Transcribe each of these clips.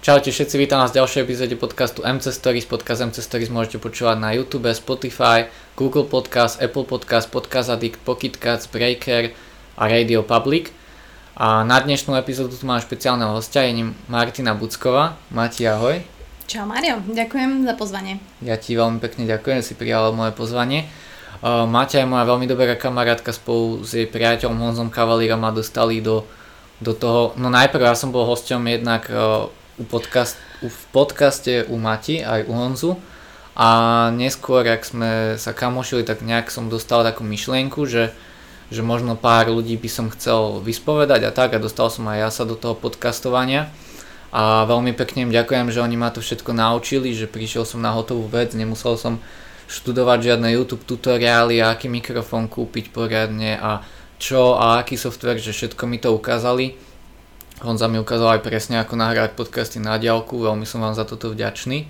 Čaute všetci, vítam vás v ďalšej epizóde podcastu MC Stories. Podcast MC Stories môžete počúvať na YouTube, Spotify, Google Podcast, Apple Podcast, Podcast Addict, Pocket Cats, Breaker a Radio Public. A na dnešnú epizódu tu mám špeciálneho hostia, je ním Martina Bucková. Mati, ahoj. Čau Mario, ďakujem za pozvanie. Ja ti veľmi pekne ďakujem, že si prijala moje pozvanie. Uh, Maťa je moja veľmi dobrá kamarátka spolu s jej priateľom Honzom Kavalírom ma dostali do, do toho, no najprv ja som bol hosťom jednak uh, u podcast, u, v podcaste u Mati aj u Honzu. A neskôr, ak sme sa kamošili, tak nejak som dostal takú myšlienku, že, že možno pár ľudí by som chcel vyspovedať a tak a dostal som aj ja sa do toho podcastovania. A veľmi pekne im ďakujem, že oni ma to všetko naučili, že prišiel som na hotovú vec, nemusel som študovať žiadne YouTube tutoriály, aký mikrofón kúpiť poriadne a čo a aký software, že všetko mi to ukázali Honza mi ukázal aj presne, ako nahrať podcasty na diálku, veľmi som vám za toto vďačný.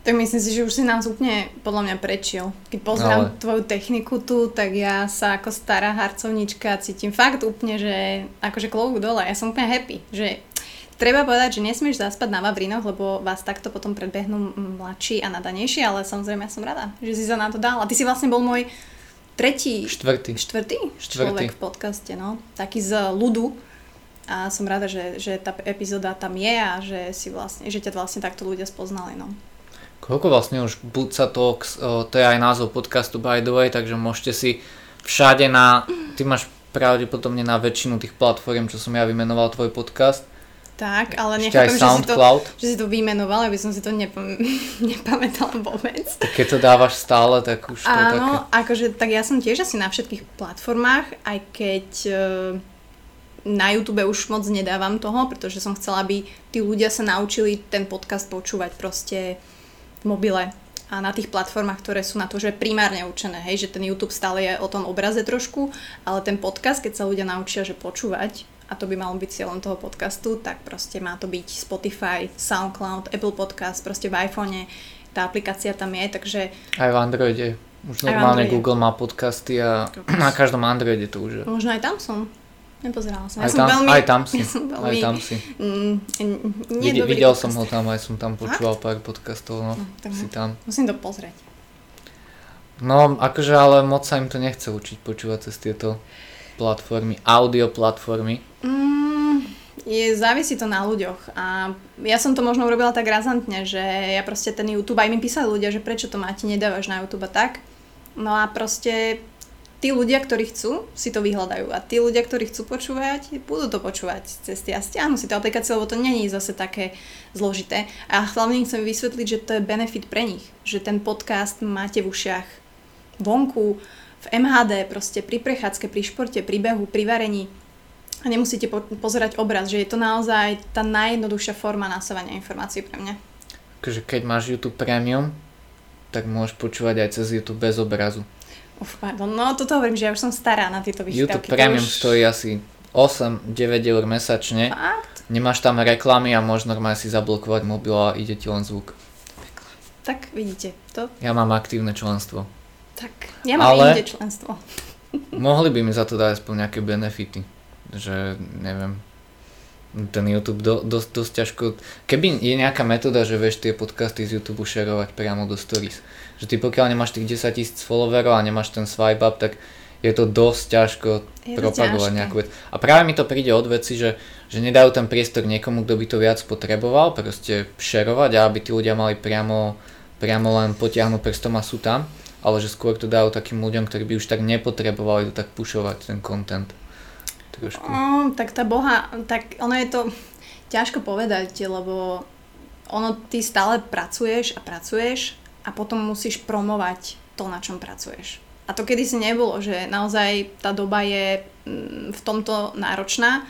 Tak myslím si, že už si nás úplne podľa mňa prečil. Keď pozerám Ale... tvoju techniku tu, tak ja sa ako stará harcovnička cítim fakt úplne, že akože klobúk dole. Ja som úplne happy, že treba povedať, že nesmieš zaspať na Vavrinoch, lebo vás takto potom predbehnú mladší a nadanejší, ale samozrejme ja som rada, že si sa na to dal. A ty si vlastne bol môj tretí... Štvrtý. Štvrtý, štvrtý. človek v podcaste, no. Taký z ľudu a som rada, že, že tá epizóda tam je a že, si vlastne, že ťa vlastne takto ľudia spoznali. No. Koľko vlastne už Buca Talks, to je aj názov podcastu by the way, takže môžete si všade na, ty máš pravdepodobne na väčšinu tých platform, čo som ja vymenoval tvoj podcast. Tak, ale nechápem, že si, to, že si to vymenoval, aby som si to nepam- nepamätala vôbec. Tak keď to dávaš stále, tak už to Áno, je také... akože tak ja som tiež asi na všetkých platformách, aj keď uh, na YouTube už moc nedávam toho, pretože som chcela, aby tí ľudia sa naučili ten podcast počúvať proste v mobile a na tých platformách, ktoré sú na to, že primárne určené, hej, že ten YouTube stále je o tom obraze trošku, ale ten podcast, keď sa ľudia naučia, že počúvať, a to by malo byť cieľom toho podcastu, tak proste má to byť Spotify, SoundCloud, Apple Podcast, proste v iPhone, tá aplikácia tam je, takže... Aj v Androide. Už normálne Google má podcasty a na každom Androide to už je. Možno aj tam som. Nepozerala som. Ja aj, som tam, veľmi, aj tam si. Ja som veľmi, aj tam si. Mm, Videl, videl som ho tam, aj som tam počúval Fakt? pár podcastov. No, no tak si tam. Musím to pozrieť. No, akože ale moc sa im to nechce učiť počúvať cez tieto platformy, audio platformy. Mm, je, závisí to na ľuďoch a ja som to možno urobila tak razantne, že ja proste ten YouTube, aj mi písali ľudia, že prečo to máte nedávaš na YouTube tak. No a proste tí ľudia, ktorí chcú, si to vyhľadajú a tí ľudia, ktorí chcú počúvať, budú to počúvať cez a stiahnu si tú aplikáciu, lebo to není zase také zložité. A hlavne chcem vysvetliť, že to je benefit pre nich, že ten podcast máte v ušiach vonku, v MHD, proste pri prechádzke, pri športe, pri behu, pri varení a nemusíte po- pozerať obraz, že je to naozaj tá najjednoduchšia forma nasávania informácií pre mňa. Takže keď máš YouTube Premium, tak môžeš počúvať aj cez YouTube bez obrazu. Uf, pardon, no toto hovorím, že ja už som stará na tieto vychytávky. YouTube Premium už... stojí asi 8-9 eur mesačne. Fakt? Nemáš tam reklamy a môžeš normálne si zablokovať mobil a ide ti len zvuk. Tak vidíte to. Ja mám aktívne členstvo. Tak, ja mám Ale... inde členstvo. mohli by mi za to dať aspoň nejaké benefity. Že neviem, ten YouTube do, dosť, dosť ťažko... Keby je nejaká metóda, že vieš tie podcasty z YouTube šerovať priamo do stories. Že ty pokiaľ nemáš tých 10 tisíc followerov a nemáš ten swipe up, tak je to dosť ťažko je propagovať nejakú vec. A práve mi to príde od veci, že, že nedajú ten priestor niekomu, kto by to viac potreboval, proste šerovať a aby tí ľudia mali priamo, priamo len potiahnuť prstom a sú tam, ale že skôr to dajú takým ľuďom, ktorí by už tak nepotrebovali to tak pušovať ten content trošku? Um, tak tá boha, tak ono je to ťažko povedať, lebo ono ty stále pracuješ a pracuješ a potom musíš promovať to, na čom pracuješ. A to kedy si nebolo, že naozaj tá doba je mm, v tomto náročná,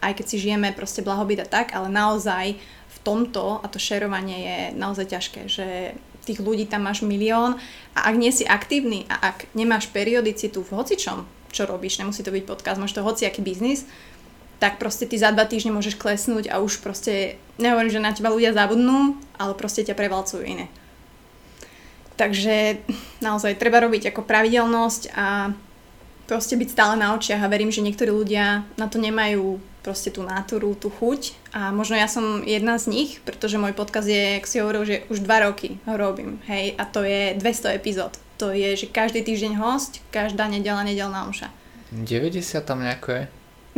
aj keď si žijeme proste blahobyt a tak, ale naozaj v tomto, a to šerovanie je naozaj ťažké, že tých ľudí tam máš milión a ak nie si aktívny a ak nemáš periodicitu v hocičom, čo robíš, nemusí to byť podcast, môže to hociaký biznis, tak proste ty za dva týždne môžeš klesnúť a už proste, nehovorím, že na teba ľudia zabudnú, ale proste ťa prevalcujú iné. Takže naozaj treba robiť ako pravidelnosť a proste byť stále na očiach a verím, že niektorí ľudia na to nemajú proste tú náturu, tú chuť a možno ja som jedna z nich, pretože môj podcast je, jak si hovoril, že už dva roky ho robím, hej, a to je 200 epizód. To je, že každý týždeň host, každá nedela, nedelná omša. 90 tam nejako je?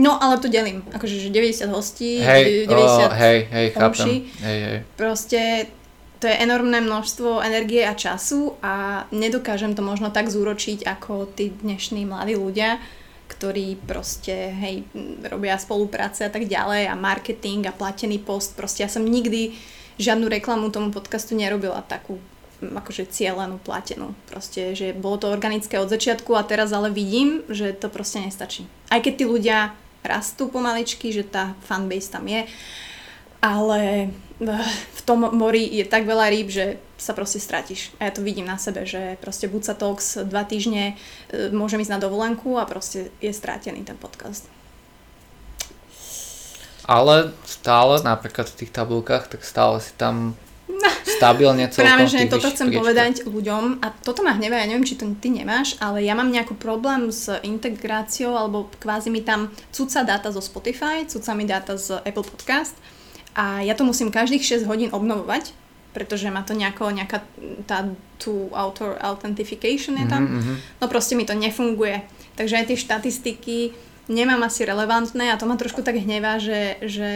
No, ale to delím, akože že 90 hostí, Hej, 90 o, hej, hej, omší. Hej, hej. Proste to je enormné množstvo energie a času a nedokážem to možno tak zúročiť ako tí dnešní mladí ľudia, ktorí proste, hej, robia spolupráce a tak ďalej a marketing a platený post. Proste ja som nikdy žiadnu reklamu tomu podcastu nerobila takú akože cieľenú, platenú. Proste, že bolo to organické od začiatku a teraz ale vidím, že to proste nestačí. Aj keď tí ľudia rastú pomaličky, že tá fanbase tam je, ale eh, v tom mori je tak veľa rýb, že sa proste stratíš. A ja to vidím na sebe, že proste Buca Talks dva týždne e, môžem ísť na dovolenku a proste je strátený ten podcast. Ale stále, napríklad v tých tabulkách, tak stále si tam stabilne celkom Práve, že toto chcem priečkách. povedať ľuďom a toto ma hnevá, ja neviem, či to ty nemáš, ale ja mám nejaký problém s integráciou alebo kvázi mi tam cuca dáta zo Spotify, cuca mi dáta z Apple Podcast a ja to musím každých 6 hodín obnovovať, pretože má to nejako, nejaká tá tu author authentication je tam. Mhm, No proste mi to nefunguje. Takže aj tie štatistiky nemám asi relevantné a to ma trošku tak hnevá, že, že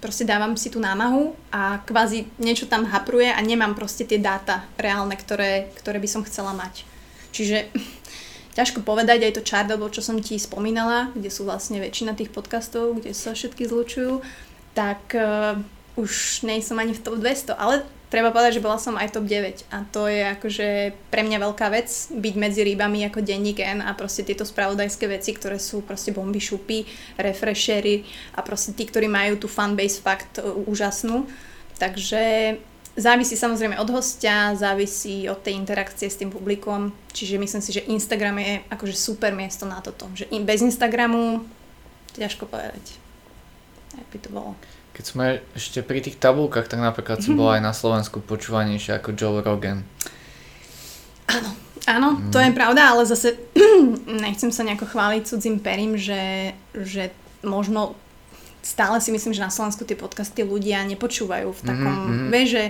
proste dávam si tú námahu a kvázi niečo tam hapruje a nemám proste tie dáta reálne, ktoré, ktoré by som chcela mať. Čiže ťažko povedať aj to Chardable, čo som ti spomínala, kde sú vlastne väčšina tých podcastov, kde sa všetky zlučujú, tak uh, už nej som ani v top 200, ale treba povedať, že bola som aj top 9 a to je akože pre mňa veľká vec byť medzi rýbami ako denník N a proste tieto spravodajské veci, ktoré sú proste bomby šupy, refreshery a proste tí, ktorí majú tú fanbase fakt uh, úžasnú. Takže závisí samozrejme od hostia, závisí od tej interakcie s tým publikom, čiže myslím si, že Instagram je akože super miesto na toto. Že bez Instagramu ťažko povedať. Jak by to bolo. Keď sme ešte pri tých tabulkách, tak napríklad som bol aj na Slovensku počúvanejšie ako Joe Rogan. Áno. Áno, to je pravda, ale zase nechcem sa nejako chváliť cudzím perím, že, že možno stále si myslím, že na Slovensku tie podcasty ľudia nepočúvajú v takom, Mhm, mm-hmm. vieš, že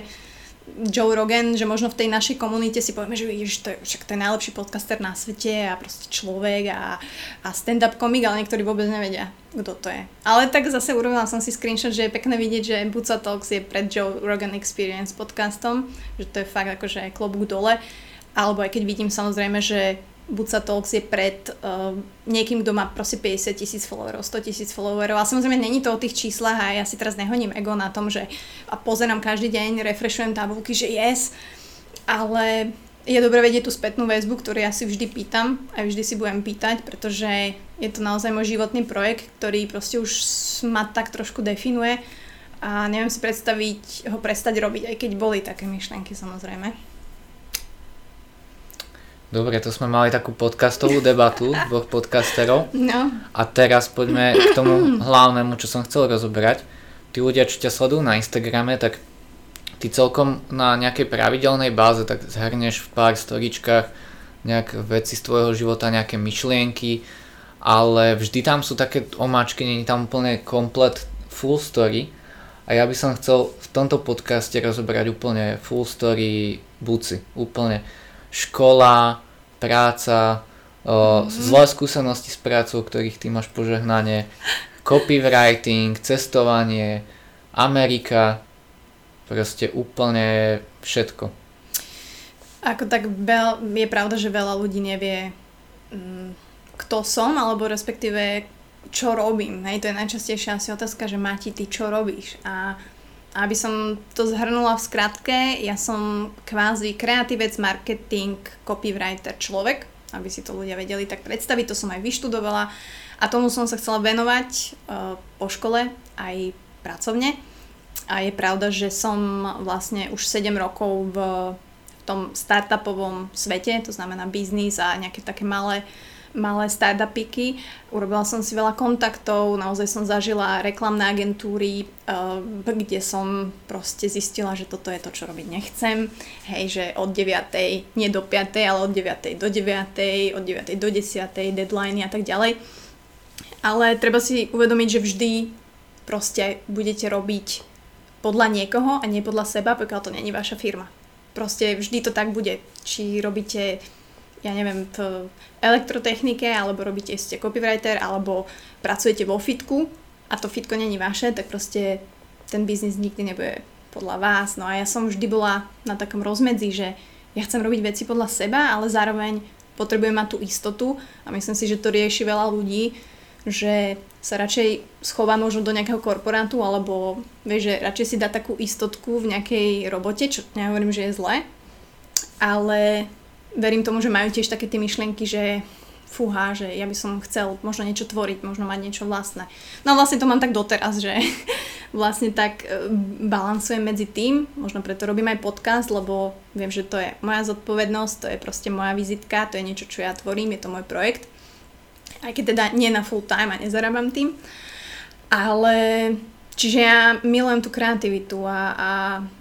Joe Rogan, že možno v tej našej komunite si povieme, že vidíš, to je, však je najlepší podcaster na svete a proste človek a, a stand-up komik, ale niektorí vôbec nevedia, kto to je. Ale tak zase urobila som si screenshot, že je pekné vidieť, že Buca Talks je pred Joe Rogan Experience podcastom, že to je fakt akože klobúk dole. Alebo aj keď vidím samozrejme, že Buca Talks je pred uh, niekým, kto má proste 50 tisíc followerov, 100 tisíc followerov. A samozrejme není to o tých číslach a ja si teraz nehoním ego na tom, že a pozerám každý deň, refreshujem tabulky, že yes, ale je dobré vedieť tú spätnú väzbu, ktorú ja si vždy pýtam a vždy si budem pýtať, pretože je to naozaj môj životný projekt, ktorý proste už ma tak trošku definuje a neviem si predstaviť ho prestať robiť, aj keď boli také myšlenky samozrejme. Dobre, to sme mali takú podcastovú debatu dvoch podcasterov. No, A teraz poďme k tomu hlavnému, čo som chcel rozoberať. Tí ľudia, čo ťa sledujú na Instagrame, tak ty celkom na nejakej pravidelnej báze tak zhrnieš v pár storičkách nejaké veci z tvojho života, nejaké myšlienky, ale vždy tam sú také omáčky, nie je tam úplne komplet full story. A ja by som chcel v tomto podcaste rozoberať úplne full story buci. Úplne škola, práca, o, zlé skúsenosti s prácou, ktorých ty máš požehnanie, copywriting, cestovanie, Amerika, proste úplne všetko. ako tak veľ, je pravda, že veľa ľudí nevie, mm, kto som, alebo respektíve čo robím. Hej, to je najčastejšia asi otázka, že Mati, ty čo robíš? A aby som to zhrnula v skratke, ja som kvázi kreatívec, marketing, copywriter, človek, aby si to ľudia vedeli tak predstaviť, to som aj vyštudovala a tomu som sa chcela venovať uh, po škole aj pracovne. A je pravda, že som vlastne už 7 rokov v, v tom startupovom svete, to znamená biznis a nejaké také malé malé startupiky. Urobila som si veľa kontaktov, naozaj som zažila reklamné agentúry, uh, kde som proste zistila, že toto je to, čo robiť nechcem. Hej, že od 9. nie do 5. ale od 9. do 9. od 9. do 10. deadliny a tak ďalej. Ale treba si uvedomiť, že vždy proste budete robiť podľa niekoho a nie podľa seba, pokiaľ to není vaša firma. Proste vždy to tak bude. Či robíte, ja neviem, v elektrotechnike, alebo robíte, ste copywriter, alebo pracujete vo fitku a to fitko není vaše, tak proste ten biznis nikdy nebude podľa vás. No a ja som vždy bola na takom rozmedzi, že ja chcem robiť veci podľa seba, ale zároveň potrebujem mať tú istotu a myslím si, že to rieši veľa ľudí, že sa radšej schová možno do nejakého korporátu alebo vieš, že radšej si dá takú istotku v nejakej robote, čo nehovorím, že je zle, ale verím tomu, že majú tiež také tie myšlienky, že fúha, že ja by som chcel možno niečo tvoriť, možno mať niečo vlastné. No vlastne to mám tak doteraz, že vlastne tak e, balansujem medzi tým, možno preto robím aj podcast, lebo viem, že to je moja zodpovednosť, to je proste moja vizitka, to je niečo, čo ja tvorím, je to môj projekt. Aj keď teda nie na full time a nezarábam tým. Ale Čiže ja milujem tú kreativitu a, a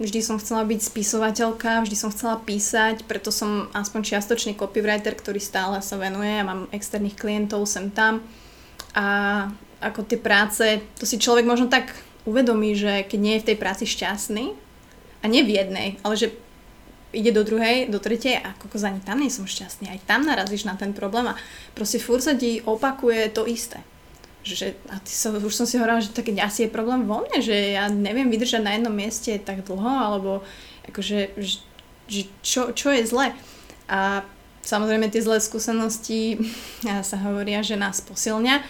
vždy som chcela byť spisovateľka, vždy som chcela písať, preto som aspoň čiastočný copywriter, ktorý stále sa venuje a mám externých klientov sem tam. A ako tie práce, to si človek možno tak uvedomí, že keď nie je v tej práci šťastný, a nie v jednej, ale že ide do druhej, do tretej a ako ani tam nie som šťastný, aj tam narazíš na ten problém a proste furt sa ti opakuje to isté že, a ty so, už som si hovorila, že tak asi je problém vo mne, že ja neviem vydržať na jednom mieste tak dlho, alebo akože, že, čo, čo je zle. A samozrejme tie zlé skúsenosti ja sa hovoria, že nás posilňa,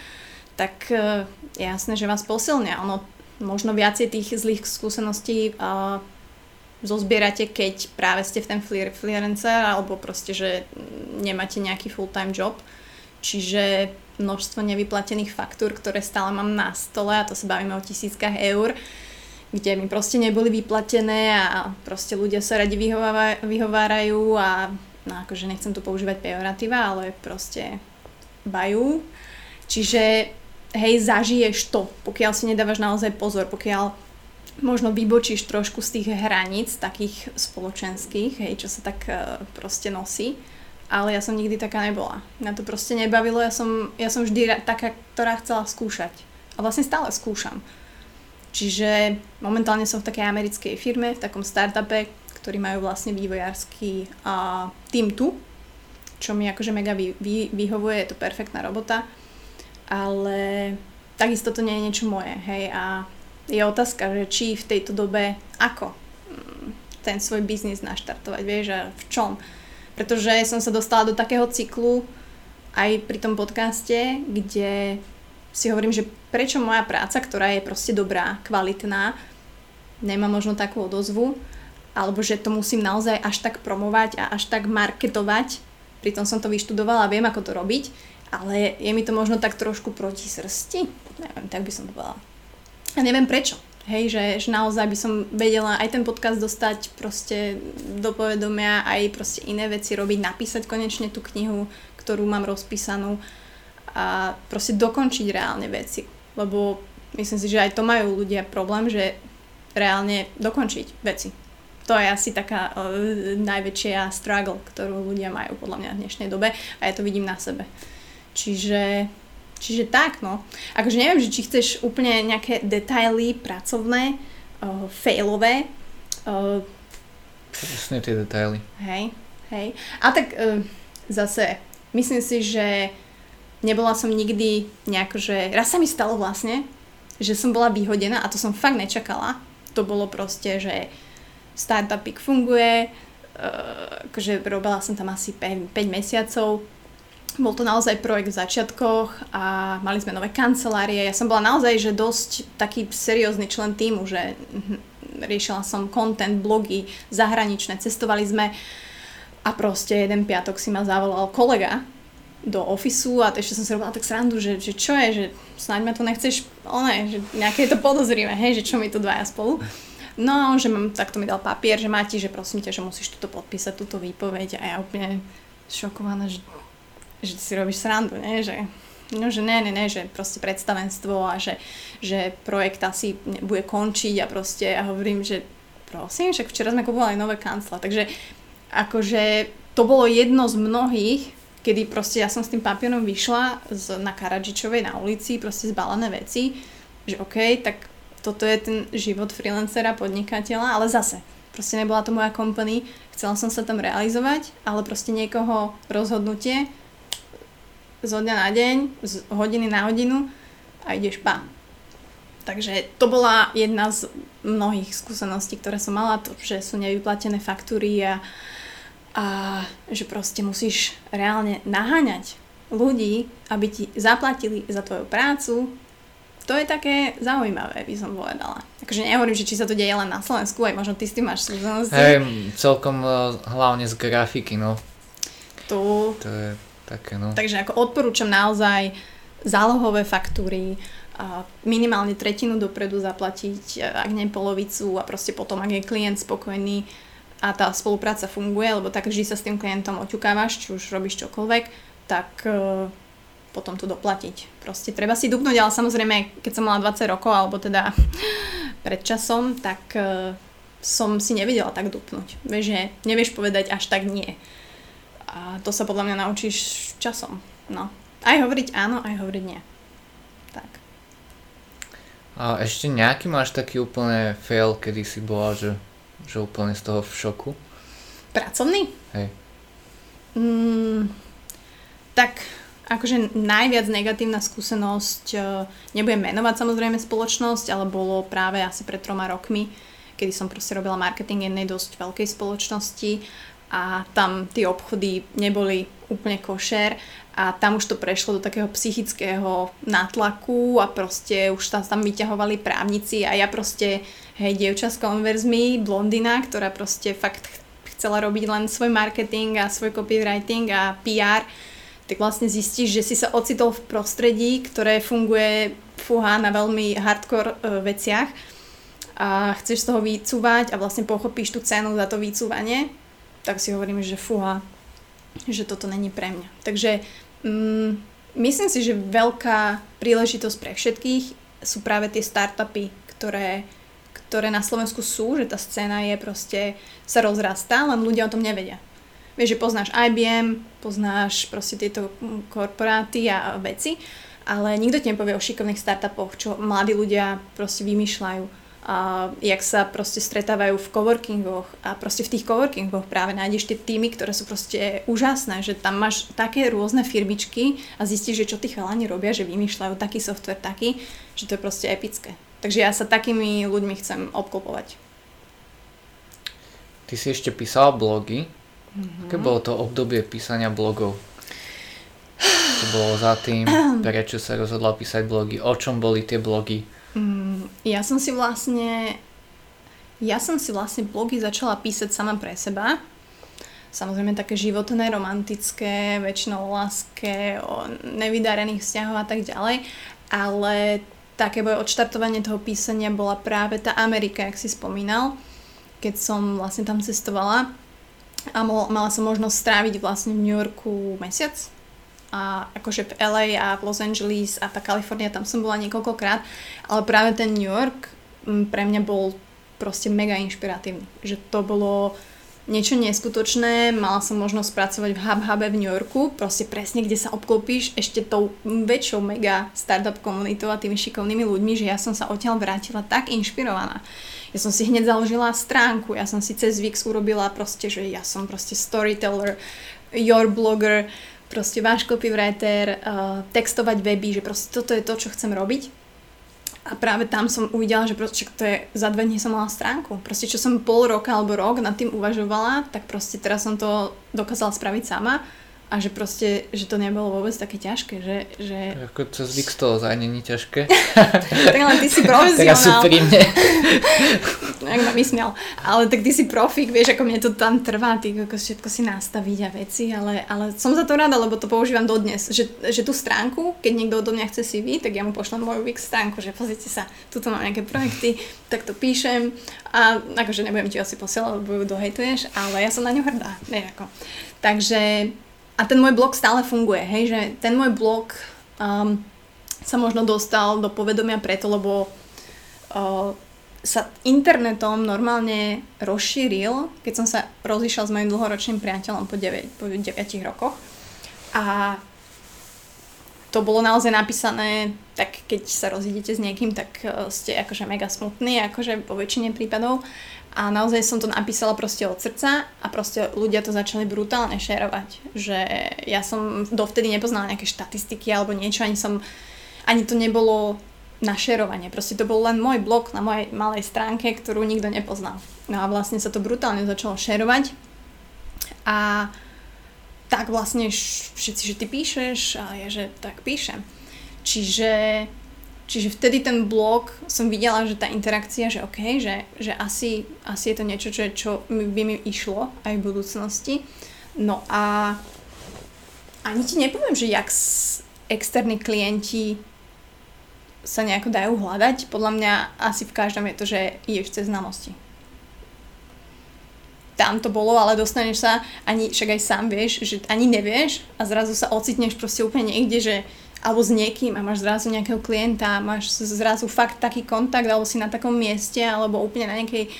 tak uh, jasné, že vás posilňa. Ono možno viacej tých zlých skúseností uh, zozbierate, keď práve ste v ten freelancer alebo proste, že nemáte nejaký full-time job. Čiže množstvo nevyplatených faktúr, ktoré stále mám na stole a to sa bavíme o tisíckach eur, kde mi proste neboli vyplatené a proste ľudia sa radi vyhovárajú a no akože nechcem tu používať pejoratíva, ale proste bajú. Čiže hej, zažiješ to, pokiaľ si nedávaš naozaj pozor, pokiaľ možno vybočíš trošku z tých hraníc takých spoločenských, hej, čo sa tak uh, proste nosí ale ja som nikdy taká nebola. Mňa to proste nebavilo, ja som, ja som vždy taká, ktorá chcela skúšať. A vlastne stále skúšam. Čiže momentálne som v takej americkej firme, v takom startupe, ktorí majú vlastne vývojársky uh, tým tu, čo mi akože mega vy, vy, vyhovuje, je to perfektná robota, ale takisto to nie je niečo moje, hej, a je otázka, že či v tejto dobe ako mm, ten svoj biznis naštartovať, vieš, a v čom pretože som sa dostala do takého cyklu aj pri tom podcaste, kde si hovorím, že prečo moja práca, ktorá je proste dobrá, kvalitná, nemá možno takú odozvu, alebo že to musím naozaj až tak promovať a až tak marketovať, pritom som to vyštudovala viem, ako to robiť, ale je mi to možno tak trošku proti srsti, neviem, tak by som to povedala. A neviem prečo. Hej, že, že naozaj by som vedela aj ten podcast dostať proste do povedomia, aj proste iné veci robiť, napísať konečne tú knihu, ktorú mám rozpísanú a proste dokončiť reálne veci. Lebo myslím si, že aj to majú ľudia problém, že reálne dokončiť veci. To je asi taká uh, najväčšia struggle, ktorú ľudia majú podľa mňa v dnešnej dobe a ja to vidím na sebe. Čiže Čiže tak, no. Akože neviem, že či chceš úplne nejaké detaily pracovné, uh, failové. Uh, Presne tie detaily. Hej, hej. A tak uh, zase, myslím si, že nebola som nikdy nejako, že raz sa mi stalo vlastne, že som bola vyhodená a to som fakt nečakala. To bolo proste, že startupik funguje, uh, akože robila som tam asi 5, 5 mesiacov, bol to naozaj projekt v začiatkoch a mali sme nové kancelárie. Ja som bola naozaj že dosť taký seriózny člen týmu, že mhm, riešila som content, blogy, zahraničné, cestovali sme a proste jeden piatok si ma zavolal kolega do ofisu a ešte som si robila tak srandu, že, že čo je, že snáď ma tu nechceš, one, že nejaké to podozrivé, hej, že čo mi tu dvaja spolu. No že mám, takto mi dal papier, že máte, že prosím ťa, že musíš túto podpísať, túto výpoveď a ja úplne šokovaná, že že si robíš srandu, nie? Že, no, že ne, ne, ne, že proste predstavenstvo a že, že projekt asi bude končiť a proste ja hovorím, že prosím, však včera sme kupovali nové kancla, takže akože to bolo jedno z mnohých, kedy proste ja som s tým papierom vyšla z, na Karadžičovej na ulici, proste zbalené veci, že OK, tak toto je ten život freelancera, podnikateľa, ale zase, proste nebola to moja company, chcela som sa tam realizovať, ale proste niekoho rozhodnutie zo dňa na deň, z hodiny na hodinu a ideš pa. Takže to bola jedna z mnohých skúseností, ktoré som mala, to, že sú nevyplatené faktúry a, a že proste musíš reálne naháňať ľudí, aby ti zaplatili za tvoju prácu, to je také zaujímavé, by som povedala. Takže nehovorím, že či sa to deje len na Slovensku, aj možno ty s tým máš skúsenosti. Hej, celkom uh, hlavne z grafiky, no. Tu. To je také, no. Takže ako odporúčam naozaj zálohové faktúry, minimálne tretinu dopredu zaplatiť, ak nie polovicu a proste potom, ak je klient spokojný a tá spolupráca funguje, lebo tak vždy sa s tým klientom oťukávaš, či už robíš čokoľvek, tak uh, potom to doplatiť. Proste treba si dupnúť, ale samozrejme, keď som mala 20 rokov, alebo teda pred časom, tak uh, som si nevedela tak dupnúť. Vieš, že nevieš povedať až tak nie. A to sa podľa mňa naučíš časom. No. Aj hovoriť áno, aj hovoriť nie. Tak. A ešte nejaký máš taký úplne fail, kedy si bola, že, že úplne z toho v šoku? Pracovný? Hej. Mm, tak akože najviac negatívna skúsenosť, e, nebudem menovať samozrejme spoločnosť, ale bolo práve asi pred troma rokmi, kedy som proste robila marketing jednej dosť veľkej spoločnosti a tam tie obchody neboli úplne košer a tam už to prešlo do takého psychického nátlaku a proste už tam, tam vyťahovali právnici a ja proste, hej, dievča s konverzmi, blondina, ktorá proste fakt chcela robiť len svoj marketing a svoj copywriting a PR, tak vlastne zistíš, že si sa ocitol v prostredí, ktoré funguje fúha na veľmi hardcore e, veciach a chceš z toho vycúvať a vlastne pochopíš tú cenu za to vycúvanie, tak si hovorím, že fúha, že toto není pre mňa. Takže mm, myslím si, že veľká príležitosť pre všetkých sú práve tie startupy, ktoré, ktoré na Slovensku sú, že tá scéna je proste, sa rozrastá, len ľudia o tom nevedia. Vieš, že poznáš IBM, poznáš proste tieto korporáty a veci, ale nikto ti nepovie o šikovných startupoch, čo mladí ľudia proste vymýšľajú. A jak sa proste stretávajú v coworkingoch a proste v tých coworkingoch práve nájdeš tie týmy, ktoré sú proste úžasné, že tam máš také rôzne firmičky a zistíš, že čo tí chalani robia, že vymýšľajú taký software taký, že to je proste epické. Takže ja sa takými ľuďmi chcem obklopovať. Ty si ešte písala blogy, Mm-hmm. Aké bolo to obdobie písania blogov? Čo bolo za tým? Prečo sa rozhodla písať blogy? O čom boli tie blogy? Mm, ja som si vlastne ja som si vlastne blogy začala písať sama pre seba. Samozrejme také životné, romantické, väčšinou o láske, o nevydarených vzťahoch a tak ďalej. Ale také moje odštartovanie toho písania bola práve tá Amerika, jak si spomínal, keď som vlastne tam cestovala a mala som možnosť stráviť vlastne v New Yorku mesiac a akože v LA a v Los Angeles a tá Kalifornia, tam som bola niekoľkokrát, ale práve ten New York pre mňa bol proste mega inšpiratívny, že to bolo niečo neskutočné, mala som možnosť pracovať v HubHube v New Yorku, proste presne, kde sa obklopíš ešte tou väčšou mega startup komunitou a tými šikovnými ľuďmi, že ja som sa odtiaľ vrátila tak inšpirovaná. Ja som si hneď založila stránku, ja som si cez Wix urobila proste, že ja som proste storyteller, your blogger, proste váš copywriter, uh, textovať weby, že proste toto je to, čo chcem robiť. A práve tam som uvidela, že proste, to je, za dve dní som mala stránku. Proste čo som pol roka alebo rok nad tým uvažovala, tak proste teraz som to dokázala spraviť sama a že proste, že to nebolo vôbec také ťažké, že... že... Ako cez Vix to ozaj není ťažké. tak len ty si profesionál. Teraz sú pri mne. Jak ma vysmial. Ale tak ty si profik, vieš, ako mne to tam trvá, ty ako všetko si nastaviť a veci, ale, ale som za to rada, lebo to používam dodnes. Že, že tú stránku, keď niekto odo mňa chce CV, tak ja mu pošlem moju Vix stránku, že pozrite sa, tuto mám nejaké projekty, tak to píšem a akože nebudem ti asi posielať, lebo ju dohejtuješ, ale ja som na ňu hrdá. Ne, ako. Takže a ten môj blog stále funguje, hej, že ten môj blog um, sa možno dostal do povedomia preto, lebo uh, sa internetom normálne rozšíril, keď som sa rozišiel s mojim dlhoročným priateľom po 9, po 9 rokoch. A to bolo naozaj napísané, tak keď sa rozídete s niekým, tak uh, ste akože mega smutní, akože po väčšine prípadov. A naozaj som to napísala proste od srdca a proste ľudia to začali brutálne šerovať. Že ja som dovtedy nepoznala nejaké štatistiky alebo niečo, ani som, ani to nebolo na šerovanie. Proste to bol len môj blog na mojej malej stránke, ktorú nikto nepoznal. No a vlastne sa to brutálne začalo šerovať. A tak vlastne všetci, že ty píšeš a ja, že tak píšem. Čiže, čiže vtedy ten blog som videla, že tá interakcia, že OK, že, že asi, asi je to niečo, čo, čo by mi išlo aj v budúcnosti. No a ani ti nepoviem, že jak externí klienti sa nejako dajú hľadať. Podľa mňa asi v každom je to, že ideš cez znalosti tam to bolo, ale dostaneš sa, ani, však aj sám vieš, že ani nevieš a zrazu sa ocitneš proste úplne niekde, že alebo s niekým a máš zrazu nejakého klienta, máš zrazu fakt taký kontakt, alebo si na takom mieste, alebo úplne na nejakej e,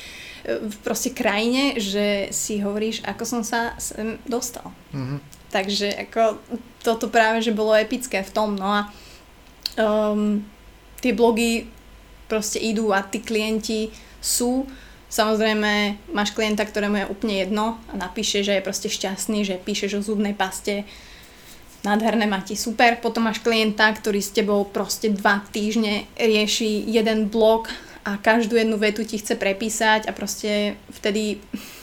v proste krajine, že si hovoríš, ako som sa sem dostal. Mm-hmm. Takže ako toto práve, že bolo epické v tom, no a um, tie blogy proste idú a tí klienti sú Samozrejme, máš klienta, ktorému je úplne jedno a napíše, že je proste šťastný, že píšeš o zubnej paste, nádherné máte super. Potom máš klienta, ktorý s tebou proste dva týždne rieši jeden blog a každú jednu vetu ti chce prepísať a proste vtedy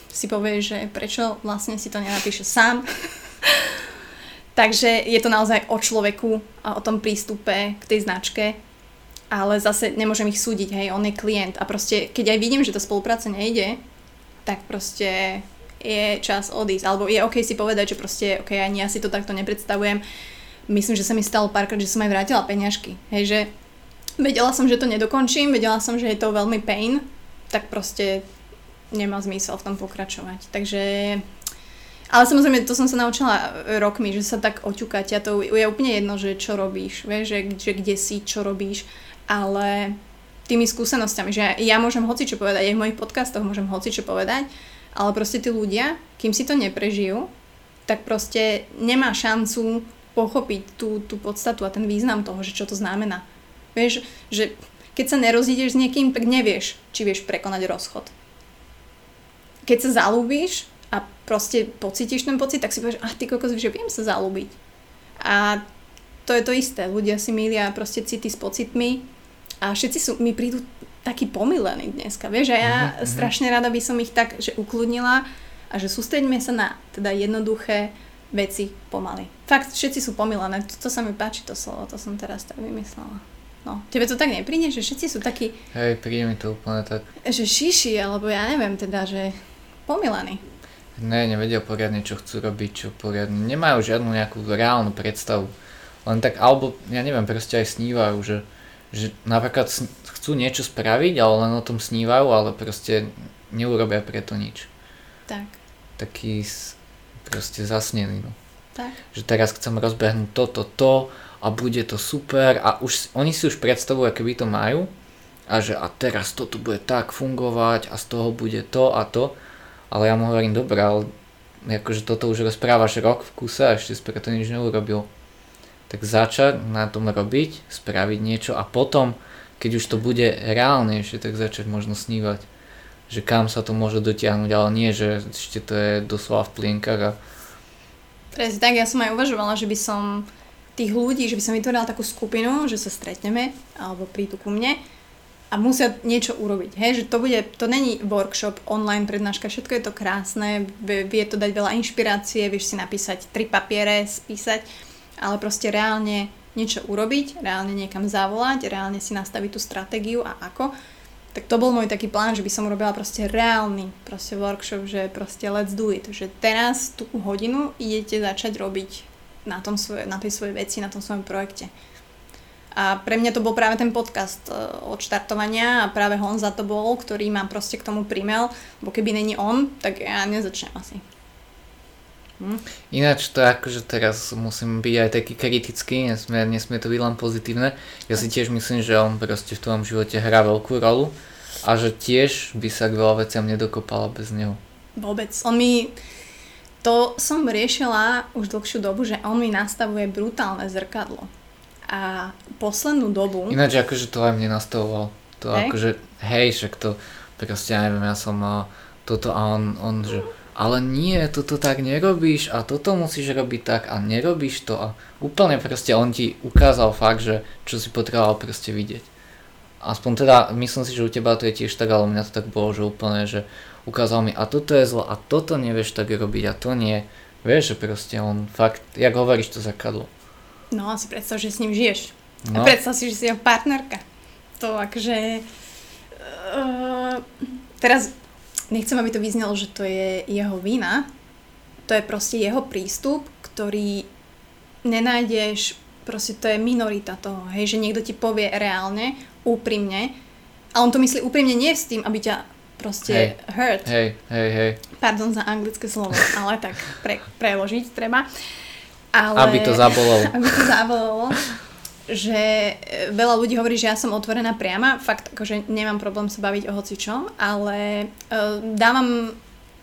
si povie, že prečo vlastne si to nenapíše sám. Takže je to naozaj o človeku a o tom prístupe k tej značke ale zase nemôžem ich súdiť, hej, on je klient a proste, keď aj vidím, že tá spolupráca nejde, tak proste je čas odísť, alebo je OK si povedať, že proste, OK, ani ja si to takto nepredstavujem. Myslím, že sa mi stalo párkrát, že som aj vrátila peňažky, hej, že vedela som, že to nedokončím, vedela som, že je to veľmi pain, tak proste nemá zmysel v tom pokračovať. Takže ale samozrejme, to som sa naučila rokmi, že sa tak oťukať a to je úplne jedno, že čo robíš, vieš, že, že kde si, čo robíš ale tými skúsenostiami, že ja môžem hoci čo povedať, aj v mojich podcastoch môžem hoci čo povedať, ale proste tí ľudia, kým si to neprežijú, tak proste nemá šancu pochopiť tú, tú podstatu a ten význam toho, že čo to znamená. Vieš, že keď sa nerozídeš s niekým, tak nevieš, či vieš prekonať rozchod. Keď sa zalúbíš a proste pocítiš ten pocit, tak si povieš, ach ty kokos, že viem sa zalúbiť. A to je to isté. Ľudia si milia proste city s pocitmi a všetci sú, mi prídu takí pomilení dneska, vieš, a ja mm-hmm. strašne rada by som ich tak, že ukludnila a že sústreďme sa na teda jednoduché veci pomaly. Fakt, všetci sú pomilené, to, to sa mi páči to slovo, to som teraz tak vymyslela. No, tebe to tak nepríde, že všetci sú takí... Hej, príde mi to úplne tak. Že šiši, alebo ja neviem teda, že pomilení. Ne, nevedia poriadne, čo chcú robiť, čo poriadne. Nemajú žiadnu nejakú reálnu predstavu. Len tak, alebo ja neviem, proste aj snívajú, že že napríklad chcú niečo spraviť, ale len o tom snívajú, ale proste neurobia preto nič. Tak. Taký proste zasnený. No. Tak. Že teraz chcem rozbehnúť toto, to a bude to super a už, oni si už predstavujú, keby to majú a že a teraz toto bude tak fungovať a z toho bude to a to, ale ja mu hovorím, dobré, ale akože toto už rozprávaš rok v kuse a ešte si preto nič neurobil tak začať na tom robiť, spraviť niečo a potom, keď už to bude reálnejšie, tak začať možno snívať, že kam sa to môže dotiahnuť, ale nie, že ešte to je doslova v plienkach. A... Presne tak, ja som aj uvažovala, že by som tých ľudí, že by som vytvorila takú skupinu, že sa stretneme, alebo prídu ku mne a musia niečo urobiť. Hej, že to bude, to není workshop, online prednáška, všetko je to krásne, vie to dať veľa inšpirácie, vieš si napísať tri papiere, spísať, ale proste reálne niečo urobiť, reálne niekam zavolať, reálne si nastaviť tú stratégiu a ako. Tak to bol môj taký plán, že by som urobila proste reálny proste workshop, že proste let's do it. Že teraz tú hodinu idete začať robiť na, tom svoje, na tej svojej veci, na tom svojom projekte. A pre mňa to bol práve ten podcast e, od štartovania a práve Honza to bol, ktorý ma proste k tomu primel, bo keby není on, tak ja nezačnem asi. Hm? Ináč to akože teraz musím byť aj taký kritický, nesmie, nesmie to byť len pozitívne. Ja si tiež myslím, že on proste v tvojom živote hrá veľkú rolu a že tiež by sa k veľa veciam nedokopala bez neho. Vôbec. On mi... To som riešila už dlhšiu dobu, že on mi nastavuje brutálne zrkadlo. A poslednú dobu... Ináč akože to aj mne nastavoval. To Hej? akože, hej, však to proste, ja neviem, ja som mal toto a on, on že ale nie, toto tak nerobíš a toto musíš robiť tak a nerobíš to a úplne proste on ti ukázal fakt, že čo si potreboval proste vidieť. Aspoň teda, myslím si, že u teba to je tiež tak, ale u mňa to tak bolo, že úplne, že ukázal mi a toto je zlo a toto nevieš tak robiť a to nie. Vieš, že proste on fakt, jak hovoríš to zakadlo. No a si predstav, že s ním žiješ. No. A predstav si, že si jeho partnerka. To akože... Uh, teraz nechcem, aby to vyznelo, že to je jeho vina. To je proste jeho prístup, ktorý nenájdeš, proste to je minorita toho, hej, že niekto ti povie reálne, úprimne, a on to myslí úprimne nie s tým, aby ťa proste Hej. hurt. Hej, hej, hej. Pardon za anglické slovo, ale tak pre, preložiť treba. Ale, Aby to zabolelo. Aby to zabolelo. Že e, veľa ľudí hovorí, že ja som otvorená priama. Fakt, akože nemám problém sa baviť o hocičom, ale uh, dávam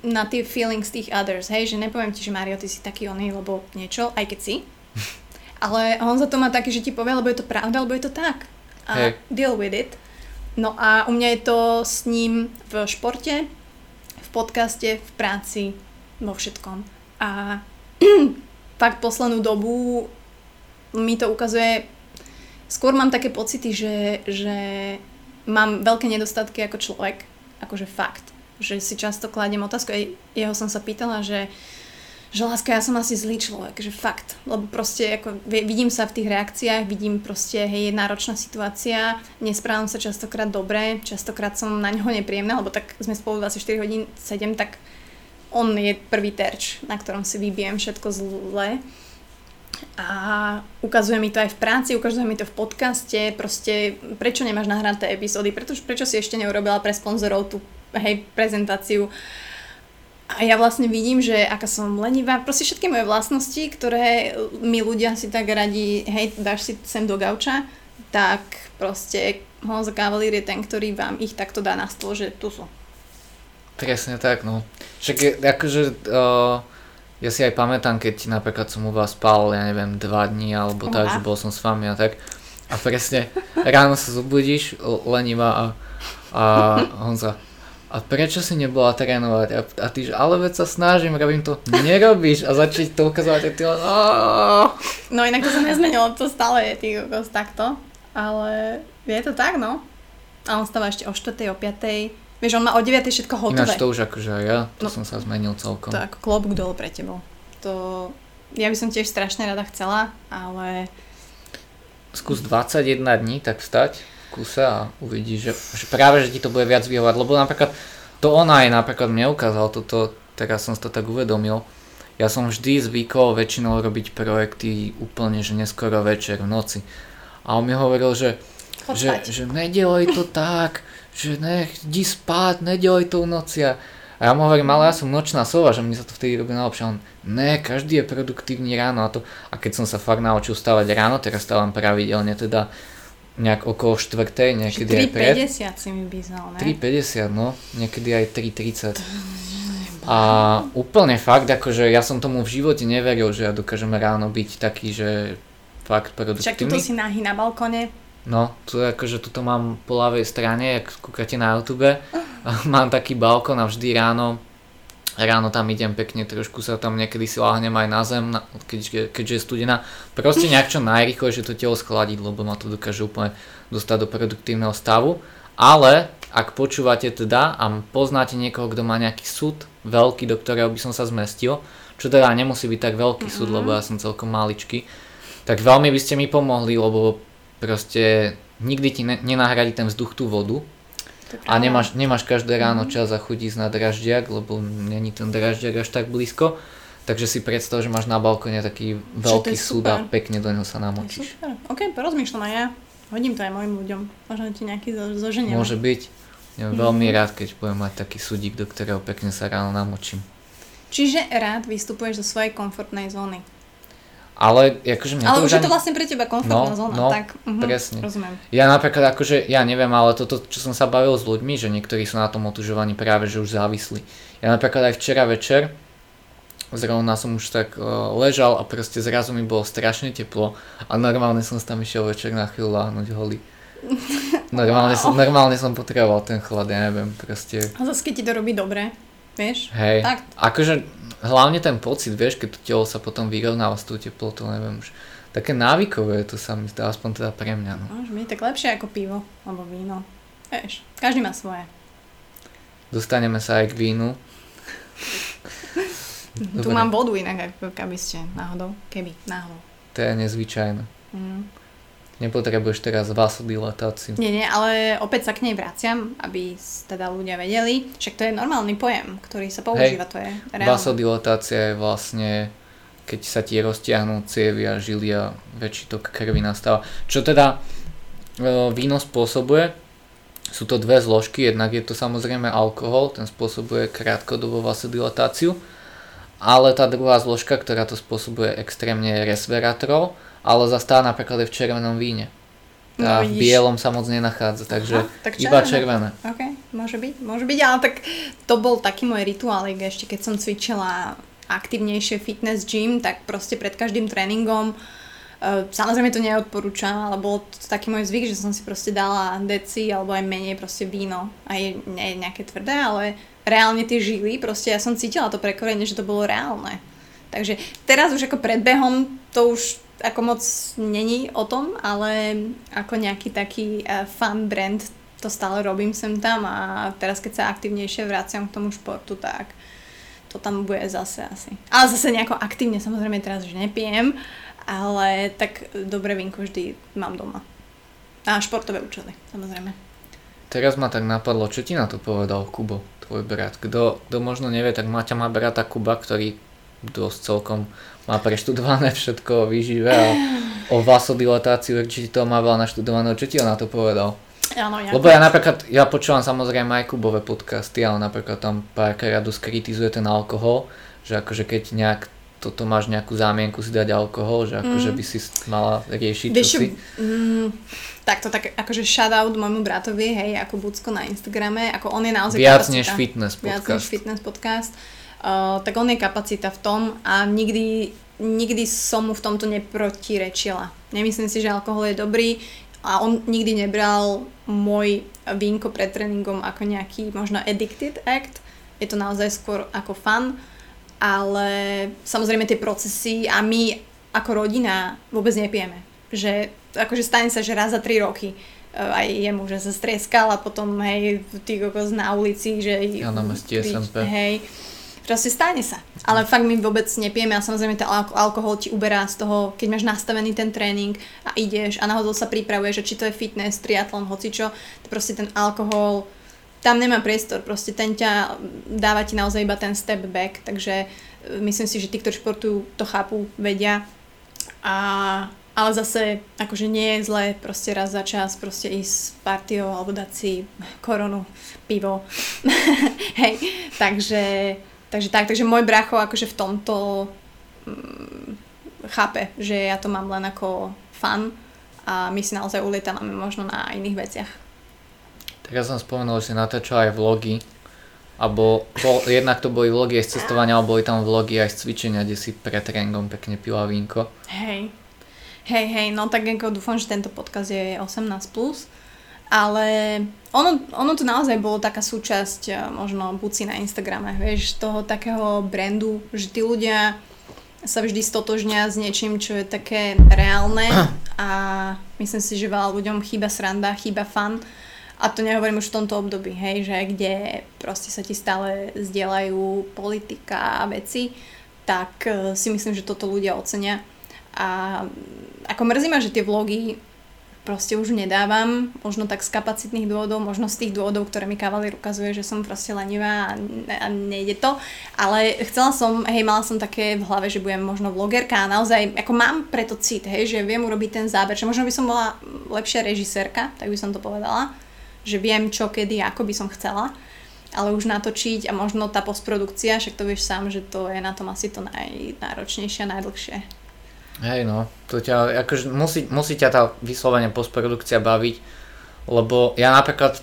na tie feelings tých others, hej, že nepoviem ti, že Mario, ty si taký oný, lebo niečo, aj keď si. Ale on za to má taký, že ti povie, lebo je to pravda, lebo je to tak. A Hej. deal with it. No a u mňa je to s ním v športe, v podcaste, v práci, vo všetkom. A fakt poslednú dobu mi to ukazuje, skôr mám také pocity, že, že mám veľké nedostatky ako človek, akože fakt. Že si často kladiem otázku, aj jeho som sa pýtala, že že láska, ja som asi zlý človek, že fakt, lebo proste ako, vi- vidím sa v tých reakciách, vidím proste, hej, je náročná situácia, nesprávam sa častokrát dobre, častokrát som na ňoho nepríjemná, lebo tak sme spolu 24 hodín 7, tak on je prvý terč, na ktorom si vybijem všetko zlé. A ukazuje mi to aj v práci, ukazuje mi to v podcaste, proste prečo nemáš nahraté epizódy, prečo, prečo si ešte neurobila pre sponzorov tú hej, prezentáciu. A ja vlastne vidím, že aká som lenivá, proste všetky moje vlastnosti, ktoré mi ľudia si tak radi, hej, dáš si sem do gauča, tak proste Honza Cavalier je ten, ktorý vám ich takto dá na stôl, že tu sú. Presne tak, no. Však je, akože, uh, ja si aj pamätám, keď napríklad som u vás spal, ja neviem, dva dní alebo tak, že bol som s vami a tak. A presne, ráno sa zobudíš, lenivá a, a Honza, a prečo si nebola trénovať? A, a ty, ale veď sa snažím, robím to, nerobíš a začať to ukazovať a ty len. No inak to sa nezmenilo, to stále je kokos takto, ale je to tak, no. A on stáva ešte o 4. o 5. Vieš, on má o 9. všetko hotové. Ináč to už akože ja, to No. som sa zmenil celkom. To ako klobúk dole pre tebou. To... Ja by som tiež strašne rada chcela, ale skús 21 dní tak vstať v kuse a uvidíš, že, že práve, že ti to bude viac vyhovať, lebo napríklad to ona aj napríklad mne ukázal, toto, teraz som si to tak uvedomil, ja som vždy zvykol väčšinou robiť projekty úplne, že neskoro večer v noci. A on mi hovoril, že, že, že nedelaj to tak, že nech, idi spať, nedelaj to v noci. A, ja mu hovorím, ale ja som nočná sova, že mi sa to vtedy robí najlepšie. On, ne, každý je produktívny ráno a to. A keď som sa fakt naučil stávať ráno, teraz stávam pravidelne teda nejak okolo štvrtej, niekedy aj pred. 3,50 si mi vyzval, ne? 3,50 no, niekedy aj 3,30. A úplne fakt, akože ja som tomu v živote neveril, že ja dokážem ráno byť taký, že fakt Však tuto produktívny. si nahý na balkone. No, tu akože tuto mám po ľavej strane, ak kúkate na YouTube, mám taký balkón a vždy ráno ráno tam idem pekne, trošku sa tam niekedy si láhnem aj na zem, na, keď, keďže je studená. Proste nejak čo najrýchlejšie to telo schladiť, lebo ma to dokáže úplne dostať do produktívneho stavu. Ale ak počúvate teda a poznáte niekoho, kto má nejaký súd veľký, do ktorého by som sa zmestil, čo teda nemusí byť tak veľký súd, lebo ja som celkom maličký, tak veľmi by ste mi pomohli, lebo proste nikdy ti ne- nenahradí ten vzduch tú vodu a nemáš, nemáš každé ráno čas a chuť ísť na draždiak, lebo není ten draždiak až tak blízko. Takže si predstav, že máš na balkone taký veľký súd a pekne do neho sa namočíš. super. OK, porozmýšľam aj ja. Hodím to aj mojim ľuďom. Možno ti nejaký zo- zoženiem. Môže byť. Ja Mhm. veľmi rád, keď budem mať taký súdik, do ktorého pekne sa ráno namočím. Čiže rád vystupuješ zo svojej komfortnej zóny. Ale akože mňa Ale to už je ani... to vlastne pre teba komfortná No, zóna, no, tak mhm, presne. rozumiem. Ja napríklad akože, ja neviem, ale toto, čo som sa bavil s ľuďmi, že niektorí sú na tom otužovaní práve, že už závislí. Ja napríklad aj včera večer zrovna som už tak uh, ležal a proste zrazu mi bolo strašne teplo a normálne som tam išiel večer na chvíľu láhnuť holý. Normálne, wow. som, normálne som potreboval ten chlad, ja neviem, proste. A zase keď ti to robí dobre, vieš? Hej, tak. akože hlavne ten pocit, vieš, keď to telo sa potom vyrovnáva s tou teplotou, neviem, už také návykové to sa mi zdá, aspoň teda pre mňa. No. Môže byť tak lepšie ako pivo, alebo víno. Vieš, každý má svoje. Dostaneme sa aj k vínu. Dobre. Tu mám vodu inak, ako keby ste náhodou, keby, náhodou. To je nezvyčajné. Mm. Nepotrebuješ teraz vasodilatáciu. Nie, nie, ale opäť sa k nej vraciam, aby teda ľudia vedeli. Však to je normálny pojem, ktorý sa používa, Hej, to je reálne. Vasodilatácia je vlastne keď sa ti roztiahnú cievy a žily a väčší tok krvi nastáva. Čo teda e, víno spôsobuje, sú to dve zložky, jednak je to samozrejme alkohol, ten spôsobuje krátkodobú vasodilatáciu ale tá druhá zložka, ktorá to spôsobuje extrémne resveratrol, ale zastá napríklad aj v červenom víne. Tá no, v bielom sa moc nenachádza, takže Aha, tak červené. iba červené. OK, môže byť, môže byť, ale tak to bol taký môj rituálik ešte, keď som cvičila aktívnejšie fitness gym, tak proste pred každým tréningom uh, Samozrejme to neodporúčam, ale bol to taký môj zvyk, že som si proste dala deci alebo aj menej proste víno. Aj nie nejaké tvrdé, ale reálne tie žily, proste ja som cítila to prekorenie, že to bolo reálne. Takže teraz už ako predbehom to už ako moc není o tom, ale ako nejaký taký uh, fun brand to stále robím sem tam a teraz keď sa aktivnejšie vraciam k tomu športu, tak to tam bude zase asi. Ale zase nejako aktívne samozrejme teraz už nepijem, ale tak dobre vínko vždy mám doma. A športové účely, samozrejme. Teraz ma tak napadlo, čo ti na to povedal Kubo? tvoj brat. Kto, kto možno nevie, tak Maťa má brata Kuba, ktorý dosť celkom má preštudované všetko o výžive a o vasodilatáciu určite to má veľa naštudované. Čo ti on na to povedal? Áno, ja Lebo ja napríklad, ja počúvam samozrejme aj Kubové podcasty, ale napríklad tam párkrát skritizuje ten alkohol, že akože keď nejak toto máš nejakú zámienku si dať alkohol, že akože mm. by si mala riešiť, čo si? Mm, takto, tak akože shoutout môjmu bratovi, hej, ako Bucko na Instagrame, ako on je naozaj Viac kapacita, než fitness podcast. Viac než fitness podcast. Uh, tak on je kapacita v tom a nikdy, nikdy som mu v tomto neprotirečila. Nemyslím si, že alkohol je dobrý a on nikdy nebral môj vínko pred tréningom ako nejaký možno addicted act. Je to naozaj skôr ako fun ale samozrejme tie procesy a my ako rodina vôbec nepijeme. Že akože stane sa, že raz za 3 roky uh, aj jemu, že sa streskal a potom hej, ty kokos na ulici, že... Ja na meste SMP. Hej, proste stane sa. Ale fakt my vôbec nepijeme a samozrejme ten alkohol ti uberá z toho, keď máš nastavený ten tréning a ideš a náhodou sa pripravuješ, že či to je fitness, triatlon, hocičo, to proste ten alkohol tam nemá priestor, proste ten ťa dáva ti naozaj iba ten step back, takže e, myslím si, že tí, ktorí športujú, to chápu, vedia. A, ale zase, akože nie je zlé proste raz za čas proste ísť s partiou alebo dať si koronu, pivo. Hej, takže, takže tak, takže môj bracho akože v tomto mm, chápe, že ja to mám len ako fan a my si naozaj ulietávame možno na iných veciach. Tak ja som spomenul, že natáčal aj vlogy, alebo bol, jednak to boli vlogy aj z cestovania, alebo boli tam vlogy aj z cvičenia, kde si pred tréningom pekne pila vínko. Hej, hej, hej, no tak ako dúfam, že tento podkaz je 18+, plus, ale ono, ono to naozaj bolo taká súčasť eh, možno buci na Instagrame, vieš, toho takého brandu, že tí ľudia sa vždy stotožňa s niečím, čo je také reálne a myslím si, že veľa ľuďom chýba sranda, chýba fan a to nehovorím už v tomto období, hej, že kde proste sa ti stále zdieľajú politika a veci, tak e, si myslím, že toto ľudia ocenia. A ako mrzí ma, že tie vlogy proste už nedávam, možno tak z kapacitných dôvodov, možno z tých dôvodov, ktoré mi Kavalier ukazuje, že som proste lenivá a, a nejde to, ale chcela som, hej, mala som také v hlave, že budem možno vlogerka a naozaj, ako mám preto cit, hej, že viem urobiť ten záber, že možno by som bola lepšia režisérka, tak by som to povedala, že viem čo, kedy, ako by som chcela, ale už natočiť a možno tá postprodukcia, však to vieš sám, že to je na tom asi to najnáročnejšie a najdlhšie. Hej no, to ťa, akože musí, musí ťa tá vyslovene postprodukcia baviť, lebo ja napríklad,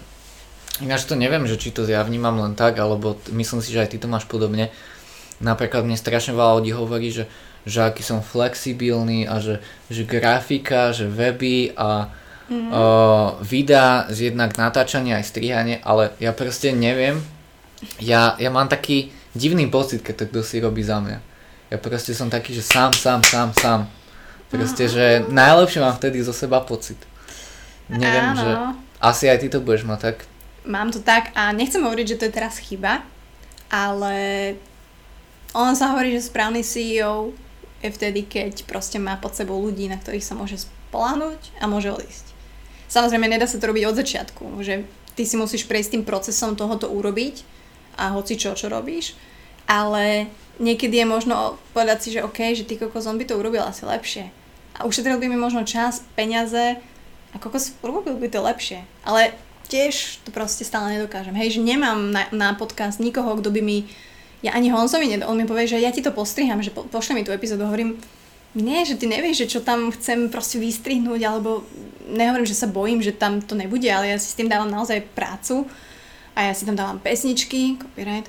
ináč to neviem, že či to ja vnímam len tak, alebo myslím si, že aj ty to máš podobne, napríklad mne strašne veľa ľudí hovorí, že, že aký som flexibilný a že, že grafika, že weby a mm. uh, videa z jednak natáčania aj strihanie, ale ja proste neviem, ja, ja mám taký divný pocit, keď to kto si robí za mňa. Ja proste som taký, že sám, sám, sám, sám. Proste, že najlepšie mám vtedy zo seba pocit. Neviem, Áno. že asi aj ty to budeš mať tak. Mám to tak a nechcem hovoriť, že to je teraz chyba, ale on sa hovorí, že správny CEO je vtedy, keď proste má pod sebou ľudí, na ktorých sa môže spolahnuť a môže odísť. Samozrejme, nedá sa to robiť od začiatku, že ty si musíš prejsť tým procesom tohoto urobiť a hoci čo, čo robíš, ale niekedy je možno povedať si, že OK, že ty kokos, on by to urobil asi lepšie. A ušetril by mi možno čas, peniaze a kokos urobil by to lepšie. Ale tiež to proste stále nedokážem. Hej, že nemám na, na podcast nikoho, kto by mi, ja ani Honzovi, on mi povie, že ja ti to postriham, že po, pošle mi tú epizódu, hovorím, nie, že ty nevieš, že čo tam chcem proste vystrihnúť, alebo nehovorím, že sa bojím, že tam to nebude, ale ja si s tým dávam naozaj prácu a ja si tam dávam pesničky, copyright.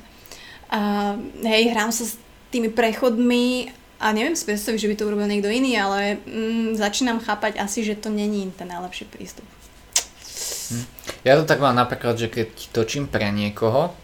A hej, hrám sa s tými prechodmi a neviem si predstaviť, že by to urobil niekto iný, ale mm, začínam chápať asi, že to není ten najlepší prístup. Hm. Ja to tak mám napríklad, že keď točím pre niekoho,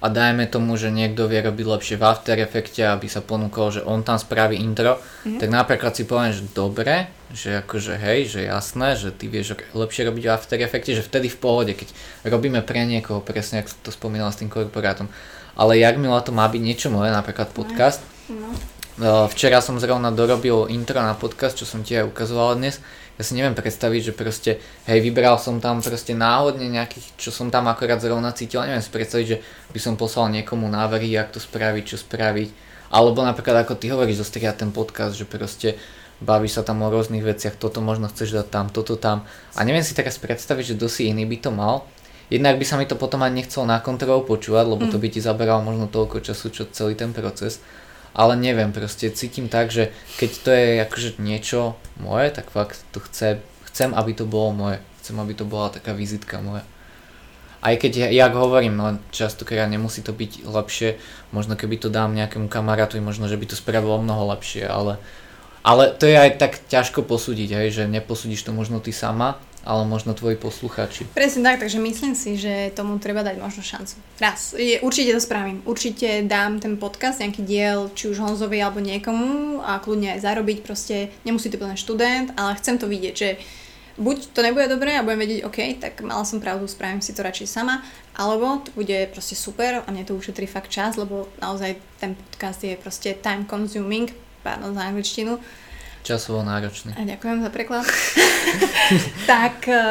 a dajme tomu, že niekto vie robiť lepšie v After Effecte, aby sa ponúkol, že on tam spraví intro, mm-hmm. tak napríklad si poviem, že dobre, že akože hej, že jasné, že ty vieš lepšie robiť v After Effecte, že vtedy v pohode, keď robíme pre niekoho, presne ako to spomínala s tým korporátom. Ale jak milá to má byť niečo moje, napríklad podcast. No. Včera som zrovna dorobil intro na podcast, čo som ti aj ukazoval dnes ja si neviem predstaviť, že proste, hej, vybral som tam proste náhodne nejakých, čo som tam akorát zrovna cítil, neviem si predstaviť, že by som poslal niekomu návrhy, jak to spraviť, čo spraviť. Alebo napríklad ako ty hovoríš, zostriať ten podcast, že proste bavíš sa tam o rôznych veciach, toto možno chceš dať tam, toto tam. A neviem si teraz predstaviť, že kto si iný by to mal. Jednak by sa mi to potom aj nechcel na kontrolu počúvať, lebo to mm. by ti zaberalo možno toľko času, čo celý ten proces ale neviem, proste cítim tak, že keď to je akože niečo moje, tak fakt to chce, chcem, aby to bolo moje. Chcem, aby to bola taká vizitka moja. Aj keď, ja, jak hovorím, no častokrát nemusí to byť lepšie, možno keby to dám nejakému kamarátovi, možno, že by to spravilo mnoho lepšie, ale, ale to je aj tak ťažko posúdiť, hej, že neposúdiš to možno ty sama, ale možno tvoji poslucháči. Presne tak, takže myslím si, že tomu treba dať možno šancu. Raz, je, určite to spravím. Určite dám ten podcast, nejaký diel, či už Honzovi alebo niekomu a kľudne aj zarobiť, proste nemusí to byť len študent, ale chcem to vidieť, že buď to nebude dobré a budem vedieť, OK, tak mala som pravdu, spravím si to radšej sama, alebo to bude proste super a mne to ušetrí fakt čas, lebo naozaj ten podcast je proste time consuming, pardon za angličtinu, Časovo náročný. A ďakujem za preklad. tak, e,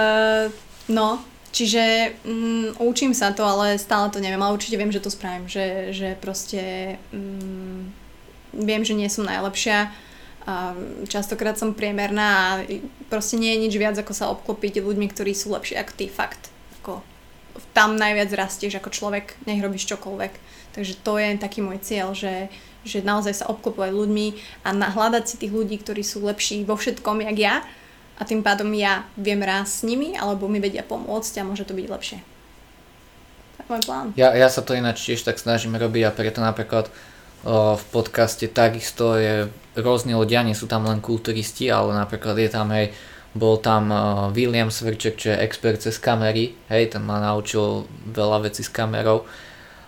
no, čiže um, učím sa to, ale stále to neviem, ale určite viem, že to spravím, že, že proste um, viem, že nie som najlepšia, a častokrát som priemerná a proste nie je nič viac, ako sa obklopiť ľuďmi, ktorí sú lepší ako ty, fakt. Ako, tam najviac rastieš ako človek, nech robíš čokoľvek. Takže to je taký môj cieľ, že že naozaj sa obklopovať ľuďmi a hľadať si tých ľudí, ktorí sú lepší vo všetkom, jak ja a tým pádom ja viem rásť s nimi alebo mi vedia pomôcť a môže to byť lepšie. Tak môj plán. Ja, ja sa to ináč tiež tak snažím robiť a preto napríklad o, v podcaste takisto je rôzne ľudia, nie sú tam len kulturisti, ale napríklad je tam hej, bol tam uh, William Svrček, čo je expert cez kamery, hej, ten ma naučil veľa vecí s kamerou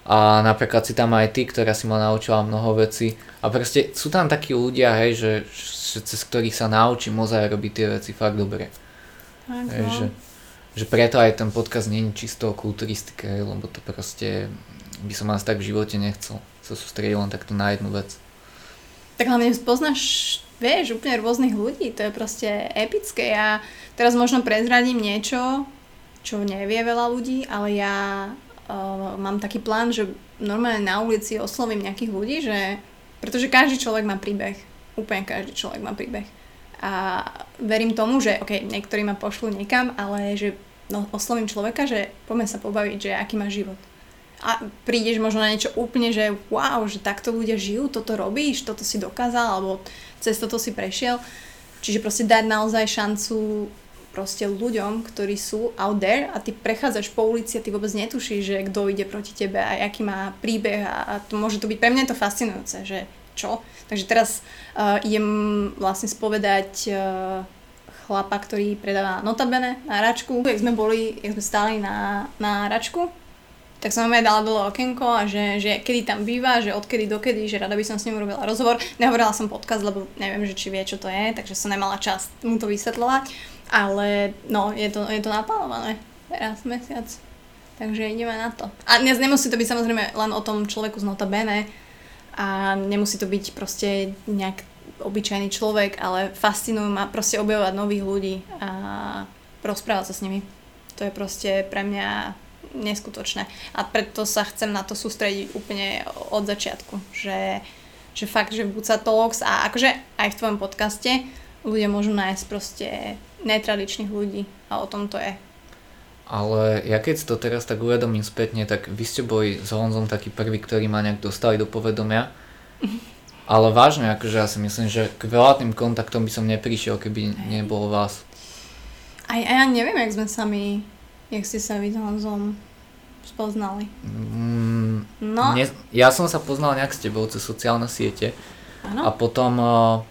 a napríklad si tam aj ty, ktorá si ma naučila mnoho vecí a proste sú tam takí ľudia, hej, že, že cez ktorých sa naučím ozaj robiť tie veci fakt dobre. Tak, hej, no. že, že preto aj ten podcast nie je čisto o kulturistike, hej, lebo to proste by som asi tak v živote nechcel sa sústrediť len takto na jednu vec. Tak hlavne poznáš, vieš, úplne rôznych ľudí, to je proste epické. Ja teraz možno prezradím niečo, čo nevie veľa ľudí, ale ja uh, mám taký plán, že normálne na ulici oslovím nejakých ľudí, že pretože každý človek má príbeh. Úplne každý človek má príbeh. A verím tomu, že ok, niektorí ma pošlú niekam, ale že no, oslovím človeka, že poďme sa pobaviť, že aký má život. A prídeš možno na niečo úplne, že wow, že takto ľudia žijú, toto robíš, toto si dokázal, alebo cez toto si prešiel. Čiže proste dať naozaj šancu proste ľuďom, ktorí sú out there a ty prechádzaš po ulici a ty vôbec netušíš, že kto ide proti tebe a aký má príbeh a, to môže to byť, pre mňa to fascinujúce, že čo. Takže teraz uh, idem vlastne spovedať uh, chlapa, ktorý predáva notabene na račku. Jak sme boli, jak sme stáli na, na račku, tak som aj dala dole okienko a že, že kedy tam býva, že odkedy dokedy, že rada by som s ním urobila rozhovor. Nehovorila som podcast, lebo neviem, že či vie, čo to je, takže som nemala čas mu to vysvetľovať. Ale no, je to, je to naplánované teraz mesiac. Takže ideme na to. A dnes nemusí to byť samozrejme len o tom človeku z Nota Bene a nemusí to byť proste nejak obyčajný človek, ale fascinujú ma proste objavovať nových ľudí a rozprávať sa s nimi. To je proste pre mňa neskutočné. A preto sa chcem na to sústrediť úplne od začiatku. Že, že fakt, že v Buca Talks a akože aj v tvojom podcaste ľudia môžu nájsť proste netradičných ľudí a o tom to je. Ale ja keď si to teraz tak uvedomím spätne, tak vy ste boli s Honzom taký prvý, ktorý ma nejak dostali do povedomia. Ale vážne, akože ja si myslím, že k veľa tým kontaktom by som neprišiel, keby nebol vás. Aj ja neviem, jak sme sami Jak ste sa vy s Honzom spoznali? Mm, no. Ne, ja som sa poznal nejak s tebou cez sociálne siete. Ano. A potom uh,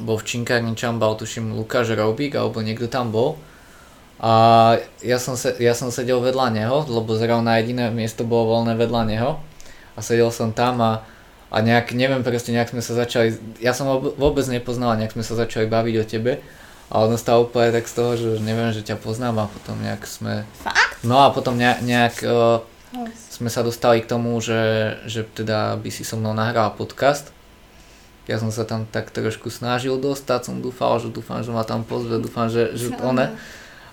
bol v činkárni Čambal, tuším Lukáš Robík, alebo niekto tam bol. A ja som, se, ja som sedel vedľa neho, lebo zrovna jediné miesto bolo voľné vedľa neho. A sedel som tam a, a nejak, neviem proste, nejak sme sa začali, ja som vôbec nepoznal, nejak sme sa začali baviť o tebe. A ono stalo úplne tak z toho, že neviem, že ťa poznám a potom nejak sme... Fakt? No a potom nejak, nejak uh, sme sa dostali k tomu, že, že teda by si so mnou nahral podcast. Ja som sa tam tak trošku snažil dostať, som dúfal, že dúfam, že ma tam pozve, dúfam, že, že one.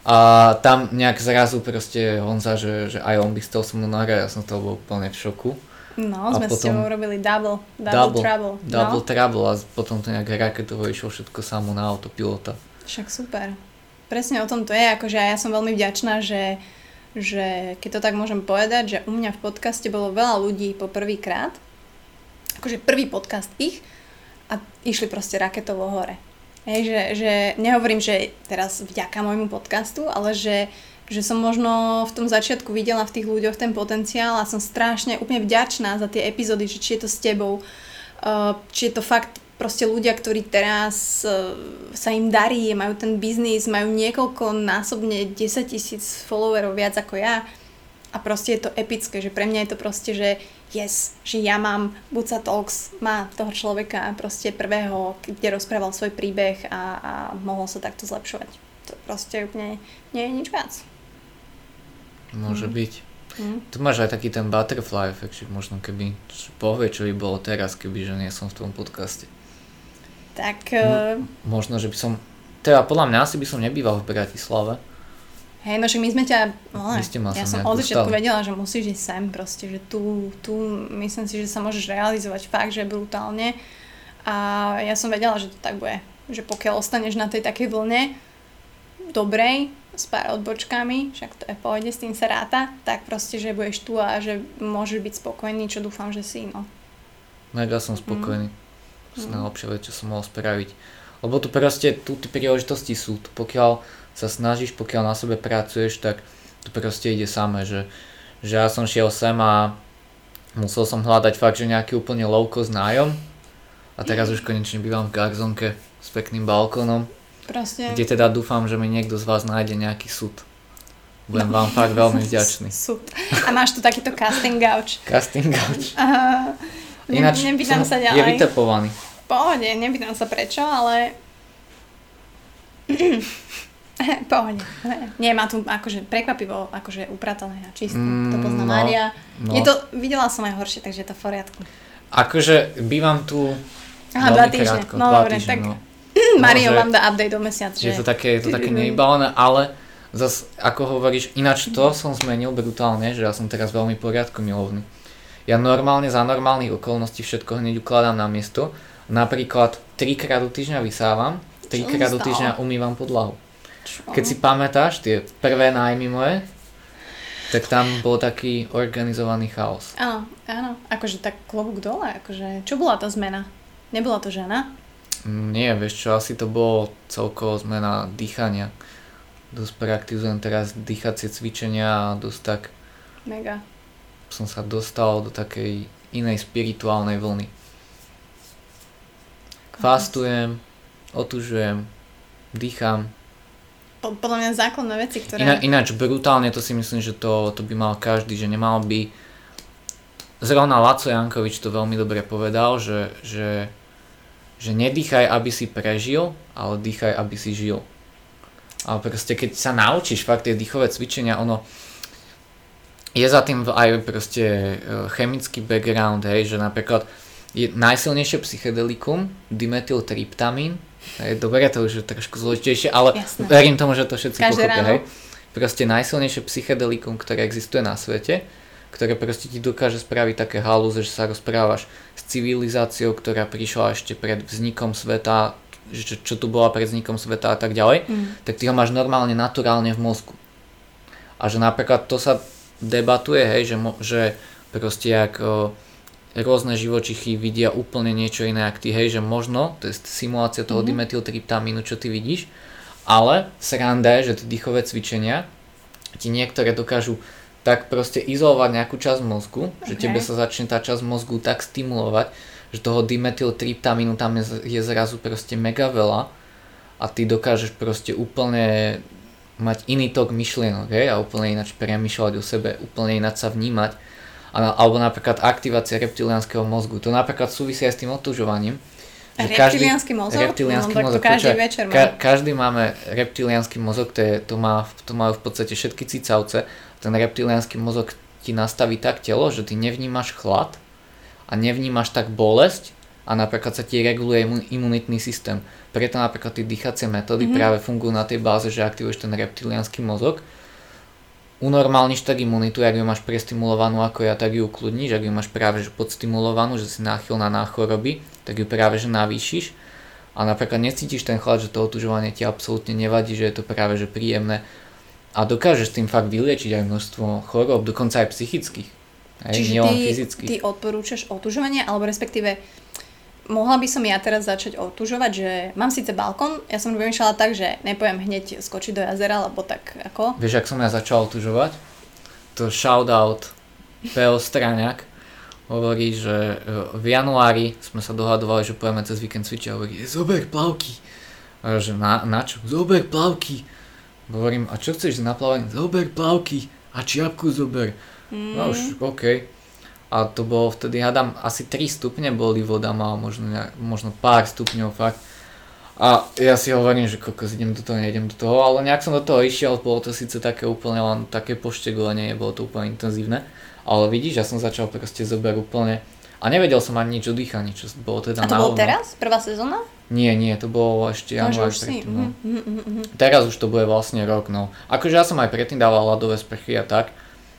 A tam nejak zrazu proste Honza, že, že aj on by toho so mnou nahral, ja som toho bol úplne v šoku. No, a sme potom, s tebou robili double, double, double trouble. Double no. trouble a potom to nejak raketovo išlo všetko samo na autopilota. Však super. Presne o tom to je, akože ja som veľmi vďačná, že, že keď to tak môžem povedať, že u mňa v podcaste bolo veľa ľudí po prvýkrát, akože prvý podcast ich a išli proste raketovo hore. Hej, že, že nehovorím, že teraz vďaka môjmu podcastu, ale že, že som možno v tom začiatku videla v tých ľuďoch ten potenciál a som strašne úplne vďačná za tie epizódy, že či je to s tebou, uh, či je to fakt proste ľudia, ktorí teraz uh, sa im darí, majú ten biznis, majú niekoľko násobne 10 tisíc followerov viac ako ja a proste je to epické, že pre mňa je to proste, že yes, že ja mám Buca Talks, má toho človeka proste prvého, kde rozprával svoj príbeh a, a mohol sa takto zlepšovať. To proste úplne nie je nič viac. Môže mm. byť. Mm. Tu máš aj taký ten butterfly efekt, že možno keby povie, čo by bolo teraz, keby že nie som v tom podcaste. Tak... Uh... Možno, že by som... Teda podľa mňa asi by som nebýval v Bratislave. Hej, no však my sme ťa... No, ma ja som od začiatku vedela, že musíš ísť sem proste, že tu, tu myslím si, že sa môžeš realizovať fakt, že brutálne. A ja som vedela, že to tak bude. Že pokiaľ ostaneš na tej takej vlne dobrej, s pár odbočkami, však to je pohode, s tým sa ráta, tak proste, že budeš tu a že môžeš byť spokojný, čo dúfam, že si, no. Mega som spokojný. Mm mm. najlepšia vec, čo som mohol spraviť. Lebo tu proste, tu tie príležitosti sú. Pokiaľ sa snažíš, pokiaľ na sebe pracuješ, tak to proste ide samé, že, že ja som šiel sem a musel som hľadať fakt, že nejaký úplne low cost nájom a teraz už konečne bývam v garzonke s pekným balkónom, Proste. kde teda dúfam, že mi niekto z vás nájde nejaký súd. Budem no. vám fakt veľmi vďačný. Súd. A máš tu takýto casting gauč. Casting gauč. Uh, Ináč nepýtam sa ďalej. Je vytepovaný. Pohode, nepýtam sa prečo, ale... Pohode. Nie, má tu akože prekvapivo akože upratané a čisté. Mm, to pozná no, Mária. No. Je to, videla som aj horšie, takže je to v poriadku. Akože bývam tu Aha, dva týždne. Krátko, no dobre, tak no. Mario no, vám dá update do mesiaca. Je to také, je to také nevybavené, ale zas ako hovoríš, ináč to som zmenil brutálne, že ja som teraz veľmi poriadku milovný. Ja normálne za normálnych okolností všetko hneď ukladám na miesto. Napríklad trikrát do týždňa vysávam, trikrát do týždňa umývam podlahu. Čo? Keď si pamätáš tie prvé nájmy moje, tak tam bol taký organizovaný chaos. Áno, áno. Akože tak klobúk dole. Akože, čo bola tá zmena? Nebola to žena? Mm, nie, vieš čo, asi to bolo celkovo zmena dýchania. dosť praktizujem teraz dýchacie cvičenia a dosť tak Mega. som sa dostal do takej inej spirituálnej vlny. Fastujem, otužujem, dýcham. Po- podľa mňa základné veci, ktoré... Iná, ináč brutálne to si myslím, že to, to by mal každý, že nemal by... Zrovna Laco Jankovič to veľmi dobre povedal, že, že, že nedýchaj, aby si prežil, ale dýchaj, aby si žil. Ale proste keď sa naučíš fakt tie dýchové cvičenia, ono je za tým aj proste e, chemický background, hej, že napríklad je najsilnejšie psychedelikum, dimethyltryptamín, hej, dobre, to už je trošku zložitejšie, ale Jasné. verím tomu, že to všetci Každé pochopia, hej. Proste najsilnejšie psychedelikum, ktoré existuje na svete, ktoré proste ti dokáže spraviť také halúze, že sa rozprávaš s civilizáciou, ktorá prišla ešte pred vznikom sveta, že čo, čo tu bola pred vznikom sveta a tak ďalej, Mm. tak ty ho máš normálne naturálne v mozgu. A že napríklad to sa debatuje, hej, že, mo, že proste jak o, rôzne živočichy vidia úplne niečo iné ako ty, hej, že možno, to je simulácia toho Mhm. dimethyltryptamínu, čo ty vidíš, ale sranda je, že tie dýchové cvičenia ti niektoré dokážu tak proste izolovať nejakú časť mozgu, že Ok. tebe sa začne tá časť mozgu tak stimulovať, že toho dimethyltryptamínu tam je, je zrazu proste mega veľa a ty dokážeš proste úplne mať iný tok myšlienok hej, a úplne ináč premýšľať o sebe, úplne ináč sa vnímať. Alebo napríklad aktivácia reptiliánskeho mozgu. To napríklad súvisí aj s tým otužovaním. Že reptiliánsky mozog? Reptiliánsky no, tak to mozog. každý večer má. ka- každý máme reptiliánsky mozog, to, je, to, má, to majú v podstate všetky cicavce. Ten reptiliánsky mozog ti nastaví tak telo, že ty nevnímaš chlad a nevnímaš tak bolesť a napríklad sa ti reguluje imu- imunitný systém. Preto napríklad tie dýchacie metódy Mhm. práve fungujú na tej báze, že aktivuješ ten reptiliánsky mozog unormálniš tak imunitu, ak ju máš prestimulovanú ako ja, tak ju ukludníš, ak ju máš práve že podstimulovanú, že si náchylná na choroby, tak ju práve že navýšiš. A napríklad necítiš ten chlad, že to otužovanie ti absolútne nevadí, že je to práve že príjemné. A dokážeš tým fakt vyliečiť aj množstvo chorób, dokonca aj psychických, aj Čiže ty, fyzických. ty odporúčaš otužovanie, alebo respektíve mohla by som ja teraz začať otužovať, že mám síce balkón, ja som vymýšľala tak, že nepojem hneď skočiť do jazera, lebo tak ako. Vieš, ak som ja začal otužovať? To shoutout P.O. Straňák hovorí, že e, v januári sme sa dohadovali, že pojeme cez víkend cvičiť a hovorí, zober plavky. A že na, na čo? Zober plavky. Hovorím, a čo chceš na plávanie? Zober plavky a čiapku zober. Mm. No už, OK. A to bolo vtedy, hádam, asi 3 stupne boli voda, mal možno, nejak- možno pár stupňov fakt. A ja si hovorím, že kokos, idem do toho, nejdem do toho, ale nejak som do toho išiel, bolo to síce také úplne len také poštegolenie, nebolo to úplne intenzívne. Ale vidíš, ja som začal proste zober úplne a nevedel som ani nič o dýchaní, čo bolo teda A to bolo teraz? Prvá sezóna? Nie, nie, to bolo ešte No, január si. predtým, no. Mhm, mhm, mhm. Teraz už to bude vlastne rok, no. Akože ja som aj predtým dával ľadové sprchy a tak,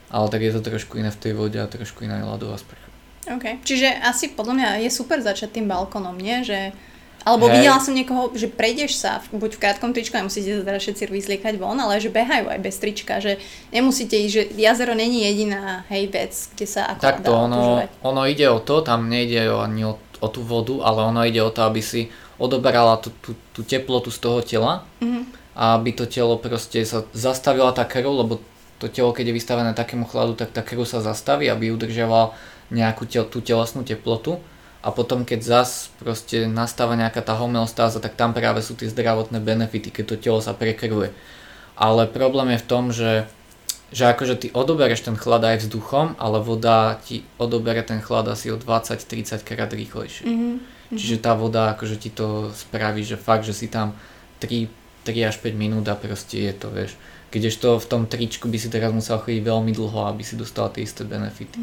ale tak je to trošku iné v tej vode a trošku iná je ľadová sprcha. OK. Čiže asi podľa mňa je super začať tým balkónom, nie? Že... Alebo Hej. videla som niekoho, že prejdeš sa buď v krátkom tričku, nemusíte sa teda všetci vyzliekať von, ale že behajú aj bez trička, že nemusíte ísť, že jazero není jediná hej vec, kde sa ako Takto ono, otužovať. ono ide o to, tam nejde o- ani o, o tú vodu, ale ono ide o to, aby si odoberala tú, tú, tú teplotu z toho tela Mhm. a aby to telo proste sa zastavila tá krv, lebo to telo, keď je vystavené takému chladu, tak tá krv sa zastaví, aby udržiavala nejakú tel, tú telesnú teplotu a potom keď zas proste nastáva nejaká tá homeostáza, tak tam práve sú tie zdravotné benefity, keď to telo sa prekrvuje. Ale problém je v tom, že, že akože ty odobereš ten chlad aj vzduchom, ale voda ti odobere ten chlad asi o 20-30 krát rýchlejšie. Mhm. Čiže tá voda akože ti to spraví, že fakt, že si tam 3, 3 až 5 minút a proste je to, vieš. Kdežto v tom tričku by si teraz musel chodiť veľmi dlho, aby si dostal tie isté benefity.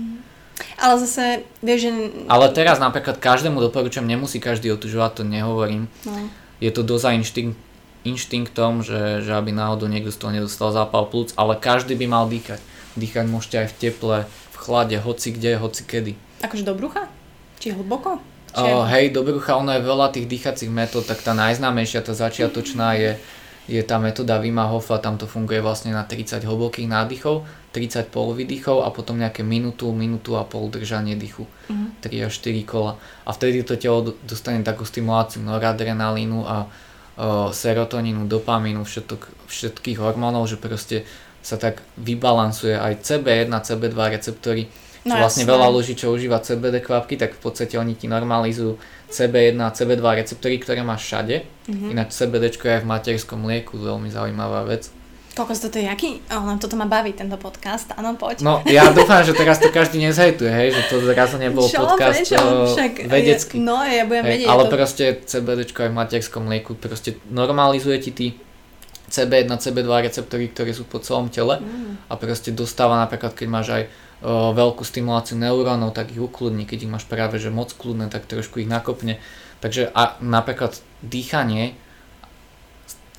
Ale zase, vieš, že... Ale teraz napríklad každému doporučujem, nemusí každý otužovať, to nehovorím. No. Je to dosť aj inštinkt, inštinktom, že, že aby náhodou niekto z toho nedostal zápal plúc, ale každý by mal dýchať. Dýchať môžete aj v teple, v chlade, hoci kde, hoci kedy. Akože do brucha? Či hlboko? Či O, hej, do brucha, ono je veľa tých dýchacích metód, tak tá najznámejšia, tá začiatočná je, je tá metóda Wima Hofa, tam to funguje vlastne na 30 hlbokých nádychov, 30 polovýdychov a potom nejaké minútu, minútu a pol držanie dýchu, Mhm. 3 až 4 kola. A vtedy to telo do- dostane takú stimuláciu noradrenalínu a, serotonínu, dopamínu, všetok, všetkých hormónov, že proste sa tak vybalansuje aj CB1, CB2 receptory, no, vlastne jasne. veľa ľudí, čo užíva CBD kvapky, tak v podstate oni ti normalizujú CB1 a CB2 receptory, ktoré máš všade. Mm-hmm. Ináč CBD je aj v materskom mlieku, veľmi zaujímavá vec. Koľko toto je jaký? Oh, nám toto ma baví, tento podcast. Áno, poď. No, ja dúfam, že teraz to každý nezhejtuje, hej, že to zrazu nebol Čo, podcast prečo? Však, vedecký. No, ja budem hej, vedieť. Ale to... proste CBD aj v materskom mlieku proste normalizuje ti ty CB1, CB2 receptory, ktoré sú po celom tele mm. a proste dostáva napríklad, keď máš aj veľkú stimuláciu neurónov, tak ich ukludní, keď ich máš práve že moc kľudné, tak trošku ich nakopne. Takže a napríklad dýchanie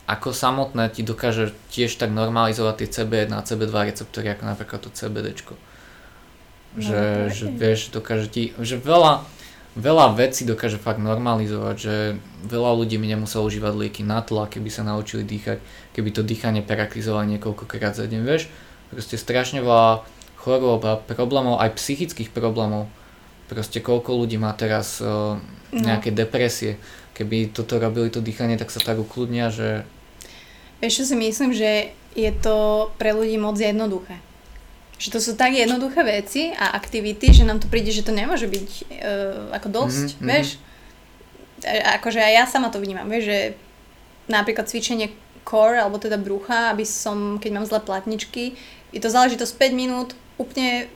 ako samotné ti dokáže tiež tak normalizovať tie CB1 a CB2 receptory ako napríklad to CBDčko. Že, no, že vieš, dokáže ti, že veľa, veľa vecí dokáže fakt normalizovať, že veľa ľudí mi nemuselo užívať lieky na tlak, keby sa naučili dýchať, keby to dýchanie prakrizovali niekoľkokrát za deň, vieš. Proste strašne veľa chorôb a problémov, aj psychických problémov. Proste koľko ľudí má teraz uh, nejaké no. depresie, keby toto robili to dýchanie, tak sa tak ukludnia, že... Čo si myslím, že je to pre ľudí moc jednoduché. Že to sú tak jednoduché veci a aktivity, že nám to príde, že to nemôže byť uh, ako dosť, mm-hmm. vieš? A, akože aj ja sama to vnímam, vieš, že napríklad cvičenie core, alebo teda brucha, aby som, keď mám zlé platničky, je to záležitosť 5 minút, úplne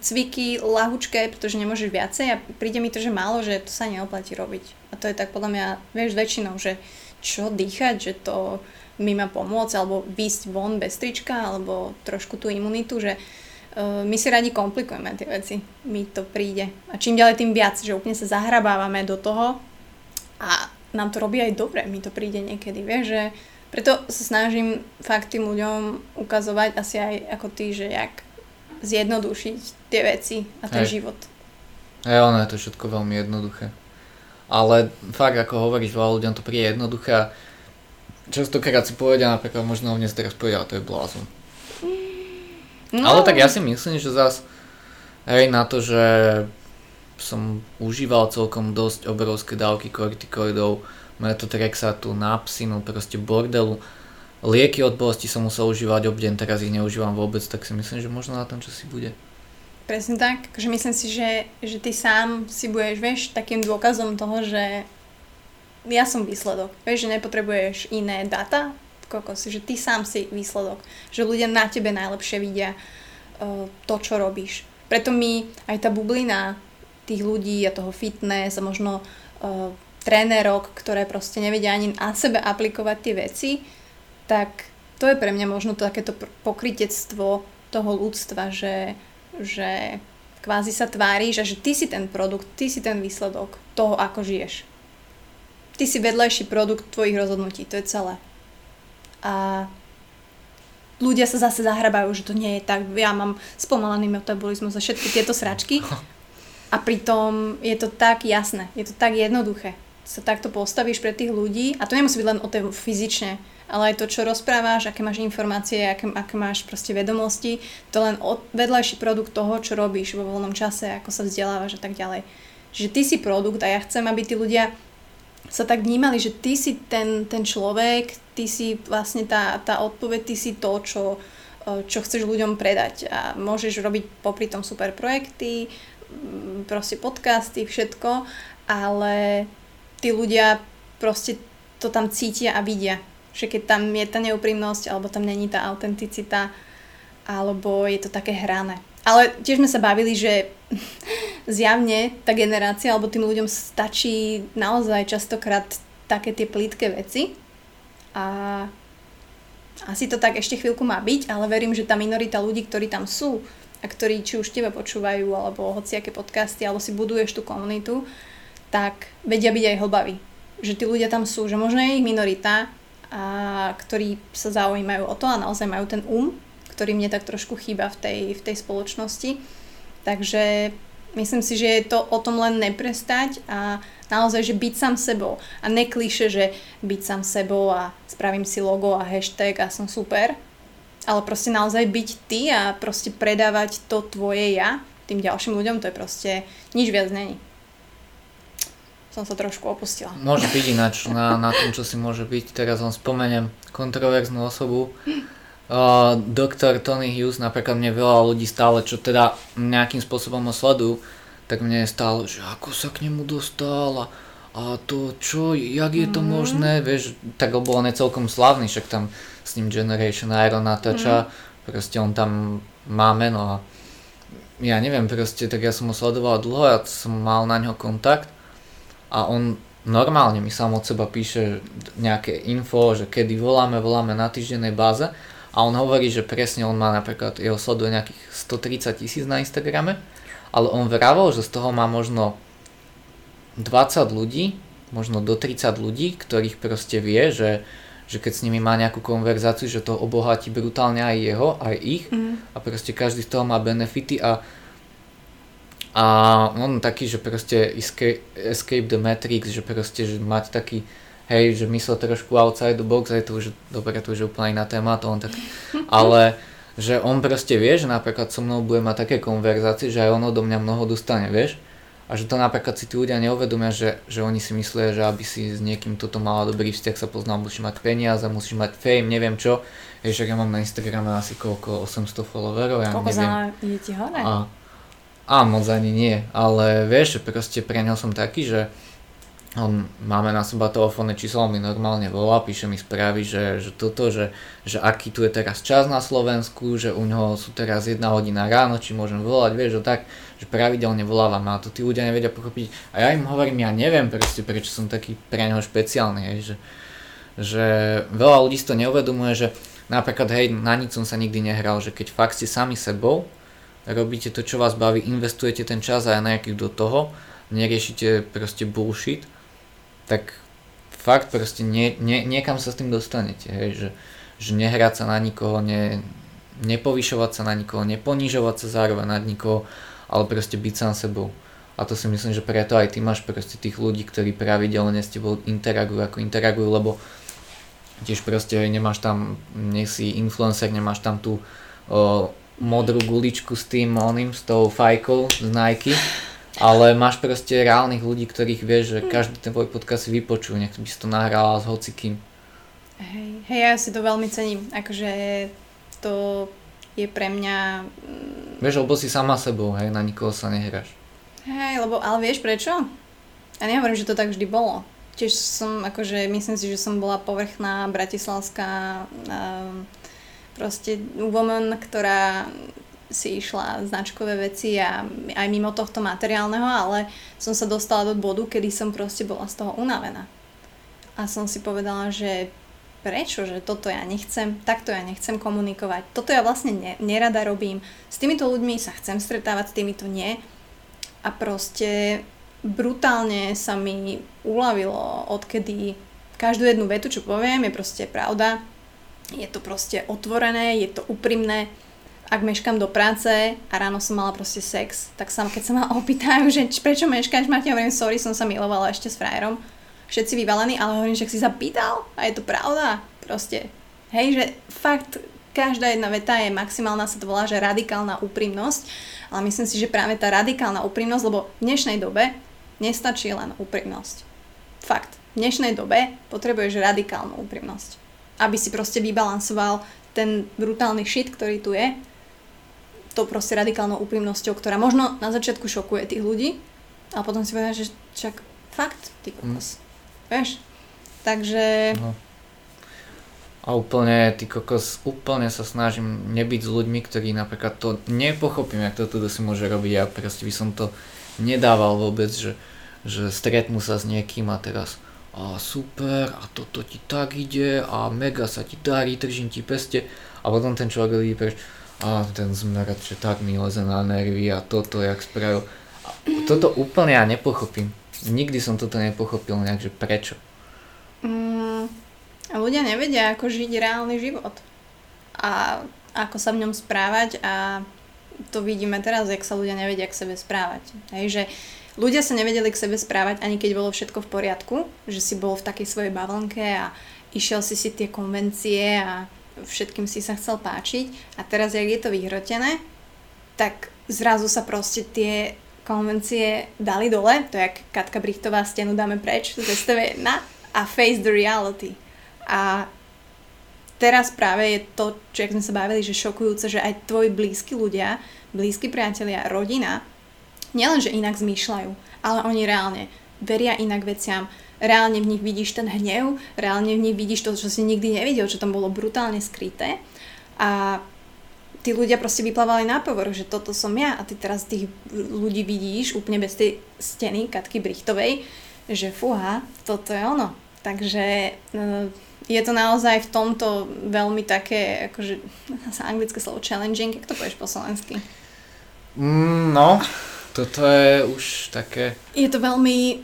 cviky lahučké, pretože nemôžeš viacej a príde mi to, že málo, že to sa neoplatí robiť. A to je tak podľa mňa, vieš, väčšinou, že čo dýchať, že to mi má pomôcť, alebo výsť von bez trička, alebo trošku tú imunitu, že uh, my si radi komplikujeme tie veci. Mi to príde. A čím ďalej, tým viac, že úplne sa zahrabávame do toho a nám to robí aj dobre, mi to príde niekedy, vieš, že preto sa snažím fakt tým ľuďom ukazovať asi aj ako ty, že jak zjednodušiť tie veci a ten Hej. život. Hej, ono je to všetko veľmi jednoduché. Ale fakt, ako hovoríš, veľa ľuďom to príde jednoduché a častokrát si povedia napríklad, možno dnes teraz povedia, to je blázon. No. Ale tak ja si myslím, že zas hej, na to, že som užíval celkom dosť obrovské dávky kortikoidov, metotrexatu, napsinu, proste bordelu, lieky od bolesti som musel užívať obdeň, teraz ich neužívam vôbec, tak si myslím, že možno na tom čo si bude. Presne tak, že myslím si, že, že ty sám si budeš, vieš, takým dôkazom toho, že ja som výsledok. Vieš, že nepotrebuješ iné data, si, že ty sám si výsledok. Že ľudia na tebe najlepšie vidia uh, to, čo robíš. Preto mi aj tá bublina tých ľudí a toho fitness a možno uh, trénerok, ktoré proste nevedia ani na sebe aplikovať tie veci, tak to je pre mňa možno to takéto pokrytectvo toho ľudstva, že, že kvázi sa tváriš a že ty si ten produkt, ty si ten výsledok toho, ako žiješ. Ty si vedľajší produkt tvojich rozhodnutí, to je celé. A ľudia sa zase zahrabajú, že to nie je tak. Ja mám spomalený metabolizmus a všetky tieto sračky. A pritom je to tak jasné, je to tak jednoduché. Sa takto postavíš pre tých ľudí a to nemusí byť len o tej fyzične, ale aj to, čo rozprávaš, aké máš informácie, aké, aké máš proste vedomosti, to len vedľajší produkt toho, čo robíš vo voľnom čase, ako sa vzdelávaš a tak ďalej. Že ty si produkt a ja chcem, aby tí ľudia sa tak vnímali, že ty si ten, ten človek, ty si vlastne tá, tá odpoveď, ty si to, čo, čo chceš ľuďom predať a môžeš robiť popri tom super projekty, proste podcasty, všetko, ale tí ľudia proste to tam cítia a vidia že keď tam je tá neúprimnosť, alebo tam není tá autenticita, alebo je to také hrané. Ale tiež sme sa bavili, že zjavne tá generácia, alebo tým ľuďom stačí naozaj častokrát také tie plítke veci. A asi to tak ešte chvíľku má byť, ale verím, že tá minorita ľudí, ktorí tam sú a ktorí či už teba počúvajú, alebo hociaké podcasty, alebo si buduješ tú komunitu, tak vedia byť aj hlbaví. Že tí ľudia tam sú, že možno je ich minorita, a ktorí sa zaujímajú o to a naozaj majú ten um, ktorý mne tak trošku chýba v tej, v tej spoločnosti. Takže myslím si, že je to o tom len neprestať a naozaj, že byť sám sebou. A neklíše, že byť sám sebou a spravím si logo a hashtag a som super. Ale proste naozaj byť ty a proste predávať to tvoje ja tým ďalším ľuďom, to je proste nič viac není. Som sa trošku opustila. Môže byť ináč na, na tom, čo si môže byť. Teraz vám spomeniem kontroverznú osobu. Uh, doktor Tony Hughes, napríklad mne veľa ľudí stále, čo teda nejakým spôsobom ho sledujú, tak mne je stále, že ako sa k nemu dostal a, a to čo, jak je to mm. možné, vieš, tak lebo on je celkom slavný, však tam s ním Generation Iron natáča, mm. proste on tam má meno a ja neviem, proste, tak ja som ho sledoval dlho, ja som mal na ňo kontakt a on normálne mi sám od seba píše nejaké info, že kedy voláme, voláme na týždennej báze. A on hovorí, že presne on má napríklad, jeho sleduje nejakých 130 tisíc na Instagrame, ale on vravel, že z toho má možno 20 ľudí, možno do 30 ľudí, ktorých proste vie, že, že keď s nimi má nejakú konverzáciu, že to obohatí brutálne aj jeho, aj ich. Mm. a proste každý z toho má benefity a a on taký, že proste escape, escape the matrix, že proste, že mať taký, hej, že myslel trošku outside the box, aj to už, dobre, to už je úplne iná téma, to on tak, ale že on proste vie, že napríklad so mnou bude mať také konverzácie, že aj on odo mňa mnoho dostane, vieš, a že to napríklad si tí ľudia neuvedomia, že, že oni si myslia, že aby si s niekým toto mala dobrý vzťah sa poznal, musíš mať peniaze, musíš mať fame, neviem čo. Vieš, ja mám na Instagrame asi koľko, 800 followerov, ja koľko neviem. Koľko ti hore? A, a moc ani nie, ale vieš, proste pre neho som taký, že on, máme na seba telefónne číslo, on mi normálne volá, píše mi správy, že, že toto, že, že aký tu je teraz čas na Slovensku, že u neho sú teraz jedna hodina ráno, či môžem volať, vieš, že tak, že pravidelne volávam a to tí ľudia nevedia pochopiť. A ja im hovorím, ja neviem proste, prečo som taký pre neho špeciálny, hej, že, že veľa ľudí si to neuvedomuje, že napríklad, hej, na nič som sa nikdy nehral, že keď fakt ste sami sebou, robíte to, čo vás baví, investujete ten čas a nejaký do toho, neriešite proste bullshit, tak fakt proste nie, nie, niekam sa s tým dostanete, hej, že, že nehrať sa na nikoho, ne, nepovyšovať sa na nikoho, neponižovať sa zároveň nad nikoho, ale proste byť sám sebou. A to si myslím, že preto aj ty máš proste tých ľudí, ktorí pravidelne s tebou interagujú, ako interagujú, lebo tiež proste nemáš tam, nie si influencer, nemáš tam tú o, modrú guličku s tým oným, s tou fajkou z Nike, ale máš proste reálnych ľudí, ktorých vieš, že každý ten tvoj podcast si vypočul, nech by si to nahrala s hocikým. Hej, hej, ja si to veľmi cením, akože to je pre mňa... Mm, vieš, lebo si sama sebou, hej, na nikoho sa nehráš. Hej, lebo, ale vieš prečo? Ja nehovorím, že to tak vždy bolo. Tiež som, akože, myslím si, že som bola povrchná bratislavská um, proste woman, ktorá si išla značkové veci a aj mimo tohto materiálneho, ale som sa dostala do bodu, kedy som proste bola z toho unavená. A som si povedala, že prečo, že toto ja nechcem, takto ja nechcem komunikovať, toto ja vlastne ne, nerada robím, s týmito ľuďmi sa chcem stretávať, s týmito nie. A proste brutálne sa mi uľavilo, odkedy každú jednu vetu, čo poviem, je proste pravda, je to proste otvorené, je to úprimné. Ak meškám do práce a ráno som mala proste sex, tak sa, keď sa ma opýtajú, že prečo meškáš, Martin, hovorím, sorry, som sa milovala ešte s frajerom. Všetci vyvalení, ale hovorím, že si sa pýtal a je to pravda. Proste, hej, že fakt každá jedna veta je maximálna, sa to volá, že radikálna úprimnosť, ale myslím si, že práve tá radikálna úprimnosť, lebo v dnešnej dobe nestačí len úprimnosť. Fakt, v dnešnej dobe potrebuješ radikálnu úprimnosť aby si proste vybalansoval ten brutálny shit, ktorý tu je, to proste radikálnou úprimnosťou, ktorá možno na začiatku šokuje tých ľudí, a potom si povedal, že čak fakt, ty kokos. Mm. Vieš? Takže... No. A úplne, ty kokos, úplne sa snažím nebyť s ľuďmi, ktorí napríklad to nepochopím, jak to tu si môže robiť. Ja proste by som to nedával vôbec, že, že stretnú sa s niekým a teraz a super a toto ti tak ide a mega sa ti darí, držím ti peste a potom ten človek vidí preč a ten zmerať, že tak mi leze na nervy a toto jak spravil. A toto úplne ja nepochopím. Nikdy som toto nepochopil nejak, že prečo. Mm, ľudia nevedia, ako žiť reálny život. A ako sa v ňom správať a to vidíme teraz, jak sa ľudia nevedia k sebe správať. Hej, že ľudia sa nevedeli k sebe správať, ani keď bolo všetko v poriadku, že si bol v takej svojej bavlnke a išiel si si tie konvencie a všetkým si sa chcel páčiť a teraz, jak je to vyhrotené, tak zrazu sa proste tie konvencie dali dole, to je jak Katka Brichtová, stenu dáme preč z STV1 a face the reality. A teraz práve je to, čo sme sa bavili, že šokujúce, že aj tvoji blízki ľudia, blízki priatelia, rodina, nielenže inak zmýšľajú, ale oni reálne veria inak veciam, reálne v nich vidíš ten hnev, reálne v nich vidíš to, čo si nikdy nevidel, čo tam bolo brutálne skryté a tí ľudia proste vyplávali na povrch, že toto som ja a ty teraz tých ľudí vidíš úplne bez tej steny Katky Brichtovej, že fúha, toto je ono. Takže no, je to naozaj v tomto veľmi také, akože, anglické slovo challenging, jak to povieš po slovensky? Mm, no, toto je už také... Je to veľmi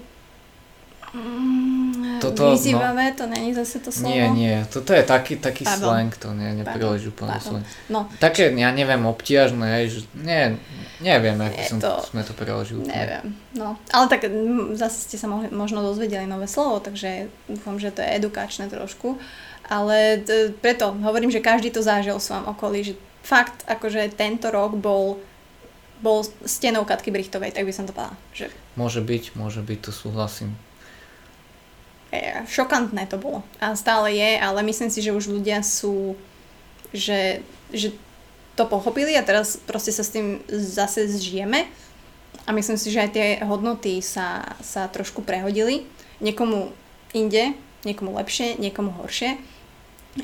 mm, toto, vyzývavé, no, to není zase to slovo? Nie, nie, toto je taký, taký slang, to nie, nepreloží úplne slang. No. Také, ja neviem, obtiažné, že nie, neviem, ako som, to, sme to preložili. Neviem, no, ale tak zase ste sa mohli, možno dozvedeli nové slovo, takže dúfam, že to je edukačné trošku, ale t- preto hovorím, že každý to zažil v svojom okolí, že fakt, akože tento rok bol bol stenou Katky Brichtovej, tak by som to povedala. Že... Môže byť, môže byť, to súhlasím. E, šokantné to bolo. A stále je, ale myslím si, že už ľudia sú, že, že to pochopili a teraz proste sa s tým zase zžijeme. A myslím si, že aj tie hodnoty sa, sa trošku prehodili. Niekomu inde, niekomu lepšie, niekomu horšie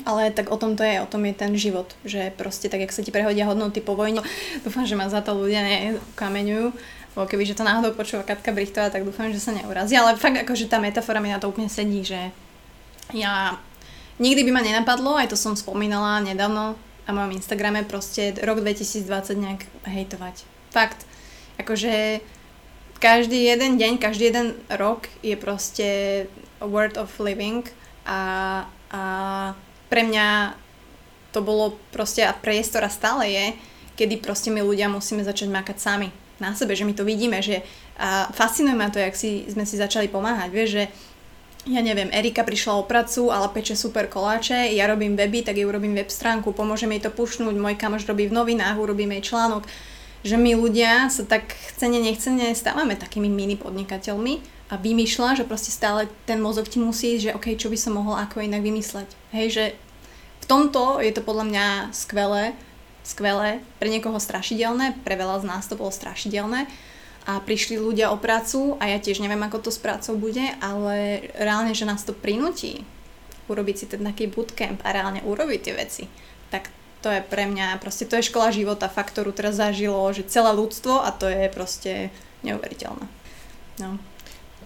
ale tak o tom to je, o tom je ten život, že proste tak, jak sa ti prehodia hodnoty po vojne, dúfam, že ma za to ľudia nekameňujú, lebo keby že to náhodou počúva Katka Brichtová, tak dúfam, že sa neurazí, ale fakt akože tá metafora mi na to úplne sedí, že ja nikdy by ma nenapadlo, aj to som spomínala nedávno na mojom Instagrame, proste rok 2020 nejak hejtovať. Fakt, akože každý jeden deň, každý jeden rok je proste a word of living a, a pre mňa to bolo proste a priestor a stále je, kedy proste my ľudia musíme začať makať sami na sebe, že my to vidíme, že a fascinuje ma to, jak si, sme si začali pomáhať, vieš, že ja neviem, Erika prišla o pracu, ale peče super koláče, ja robím weby, tak jej urobím web stránku, pomôžem jej to pušnúť, môj kamoš robí v novinách, urobím jej článok, že my ľudia sa tak chcene, nechcene stávame takými mini podnikateľmi a vymýšľa, že proste stále ten mozog ti musí ísť, že OK, čo by som mohol ako inak vymysleť. Hej, že v tomto je to podľa mňa skvelé, skvelé, pre niekoho strašidelné, pre veľa z nás to bolo strašidelné a prišli ľudia o prácu a ja tiež neviem, ako to s prácou bude, ale reálne, že nás to prinúti urobiť si ten taký bootcamp a reálne urobiť tie veci, tak to je pre mňa, proste to je škola života, fakt, ktorú teraz zažilo, že celé ľudstvo a to je proste neuveriteľné. No.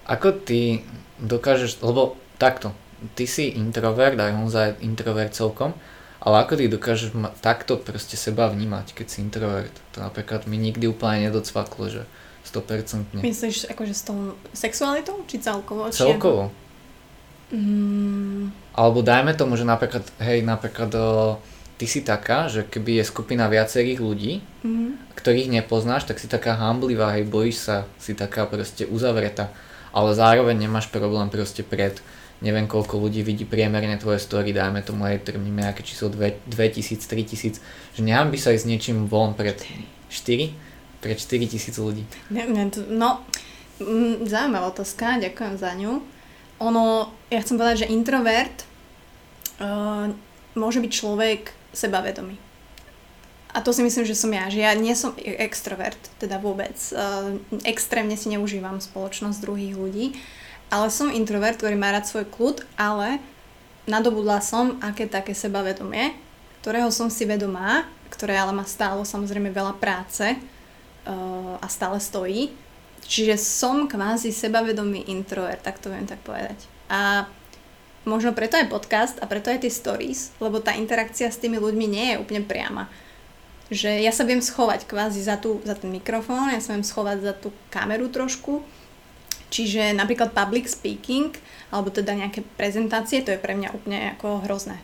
Ako ty dokážeš, lebo takto, ty si introvert, aj on za introvert celkom, ale ako ty dokážeš ma, takto proste seba vnímať, keď si introvert? To napríklad mi nikdy úplne nedocvaklo, že 100%. Myslíš akože s tou sexualitou, či celkovo? Celkovo. Či mm. Alebo dajme tomu, že napríklad, hej, napríklad o, ty si taká, že keby je skupina viacerých ľudí, mm. ktorých nepoznáš, tak si taká hamblivá, hej, bojíš sa, si taká proste uzavretá, ale zároveň nemáš problém proste pred neviem koľko ľudí vidí priemerne tvoje story, dajme tomu aj trvníme nejaké číslo 2000, 3000, že by sa ísť s niečím von pred 4? Pred 4000 ľudí. No, mm, zaujímavá otázka, ďakujem za ňu. Ono, ja chcem povedať, že introvert uh, môže byť človek sebavedomý. A to si myslím, že som ja, že ja nie som extrovert, teda vôbec. Uh, extrémne si neužívam spoločnosť druhých ľudí. Ale som introvert, ktorý má rád svoj kľud, ale nadobudla som aké také sebavedomie, ktorého som si vedomá, ktoré ale ma stálo samozrejme veľa práce uh, a stále stojí. Čiže som kvázi sebavedomý introvert, tak to viem tak povedať. A možno preto aj podcast a preto aj tie stories, lebo tá interakcia s tými ľuďmi nie je úplne priama. Že ja sa viem schovať kvázi za, tú, za ten mikrofón, ja sa viem schovať za tú kameru trošku, Čiže napríklad public speaking, alebo teda nejaké prezentácie, to je pre mňa úplne ako hrozné.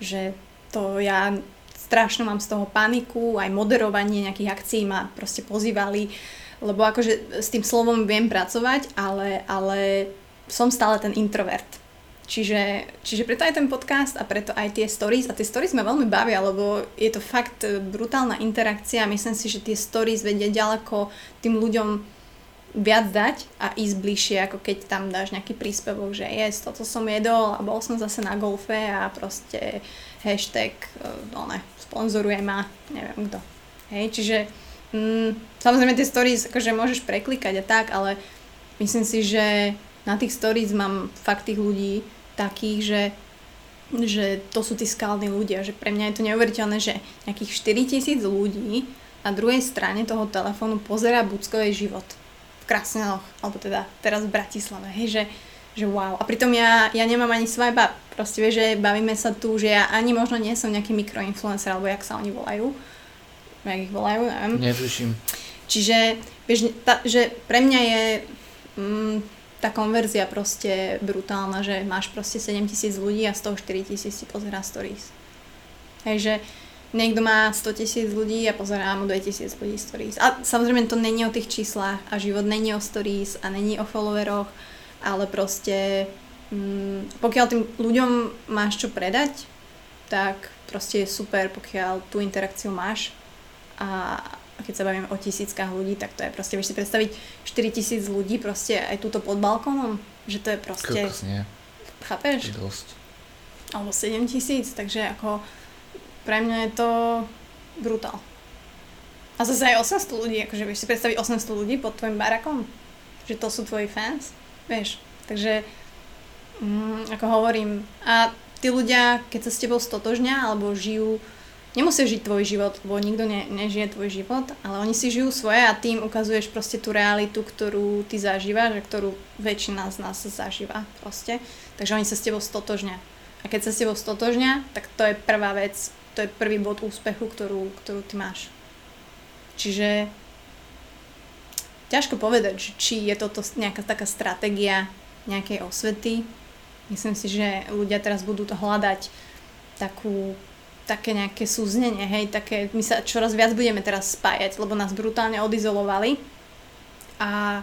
Že to ja strašne mám z toho paniku, aj moderovanie nejakých akcií ma proste pozývali, lebo akože s tým slovom viem pracovať, ale, ale som stále ten introvert. Čiže, čiže preto aj ten podcast a preto aj tie stories. A tie stories ma veľmi bavia, lebo je to fakt brutálna interakcia. Myslím si, že tie stories vedia ďaleko tým ľuďom viac dať a ísť bližšie, ako keď tam dáš nejaký príspevok, že jes, toto som jedol a bol som zase na golfe a proste hashtag, e, no ne, sponzoruje ma, neviem kto. Hej, čiže mm, samozrejme tie stories akože môžeš preklikať a tak, ale myslím si, že na tých stories mám fakt tých ľudí takých, že že to sú tí skalní ľudia, že pre mňa je to neuveriteľné, že nejakých 4000 ľudí na druhej strane toho telefónu pozera Buckovej život Krasnoch, alebo teda teraz v Bratislave, hej, že, že wow. A pritom ja, ja nemám ani swipe up. Proste vieš, že bavíme sa tu, že ja ani možno nie som nejaký mikroinfluencer, alebo jak sa oni volajú. Jak ich volajú, neviem. Netuším. Čiže, vieš, tá, že pre mňa je mm, tá konverzia proste brutálna, že máš proste 7000 ľudí a z toho 4000 si pozerá stories. Hej, že niekto má 100 tisíc ľudí a pozerá mu 2000 ľudí stories. A samozrejme to není o tých číslach a život není o stories a není o followeroch, ale proste mm, pokiaľ tým ľuďom máš čo predať, tak proste je super, pokiaľ tú interakciu máš a keď sa bavíme o tisíckach ľudí, tak to je proste, vieš si predstaviť 4000 ľudí proste aj túto pod balkónom, že to je proste... Kokos, nie. Chápeš? Dosť. Alebo 7000, takže ako pre mňa je to brutál. A zase aj 800 ľudí, akože vieš si predstaviť 800 ľudí pod tvojim barakom? Že to sú tvoji fans? Vieš, takže mm, ako hovorím, a tí ľudia, keď sa s tebou stotožňa alebo žijú, nemusia žiť tvoj život, lebo nikto ne, nežije tvoj život, ale oni si žijú svoje a tým ukazuješ proste tú realitu, ktorú ty zažívaš a ktorú väčšina z nás zažíva proste. Takže oni sa s tebou stotožňa. A keď sa s tebou stotožňa, tak to je prvá vec, to je prvý bod úspechu, ktorú, ktorú ty máš. Čiže ťažko povedať, či je toto nejaká taká stratégia nejakej osvety. Myslím si, že ľudia teraz budú to hľadať takú, také nejaké súznenie, hej, také, my sa čoraz viac budeme teraz spájať, lebo nás brutálne odizolovali a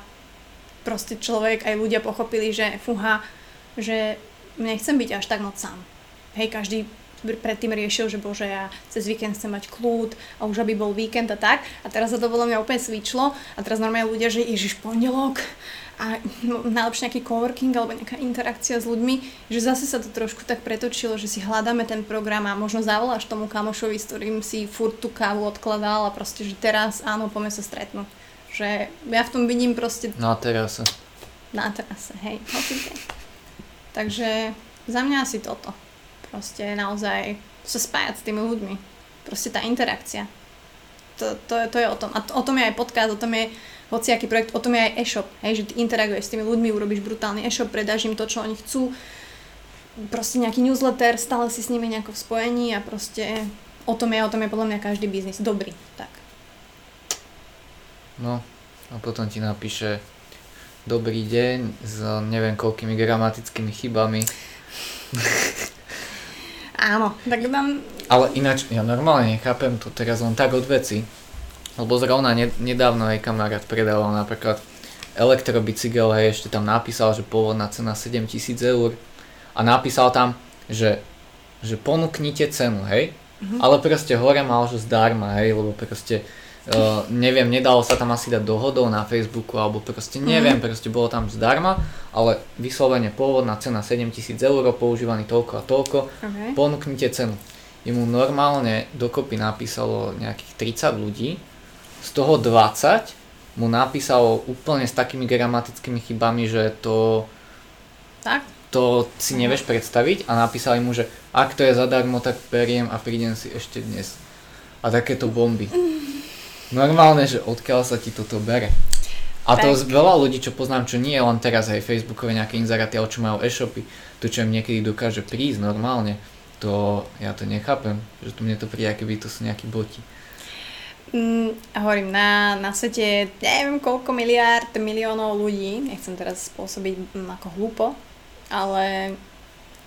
proste človek, aj ľudia pochopili, že fuha, že nechcem byť až tak moc sám. Hej, každý predtým riešil, že bože, ja cez víkend chcem mať kľud a už aby bol víkend a tak. A teraz sa to bolo mňa úplne svičlo a teraz normálne ľudia, že ježiš pondelok a no, najlepšie nejaký coworking alebo nejaká interakcia s ľuďmi, že zase sa to trošku tak pretočilo, že si hľadáme ten program a možno zavoláš tomu kamošovi, s ktorým si furt tú kávu odkladal a proste, že teraz áno, poďme sa stretnúť. Že ja v tom vidím proste... Na terase. Na terase, hej, hocite. Takže za mňa asi toto. Proste naozaj sa spájať s tými ľuďmi. Proste tá interakcia. To, to, to je o tom. A to, o tom je aj podcast, o tom je hociaký projekt, o tom je aj e-shop. Hej, že ty interaguješ s tými ľuďmi, urobíš brutálny e-shop, predáš im to, čo oni chcú. Proste nejaký newsletter, stále si s nimi nejako v spojení a proste o tom je, o tom je podľa mňa každý biznis. Dobrý, tak. No, a potom ti napíše dobrý deň s neviem koľkými gramatickými chybami. Áno, tak tam... Ale ináč, ja normálne nechápem to teraz len tak od veci, lebo zrovna nedávno aj kamarát predával napríklad elektrobicykel, hej, ešte tam napísal, že pôvodná cena 7000 eur a napísal tam, že, že ponúknite cenu, hej, mm-hmm. ale proste hore mal, že zdarma, hej, lebo proste Uh, neviem, nedalo sa tam asi dať dohodou na Facebooku alebo proste neviem, mm. proste bolo tam zdarma, ale vyslovene pôvodná cena 7000 eur, používaný toľko a toľko, okay. ponúknite cenu. Jemu normálne dokopy napísalo nejakých 30 ľudí, z toho 20 mu napísalo úplne s takými gramatickými chybami, že to... Tak? To si nevieš predstaviť a napísali mu, že ak to je zadarmo, tak periem a prídem si ešte dnes. A takéto bomby. Normálne, že odkiaľ sa ti toto bere. A to z veľa ľudí, čo poznám, čo nie je len teraz aj Facebookové nejaké inzeráty, ale čo majú e-shopy, to čo im niekedy dokáže prísť normálne, to ja to nechápem, že tu mne to príde, keby to sú nejakí boti. Mm, hovorím, na, na svete neviem koľko miliárd, miliónov ľudí, nechcem teraz spôsobiť mm, ako hlúpo, ale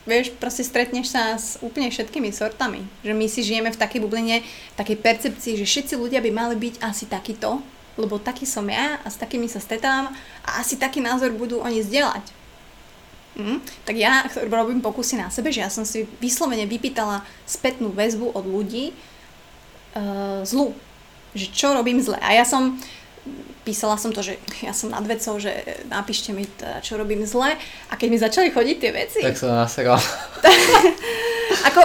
vieš, proste stretneš sa s úplne všetkými sortami. Že my si žijeme v takej bubline, v takej percepcii, že všetci ľudia by mali byť asi takýto, lebo taký som ja a s takými sa stretávam a asi taký názor budú oni zdieľať. Mm, tak ja robím pokusy na sebe, že ja som si vyslovene vypýtala spätnú väzbu od ľudí uh, zlu. Že čo robím zle. A ja som písala som to, že ja som nad vecou, že napíšte mi teda, čo robím zle a keď mi začali chodiť tie veci... Tak som naseral. ako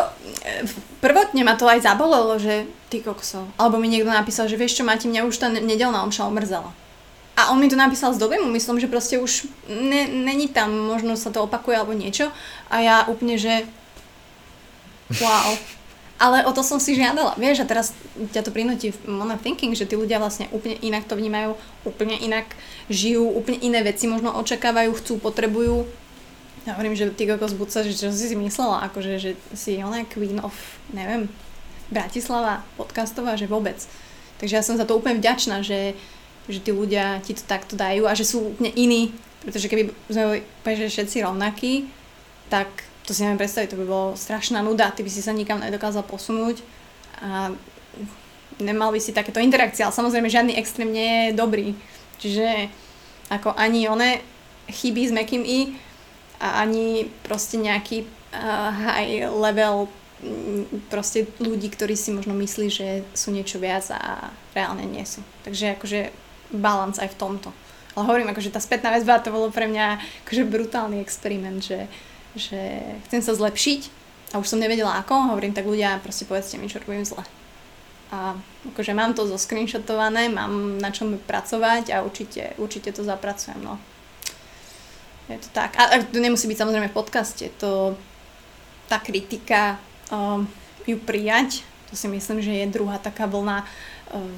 prvotne ma to aj zabolelo, že ty kokso. Alebo mi niekto napísal, že vieš čo, Mati, mňa už tá nedelná omša omrzela. A on mi to napísal s dobrým úmyslom, že proste už ne, není tam, možno sa to opakuje alebo niečo. A ja úplne, že wow. Ale o to som si žiadala, vieš, a teraz ťa to prinúti moment thinking, že tí ľudia vlastne úplne inak to vnímajú, úplne inak žijú, úplne iné veci možno očakávajú, chcú, potrebujú. Ja hovorím, že ty kokos buca, že čo si si myslela, akože, že si ona queen of, neviem, Bratislava podcastová, že vôbec. Takže ja som za to úplne vďačná, že, že tí ľudia ti to takto dajú a že sú úplne iní, pretože keby sme že všetci rovnakí, tak to si neviem predstaviť, to by bolo strašná nuda, ty by si sa nikam nedokázal posunúť a nemal by si takéto interakcie, ale samozrejme žiadny extrém nie je dobrý. Čiže ako ani one chyby s mekým i a ani proste nejaký uh, high level mm, proste ľudí, ktorí si možno myslí, že sú niečo viac a reálne nie sú. Takže akože balans aj v tomto. Ale hovorím, akože tá spätná väzba to bolo pre mňa akože brutálny experiment, že že chcem sa zlepšiť a už som nevedela ako, hovorím, tak ľudia proste povedzte mi, čo robím zle. A akože mám to zoskrinshotované, mám na čom pracovať a určite, určite to zapracujem, no. Je to tak. A, a to nemusí byť samozrejme v podcaste, to tá kritika um, ju prijať, to si myslím, že je druhá taká vlna um,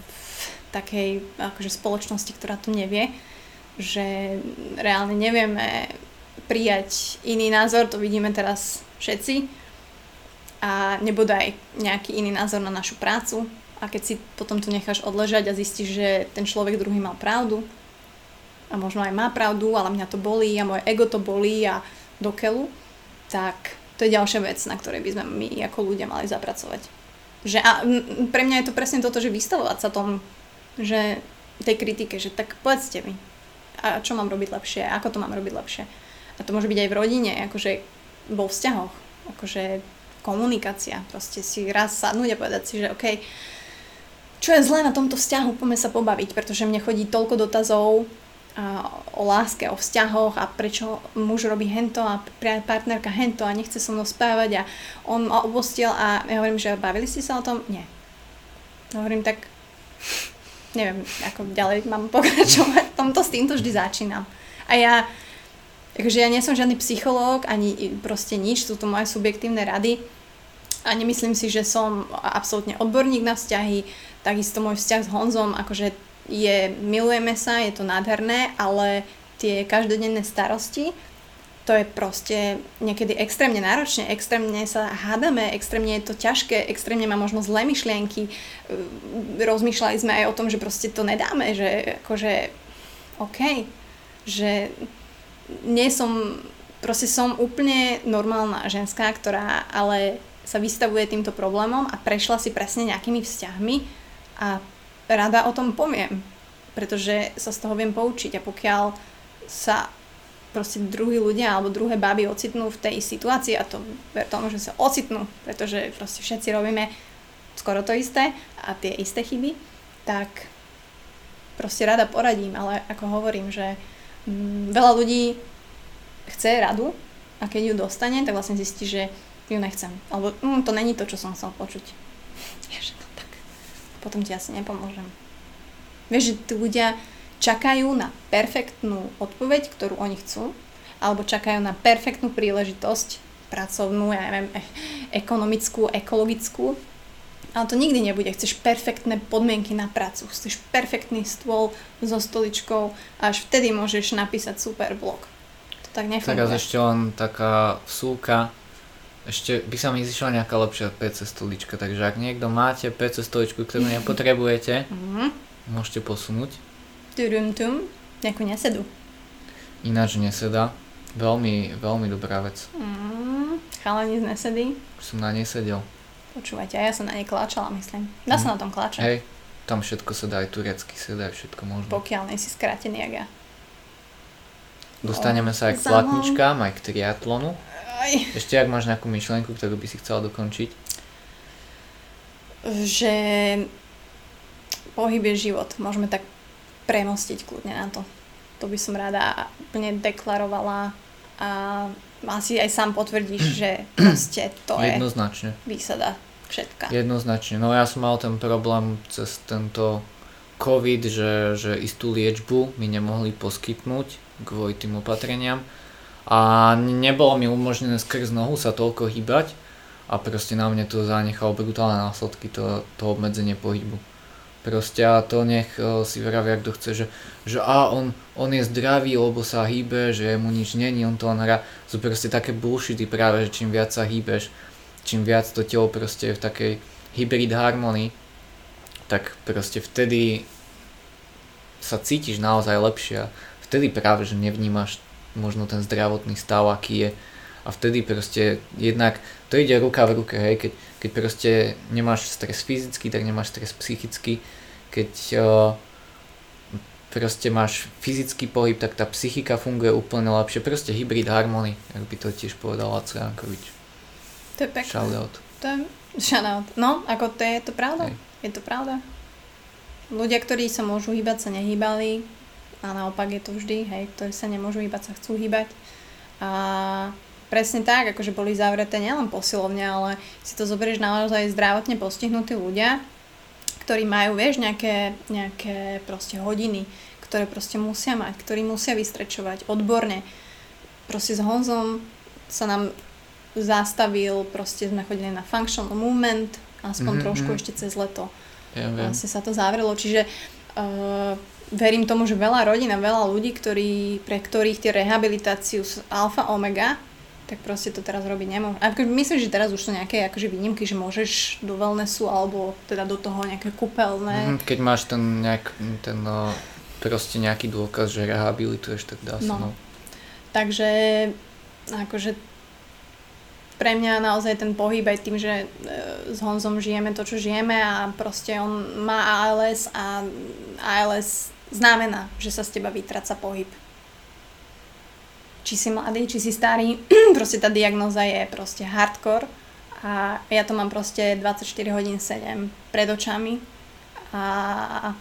takej akože spoločnosti, ktorá to nevie, že reálne nevieme prijať iný názor, to vidíme teraz všetci a nebude aj nejaký iný názor na našu prácu a keď si potom to necháš odležať a zistíš, že ten človek druhý mal pravdu a možno aj má pravdu, ale mňa to bolí a moje ego to bolí a dokelu, tak to je ďalšia vec, na ktorej by sme my ako ľudia mali zapracovať. Že a pre mňa je to presne toto, že vystavovať sa tomu, že tej kritike, že tak povedzte mi, a čo mám robiť lepšie, ako to mám robiť lepšie. A to môže byť aj v rodine, akože vo vzťahoch, akože komunikácia, proste si raz sadnúť a povedať si, že OK, čo je zlé na tomto vzťahu, poďme sa pobaviť, pretože mne chodí toľko dotazov a, o láske, o vzťahoch a prečo muž robí hento a partnerka hento a nechce so mnou spávať a on ma obostil a ja hovorím, že bavili ste sa o tom? Nie. Hovorím tak, neviem, ako ďalej mám pokračovať, tomto s týmto vždy začínam. A ja Takže ja nie som žiadny psychológ, ani proste nič, sú to moje subjektívne rady a nemyslím si, že som absolútne odborník na vzťahy, takisto môj vzťah s Honzom, akože je, milujeme sa, je to nádherné, ale tie každodenné starosti, to je proste niekedy extrémne náročné, extrémne sa hádame, extrémne je to ťažké, extrémne má možno zlé myšlienky. Rozmýšľali sme aj o tom, že proste to nedáme, že akože OK, že nie som, proste som úplne normálna ženská, ktorá ale sa vystavuje týmto problémom a prešla si presne nejakými vzťahmi a rada o tom poviem, pretože sa z toho viem poučiť a pokiaľ sa proste druhí ľudia alebo druhé baby ocitnú v tej situácii a to ver tomu, že sa ocitnú, pretože proste všetci robíme skoro to isté a tie isté chyby, tak proste rada poradím, ale ako hovorím, že veľa ľudí chce radu a keď ju dostane, tak vlastne zistí, že ju nechcem. Alebo mm, to není to, čo som chcel počuť. Ježe, no tak. Potom ti asi nepomôžem. Vieš, že tí ľudia čakajú na perfektnú odpoveď, ktorú oni chcú, alebo čakajú na perfektnú príležitosť pracovnú, ja neviem, e- ekonomickú, ekologickú, ale to nikdy nebude. Chceš perfektné podmienky na prácu, chceš perfektný stôl so stoličkou a až vtedy môžeš napísať super blog. To tak nefunguje. Teraz ešte len taká vsúka, ešte by sa mi zišla nejaká lepšia PC stolička, takže ak niekto máte PC stoličku, ktorú nepotrebujete, mm-hmm. môžete posunúť. Turum tum, nejakú nesedu. Ináč nesedá. Veľmi, veľmi dobrá vec. Mm, chalani z nesedy. Som na nej sedel. Počúvajte, a ja som na nej kláčala, myslím. Dá sa mm. na tom kláčať. Hej, tam všetko sa dá, aj turecky sa dá, všetko možno. Pokiaľ nie si skrátený, jak ja. Dostaneme sa aj k platničkám, aj k triatlonu. Aj. Ešte ak máš nejakú myšlienku, ktorú by si chcela dokončiť? Že pohyb je život. Môžeme tak premostiť kľudne na to. To by som rada úplne deklarovala a asi aj sám potvrdíš, že proste to Jednoznačne. je výsada všetka. Jednoznačne. No ja som mal ten problém cez tento COVID, že, že istú liečbu mi nemohli poskytnúť kvôli tým opatreniam a nebolo mi umožnené skrz nohu sa toľko hýbať a proste na mne to zanechalo brutálne následky, to, to obmedzenie pohybu. Proste a to nech uh, si vravia, kto chce, že, že a on, on je zdravý, lebo sa hýbe, že mu nič není, on to len hrá. Sú proste také bullshity práve, že čím viac sa hýbeš, čím viac to telo proste je v takej hybrid harmonii, tak proste vtedy sa cítiš naozaj lepšie a vtedy práve, že nevnímaš možno ten zdravotný stav, aký je a vtedy proste jednak to ide ruka v ruke, hej, keď, keď proste nemáš stres fyzický, tak nemáš stres psychický, keď uh, proste máš fyzický pohyb, tak tá psychika funguje úplne lepšie, proste hybrid harmony, ak by to tiež povedal Laco Jankovič. To je pekné. Shoutout. To je shoutout. No, ako to je to pravda. Hej. Je to pravda. Ľudia, ktorí sa môžu hýbať, sa nehýbali a naopak je to vždy, hej, ktorí sa nemôžu hýbať, sa chcú hýbať. A presne tak, akože boli zavreté nielen posilovne, ale si to zoberieš naozaj zdravotne postihnutí ľudia, ktorí majú, vieš, nejaké, nejaké proste hodiny, ktoré proste musia mať, ktorí musia vystrečovať odborne. Proste s Honzom sa nám zastavil, proste sme chodili na functional movement, aspoň mm-hmm. trošku ešte cez leto. Ja viem. Vlastne sa to zavrelo, čiže uh, verím tomu, že veľa rodín a veľa ľudí, ktorí, pre ktorých tie rehabilitáciu alfa omega, tak proste to teraz robiť nemôžu. A akože myslím, že teraz už sú nejaké akože výnimky, že môžeš do wellnessu alebo teda do toho nejaké kúpeľné. Mhm, keď máš ten, nejak, ten no, proste nejaký dôkaz, že rehabilituješ, tak dá sa. No. no. Takže akože pre mňa naozaj ten pohyb aj tým, že e, s Honzom žijeme to, čo žijeme a proste on má ALS a ALS znamená, že sa z teba vytraca pohyb či si mladý, či si starý, proste tá diagnoza je proste hardcore a ja to mám proste 24 hodín 7 pred očami a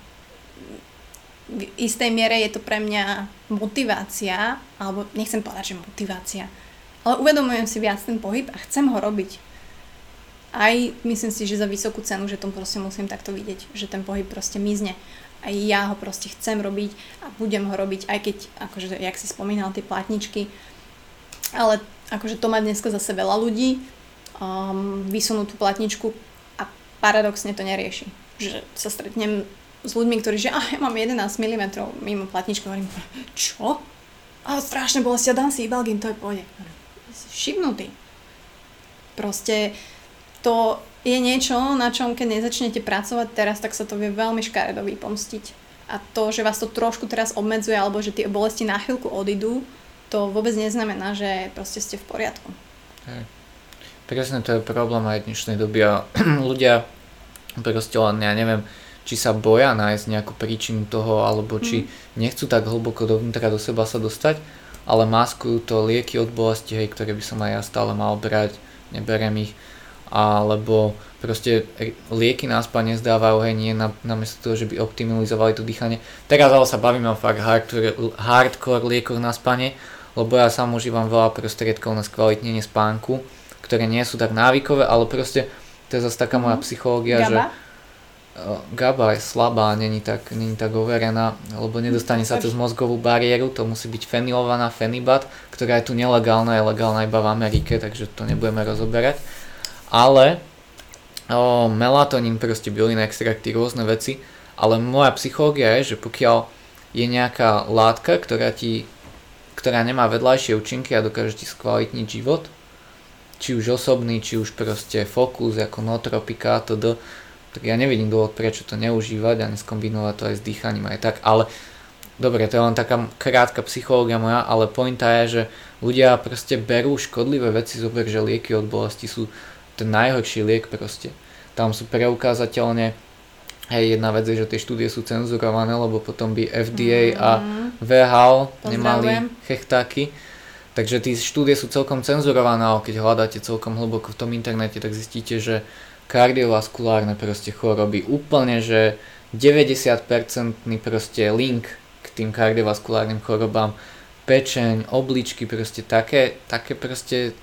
v istej miere je to pre mňa motivácia, alebo nechcem povedať, že motivácia, ale uvedomujem si viac ten pohyb a chcem ho robiť. Aj myslím si, že za vysokú cenu, že to proste musím takto vidieť, že ten pohyb proste mizne aj ja ho proste chcem robiť a budem ho robiť, aj keď, akože, jak si spomínal, tie platničky, ale akože to má dneska zase veľa ľudí, um, vysunú tú platničku a paradoxne to nerieši. Že sa stretnem s ľuďmi, ktorí, že ah, ja mám 11 mm mimo platničku, hovorím, čo? A strašne bolesti a dám si Ibalgin, to je pôjde. Šibnutý. Proste to je niečo, na čom keď nezačnete pracovať teraz, tak sa to vie veľmi škaredo vypomstiť. A to, že vás to trošku teraz obmedzuje, alebo že tie bolesti na chvíľku odídu, to vôbec neznamená, že proste ste v poriadku. Hej. Presne to je problém aj dnešnej doby a ľudia proste len, ja neviem, či sa boja nájsť nejakú príčinu toho, alebo či mm. nechcú tak hlboko dovnútra do seba sa dostať, ale maskujú to lieky od bolesti, hej, ktoré by som aj ja stále mal brať, neberiem ich alebo proste lieky na spanie zdávajú, hej, nie na, namiesto toho, že by optimalizovali to dýchanie. Teraz ale sa bavíme o fakt hardcore, hardcore liekoch na spanie, lebo ja sám užívam veľa prostriedkov na skvalitnenie spánku, ktoré nie sú tak návykové, ale proste to je zase taká moja mhm. psychológia, GABA? že GABA je slabá, není tak, není tak overená, lebo nedostane sa cez mozgovú bariéru, to musí byť fenilovaná fenibat, ktorá je tu nelegálna, je legálna iba v Amerike, takže to nebudeme rozoberať ale o, melatonín, proste bylina extrakty, rôzne veci, ale moja psychológia je, že pokiaľ je nejaká látka, ktorá ti ktorá nemá vedľajšie účinky a dokáže ti skvalitniť život, či už osobný, či už proste fokus ako notropika a td., tak ja nevidím dôvod, prečo to neužívať a neskombinovať to aj s dýchaním aj tak, ale dobre, to je len taká krátka psychológia moja, ale pointa je, že ľudia proste berú škodlivé veci, zober, že lieky od bolesti sú ten najhorší liek proste. Tam sú preukázateľne, hej, jedna vec je, že tie štúdie sú cenzurované, lebo potom by FDA mm. a VHO nemali chechtáky. Takže tie štúdie sú celkom cenzurované, ale keď hľadáte celkom hlboko v tom internete, tak zistíte, že kardiovaskulárne proste choroby úplne, že 90% proste link k tým kardiovaskulárnym chorobám, pečeň, obličky, proste také, také proste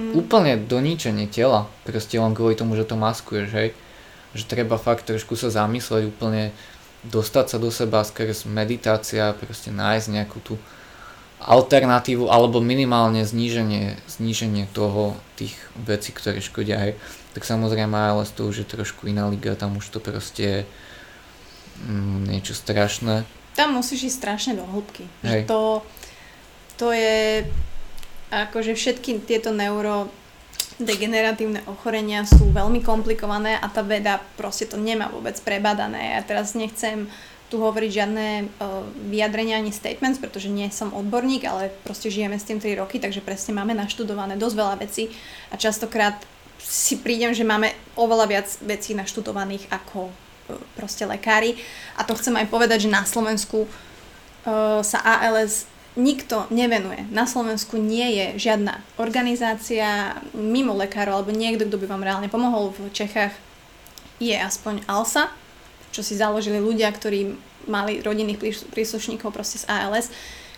mm. úplne doníčenie tela, proste len kvôli tomu, že to maskuješ, hej. Že treba fakt trošku sa zamysleť úplne, dostať sa do seba skrz meditácia, proste nájsť nejakú tú alternatívu alebo minimálne zníženie, zníženie toho, tých vecí, ktoré škodia. Hej. Tak samozrejme ALS to už je trošku iná liga, tam už to proste je mm, niečo strašné. Tam musíš ísť strašne do hĺbky. Že to, to je akože všetky tieto neuro degeneratívne ochorenia sú veľmi komplikované a tá veda proste to nemá vôbec prebadané. Ja teraz nechcem tu hovoriť žiadne uh, vyjadrenia ani statements, pretože nie som odborník, ale proste žijeme s tým 3 roky, takže presne máme naštudované dosť veľa vecí a častokrát si prídem, že máme oveľa viac vecí naštudovaných ako uh, proste lekári. A to chcem aj povedať, že na Slovensku uh, sa ALS nikto nevenuje. Na Slovensku nie je žiadna organizácia mimo lekárov alebo niekto, kto by vám reálne pomohol v Čechách. Je aspoň ALSA, čo si založili ľudia, ktorí mali rodinných príslušníkov proste z ALS,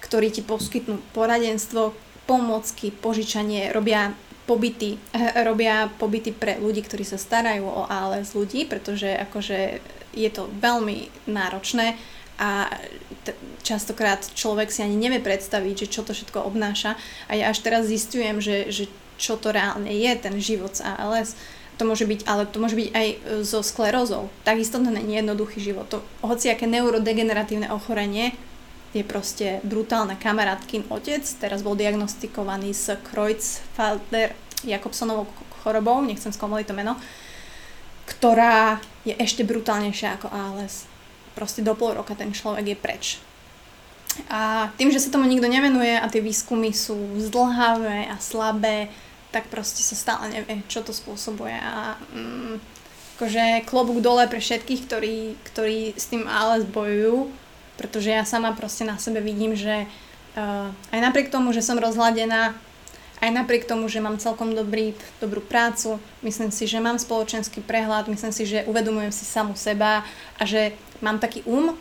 ktorí ti poskytnú poradenstvo, pomocky, požičanie, robia pobyty, eh, robia pobyty pre ľudí, ktorí sa starajú o ALS ľudí, pretože akože je to veľmi náročné a t- častokrát človek si ani nevie predstaviť, že čo to všetko obnáša a ja až teraz zistujem, že, že čo to reálne je ten život z ALS to môže byť, ale to môže byť aj e, so sklerózou. Takisto to je jednoduchý život. To, aké neurodegeneratívne ochorenie je proste brutálne. Kamarátkin otec teraz bol diagnostikovaný s Creutzfelder Jakobsonovou chorobou, nechcem skomoliť to meno, ktorá je ešte brutálnejšia ako ALS. Proste do pol roka ten človek je preč. A tým, že sa tomu nikto nevenuje a tie výskumy sú zdlhavé a slabé, tak proste sa stále nevie, čo to spôsobuje a mm, akože klobúk dole pre všetkých, ktorí, ktorí s tým ALS bojujú, pretože ja sama proste na sebe vidím, že uh, aj napriek tomu, že som rozhladená, aj napriek tomu, že mám celkom dobrý, dobrú prácu, myslím si, že mám spoločenský prehľad, myslím si, že uvedomujem si samu seba a že mám taký um,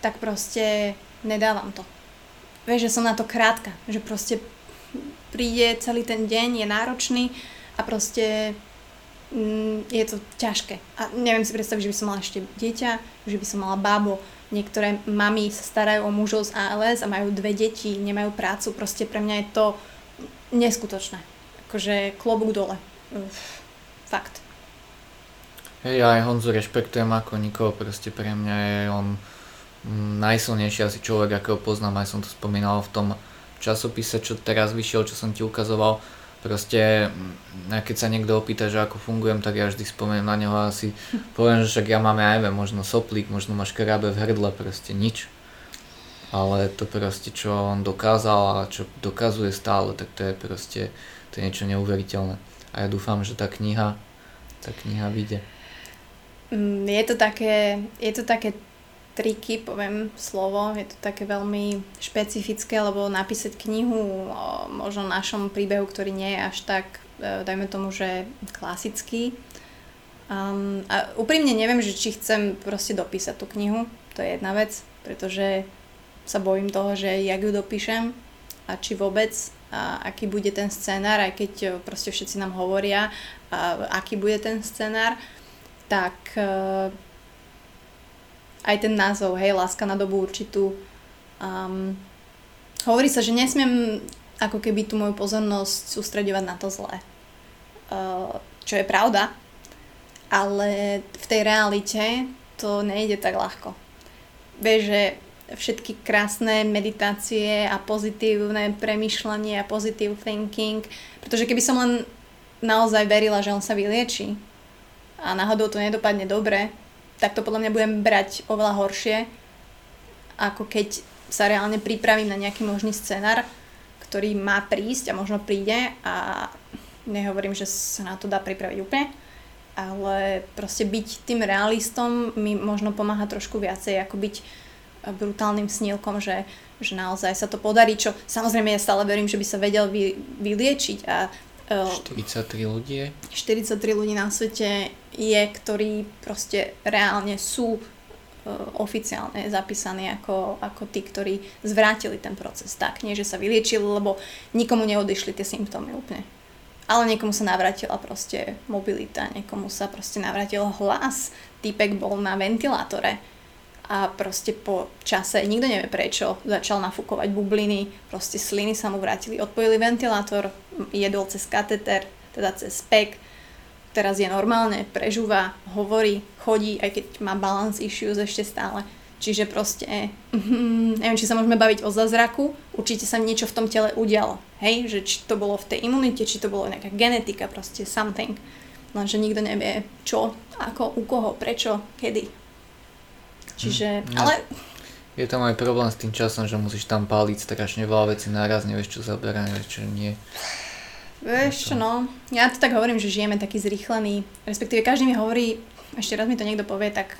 tak proste nedávam to. Vieš, že som na to krátka, že proste príde celý ten deň, je náročný a proste mm, je to ťažké. A neviem si predstaviť, že by som mala ešte dieťa, že by som mala bábo. Niektoré mami sa starajú o mužov z ALS a majú dve deti, nemajú prácu. Proste pre mňa je to neskutočné. Akože klobúk dole. Uf, fakt. Hej, ja aj Honzu rešpektujem ako nikoho, proste pre mňa je on mm, najsilnejší asi človek, akého poznám, aj som to spomínal v tom časopise, čo teraz vyšiel, čo som ti ukazoval, proste mm, keď sa niekto opýta, že ako fungujem, tak ja vždy spomeniem na neho a asi poviem, že však ja mám aj neviem, možno soplík, možno máš krabe v hrdle, proste nič. Ale to proste, čo on dokázal a čo dokazuje stále, tak to je proste, to je niečo neuveriteľné. A ja dúfam, že tá kniha, tá kniha vyjde. Mm, je to také, je to také triky, poviem slovo, je to také veľmi špecifické, lebo napísať knihu o možno našom príbehu, ktorý nie je až tak, e, dajme tomu, že klasický. Um, a úprimne neviem, že či chcem proste dopísať tú knihu, to je jedna vec, pretože sa bojím toho, že jak ju dopíšem a či vôbec a aký bude ten scenár, aj keď e, proste všetci nám hovoria, a aký bude ten scenár, tak uh, aj ten názov, hej, láska na dobu určitú. Um, hovorí sa, že nesmiem ako keby tú moju pozornosť sústredovať na to zlé. Uh, čo je pravda, ale v tej realite to nejde tak ľahko. Vieš, že všetky krásne meditácie a pozitívne premyšľanie a positive thinking, pretože keby som len naozaj verila, že on sa vylieči a náhodou to nedopadne dobre, tak to podľa mňa budem brať oveľa horšie, ako keď sa reálne pripravím na nejaký možný scenár, ktorý má prísť a možno príde a nehovorím, že sa na to dá pripraviť úplne, ale proste byť tým realistom mi možno pomáha trošku viacej, ako byť brutálnym snílkom, že, že naozaj sa to podarí, čo samozrejme ja stále verím, že by sa vedel vy, vyliečiť a 43 ľudí 43 ľudí na svete je, ktorí proste reálne sú oficiálne zapísaní ako, ako tí, ktorí zvrátili ten proces. Tak, nie že sa vyliečili, lebo nikomu neodišli tie symptómy úplne. Ale niekomu sa navrátila proste mobilita, niekomu sa proste navrátil hlas, týpek bol na ventilátore a proste po čase, nikto nevie prečo, začal nafúkovať bubliny, proste sliny sa mu vrátili, odpojili ventilátor, jedol cez kateter, teda cez spek, teraz je normálne, prežúva, hovorí, chodí, aj keď má balance issues ešte stále. Čiže proste, mm, neviem, či sa môžeme baviť o zázraku, určite sa niečo v tom tele udialo. Hej, že či to bolo v tej imunite, či to bolo nejaká genetika, proste something. Lenže nikto nevie čo, ako, u koho, prečo, kedy. Čiže, hmm, ale... Je tam aj problém s tým časom, že musíš tam páliť strašne veľa veci naraz, nevieš čo zaberá, nevieš čo nie. Vieš čo, no, ja to tak hovorím, že žijeme taký zrýchlený, respektíve každý mi hovorí, ešte raz mi to niekto povie, tak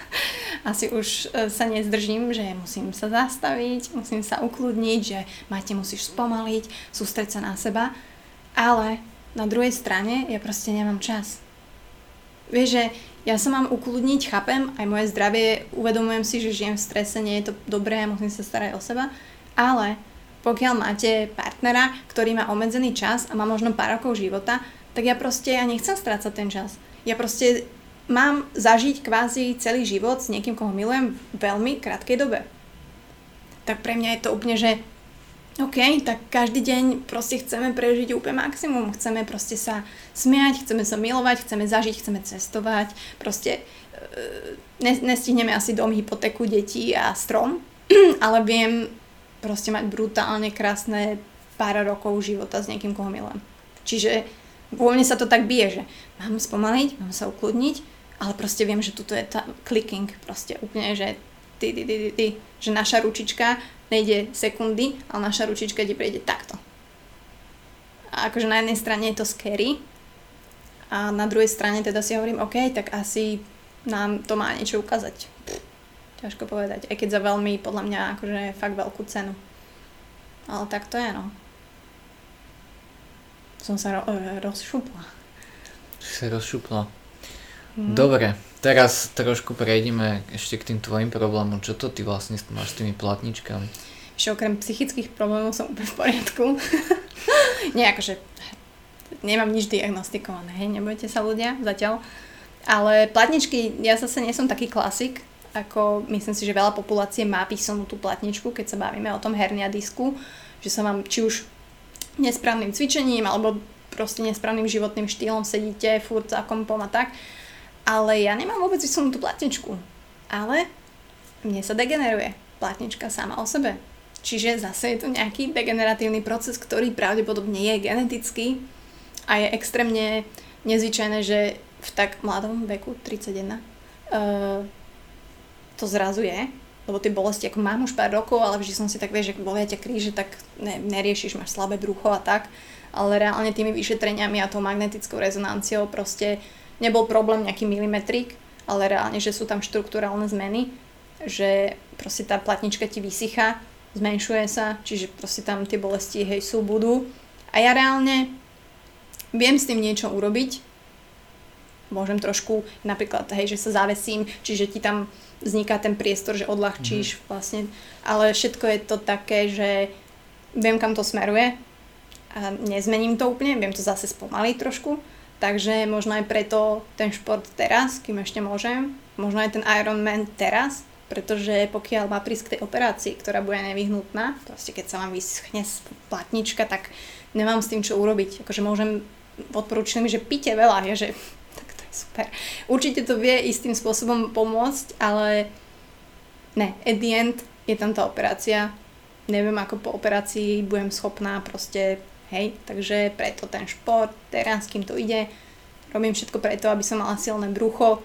asi už e, sa nezdržím, že musím sa zastaviť, musím sa ukludniť, že máte musíš spomaliť, sústreť sa na seba, ale na druhej strane ja proste nemám čas. Vieš, že ja sa mám ukludniť, chápem, aj moje zdravie, uvedomujem si, že žijem v strese, nie je to dobré, musím sa starať o seba, ale pokiaľ máte partnera, ktorý má obmedzený čas a má možno pár rokov života, tak ja proste ja nechcem strácať ten čas. Ja proste mám zažiť kvázi celý život s niekým, koho milujem v veľmi krátkej dobe. Tak pre mňa je to úplne, že OK, tak každý deň proste chceme prežiť úplne maximum, chceme proste sa smiať, chceme sa milovať, chceme zažiť, chceme cestovať, proste e, nestihneme asi dom, hypotéku, detí a strom, ale viem proste mať brutálne krásne pár rokov života s niekým, koho milujem. Čiže vo mne sa to tak bije, že mám spomaliť, mám sa ukludniť, ale proste viem, že tuto je tá clicking, proste úplne, že ty, ty, ty, ty, ty, že naša ručička nejde sekundy, ale naša ručička ti prejde takto. A akože na jednej strane je to scary a na druhej strane teda si hovorím, OK, tak asi nám to má niečo ukázať. Ťažko povedať, aj keď za veľmi, podľa mňa, akože fakt veľkú cenu. Ale tak to je, no. Som sa ro- e, rozšupla. Si rozšupla. Mm. Dobre, teraz trošku prejdeme ešte k tým tvojim problémom. Čo to ty vlastne máš s tými platničkami? Ešte okrem psychických problémov som úplne v poriadku. Nie, akože nemám nič diagnostikované, hej, nebojte sa ľudia zatiaľ. Ale platničky, ja zase nie som taký klasik, ako myslím si, že veľa populácie má písomnú tú platničku, keď sa bavíme o tom hernia disku, že sa vám či už nesprávnym cvičením alebo proste nesprávnym životným štýlom sedíte furt za kompom a tak. Ale ja nemám vôbec písomnú tú platničku. Ale mne sa degeneruje platnička sama o sebe. Čiže zase je to nejaký degeneratívny proces, ktorý pravdepodobne je genetický a je extrémne nezvyčajné, že v tak mladom veku, 31, uh, to zrazu je, lebo tie bolesti, ako mám už pár rokov, ale vždy som si tak, vieš, že bolia ťa kríže, tak ne, neriešiš, máš slabé brucho a tak, ale reálne tými vyšetreniami a tou magnetickou rezonanciou proste nebol problém nejaký milimetrik, ale reálne, že sú tam štruktúrálne zmeny, že proste tá platnička ti vysycha, zmenšuje sa, čiže proste tam tie bolesti, hej, sú, budú. A ja reálne viem s tým niečo urobiť, môžem trošku, napríklad, hej, že sa zavesím, čiže ti tam vzniká ten priestor, že odľahčíš mm. vlastne, ale všetko je to také, že viem, kam to smeruje a nezmením to úplne, viem to zase spomaliť trošku, takže možno aj preto ten šport teraz, kým ešte môžem, možno aj ten Ironman teraz, pretože pokiaľ má prísť k tej operácii, ktorá bude nevyhnutná, proste keď sa vám vyschne platnička, tak nemám s tým čo urobiť. Akože môžem odporúčiť mi, že pite veľa, je, že super. Určite to vie istým spôsobom pomôcť, ale ne, at the end je tam tá operácia. Neviem, ako po operácii budem schopná proste, hej, takže preto ten šport, teraz, kým to ide, robím všetko preto, aby som mala silné brucho,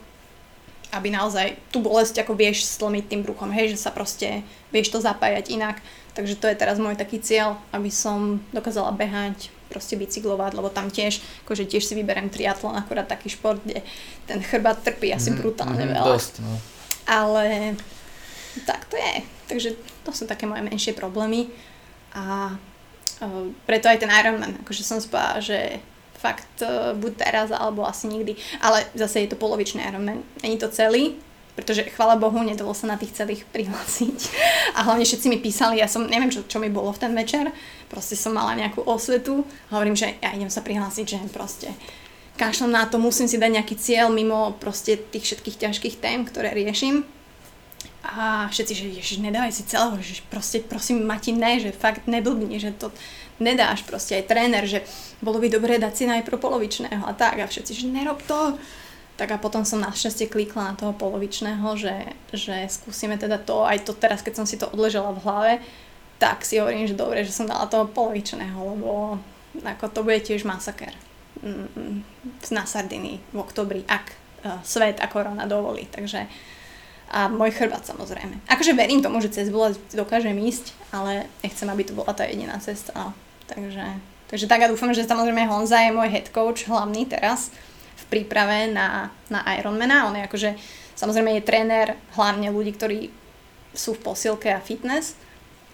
aby naozaj tú bolesť ako vieš stlmiť tým bruchom, hej, že sa proste vieš to zapájať inak. Takže to je teraz môj taký cieľ, aby som dokázala behať, proste bicyklovať, lebo tam tiež, akože tiež si vyberiem triatlon, akorát taký šport, kde ten chrbát trpí asi mm, brutálne mm, veľa. Dosť, no. Ale tak to je. Takže to sú také moje menšie problémy a uh, preto aj ten Ironman, akože som spala, že fakt uh, buď teraz, alebo asi nikdy. Ale zase je to polovičný Ironman. Není to celý, pretože chvala Bohu, nedalo sa na tých celých prihlásiť. A hlavne všetci mi písali, ja som, neviem čo, čo mi bolo v ten večer, proste som mala nejakú osvetu, hovorím, že ja idem sa prihlásiť, že proste kašlem na to, musím si dať nejaký cieľ mimo proste tých všetkých ťažkých tém, ktoré riešim a všetci, že ježiš, nedávaj si celého, že proste prosím Mati, ne, že fakt neblbni, že to nedáš proste aj tréner, že bolo by dobré dať si najprv polovičného a tak a všetci, že nerob to. Tak a potom som našťastie klikla na toho polovičného, že, že skúsime teda to, aj to teraz, keď som si to odležela v hlave, tak si hovorím, že dobre, že som dala toho polovičného, lebo ako to bude tiež masaker mm, na Sardiny v oktobri, ak uh, svet a korona dovolí. Takže a môj chrbát samozrejme. Akože verím tomu, že cez bolesť dokážem ísť, ale nechcem, aby to bola tá jediná cesta. No. Takže, takže tak a dúfam, že samozrejme Honza je môj head coach hlavný teraz v príprave na, na Ironmana. On je akože, samozrejme je tréner hlavne ľudí, ktorí sú v posilke a fitness,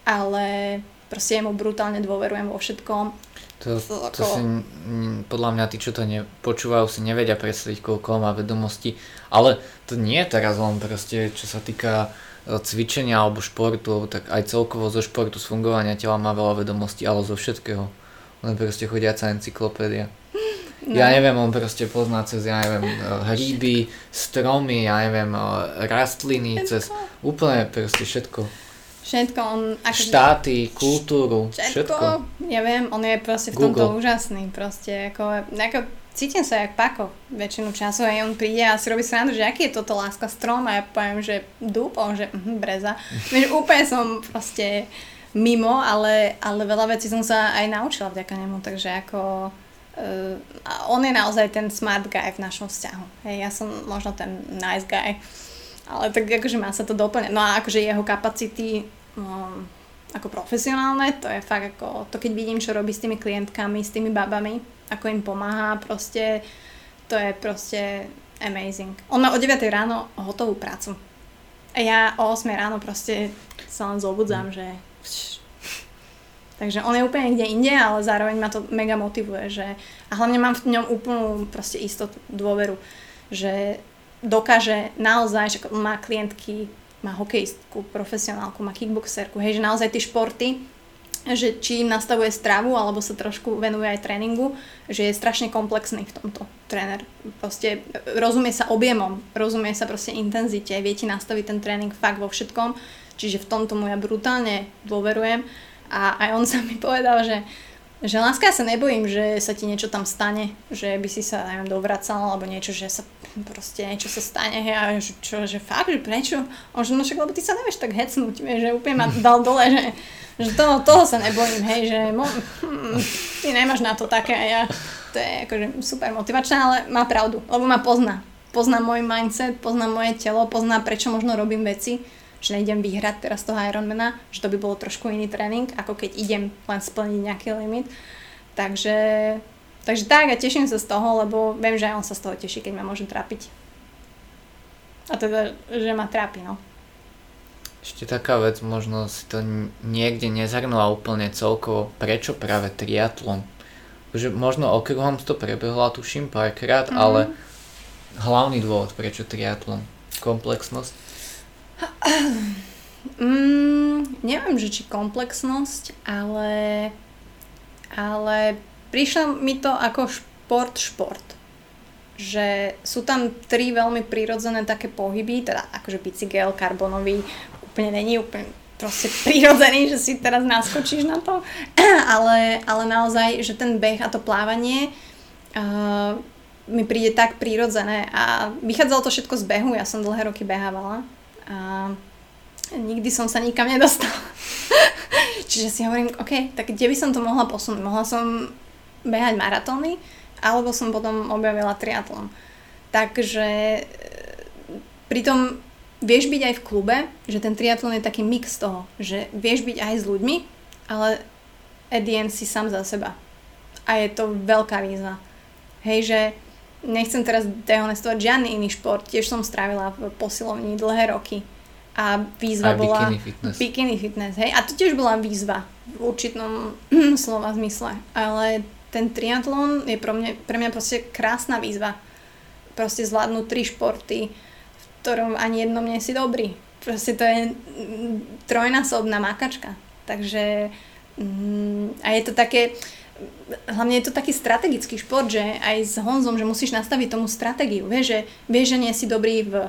ale proste mu brutálne dôverujem vo všetkom to, to si, podľa mňa tí, čo to nepočúvajú, si nevedia predstaviť, koľko má vedomostí. Ale to nie je teraz len proste, čo sa týka e, cvičenia alebo športu, tak aj celkovo zo športu, z fungovania tela má veľa vedomostí, ale zo všetkého. Len proste chodiaca encyklopédia. No. Ja neviem, on proste pozná cez, ja neviem, e, hríby, stromy, ja neviem, e, rastliny, cez úplne proste všetko. Všetko, on... Ako Štáty, kultúru, všetko, všetko. Ja viem, on je proste v Google. tomto úžasný, proste, ako, ako cítim sa jak Pako väčšinu času a on príde a si robí srandu, že aký je toto láska strom a ja poviem, že dúb, on že mm, breza. Vieš, úplne som proste mimo, ale, ale veľa vecí som sa aj naučila vďaka nemu, takže ako uh, on je naozaj ten smart guy v našom vzťahu. Hej, ja som možno ten nice guy, ale tak akože má sa to doplňať. No a akože jeho kapacity um, ako profesionálne, to je fakt ako, to keď vidím, čo robí s tými klientkami, s tými babami, ako im pomáha, proste, to je proste amazing. On má o 9 ráno hotovú prácu. A ja o 8 ráno proste sa len zobudzam, že... Takže on je úplne niekde inde, ale zároveň ma to mega motivuje, že... A hlavne mám v ňom úplnú proste istotu, dôveru, že dokáže naozaj, že má klientky má hokejistku, profesionálku, má kickboxerku, hej, že naozaj tie športy, že či im nastavuje stravu, alebo sa trošku venuje aj tréningu, že je strašne komplexný v tomto tréner. Proste rozumie sa objemom, rozumie sa proste intenzite, vie ti nastaviť ten tréning fakt vo všetkom, čiže v tomto mu ja brutálne dôverujem a aj on sa mi povedal, že že láska, ja sa nebojím, že sa ti niečo tam stane, že by si sa, neviem, dovracal alebo niečo, že sa proste niečo sa stane a že, čo, že fakt, že prečo? On že no však, lebo ty sa nevieš tak hecnúť, vieš, že úplne ma dal dole, že, že toho, toho sa nebojím, hej, že mo, hm, ty nemáš na to také a ja, to je akože super motivačné, ale má pravdu, lebo ma pozná. Pozná môj mindset, pozná moje telo, pozná prečo možno robím veci, že nejdem vyhrať teraz toho Ironmana, že to by bolo trošku iný tréning, ako keď idem len splniť nejaký limit. Takže, takže tak a teším sa z toho, lebo viem, že aj on sa z toho teší, keď ma môže trápiť. A teda, že ma trápi, no. Ešte taká vec, možno si to niekde nezhrnula úplne celkovo, prečo práve triatlon? Že možno okruhom to prebehla, tuším, párkrát, mm-hmm. ale hlavný dôvod, prečo triatlon? Komplexnosť? Mm, neviem, že či komplexnosť, ale, ale prišlo mi to ako šport, šport. Že sú tam tri veľmi prírodzené také pohyby, teda akože bicykel, karbonový, úplne není úplne proste prírodzený, že si teraz naskočíš na to, ale, ale naozaj, že ten beh a to plávanie uh, mi príde tak prírodzené a vychádzalo to všetko z behu, ja som dlhé roky behávala a nikdy som sa nikam nedostala. Čiže si hovorím, OK, tak kde by som to mohla posunúť? Mohla som behať maratóny, alebo som potom objavila triatlon. Takže e, pritom vieš byť aj v klube, že ten triatlon je taký mix toho, že vieš byť aj s ľuďmi, ale at the si sám za seba. A je to veľká výzva. Hej, že nechcem teraz dehonestovať žiadny iný šport, tiež som strávila v posilovni dlhé roky a výzva Aj bola bikini fitness. bikini fitness, hej, a to tiež bola výzva v určitom slova zmysle, ale ten triatlon je pre mňa, pre mňa proste krásna výzva. Proste zvládnuť tri športy, v ktorom ani jednom nie si dobrý. Proste to je mm, trojnásobná makačka. Takže mm, a je to také, hlavne je to taký strategický šport, že aj s Honzom, že musíš nastaviť tomu stratégiu. Vieš, že, vieš, že nie si dobrý v,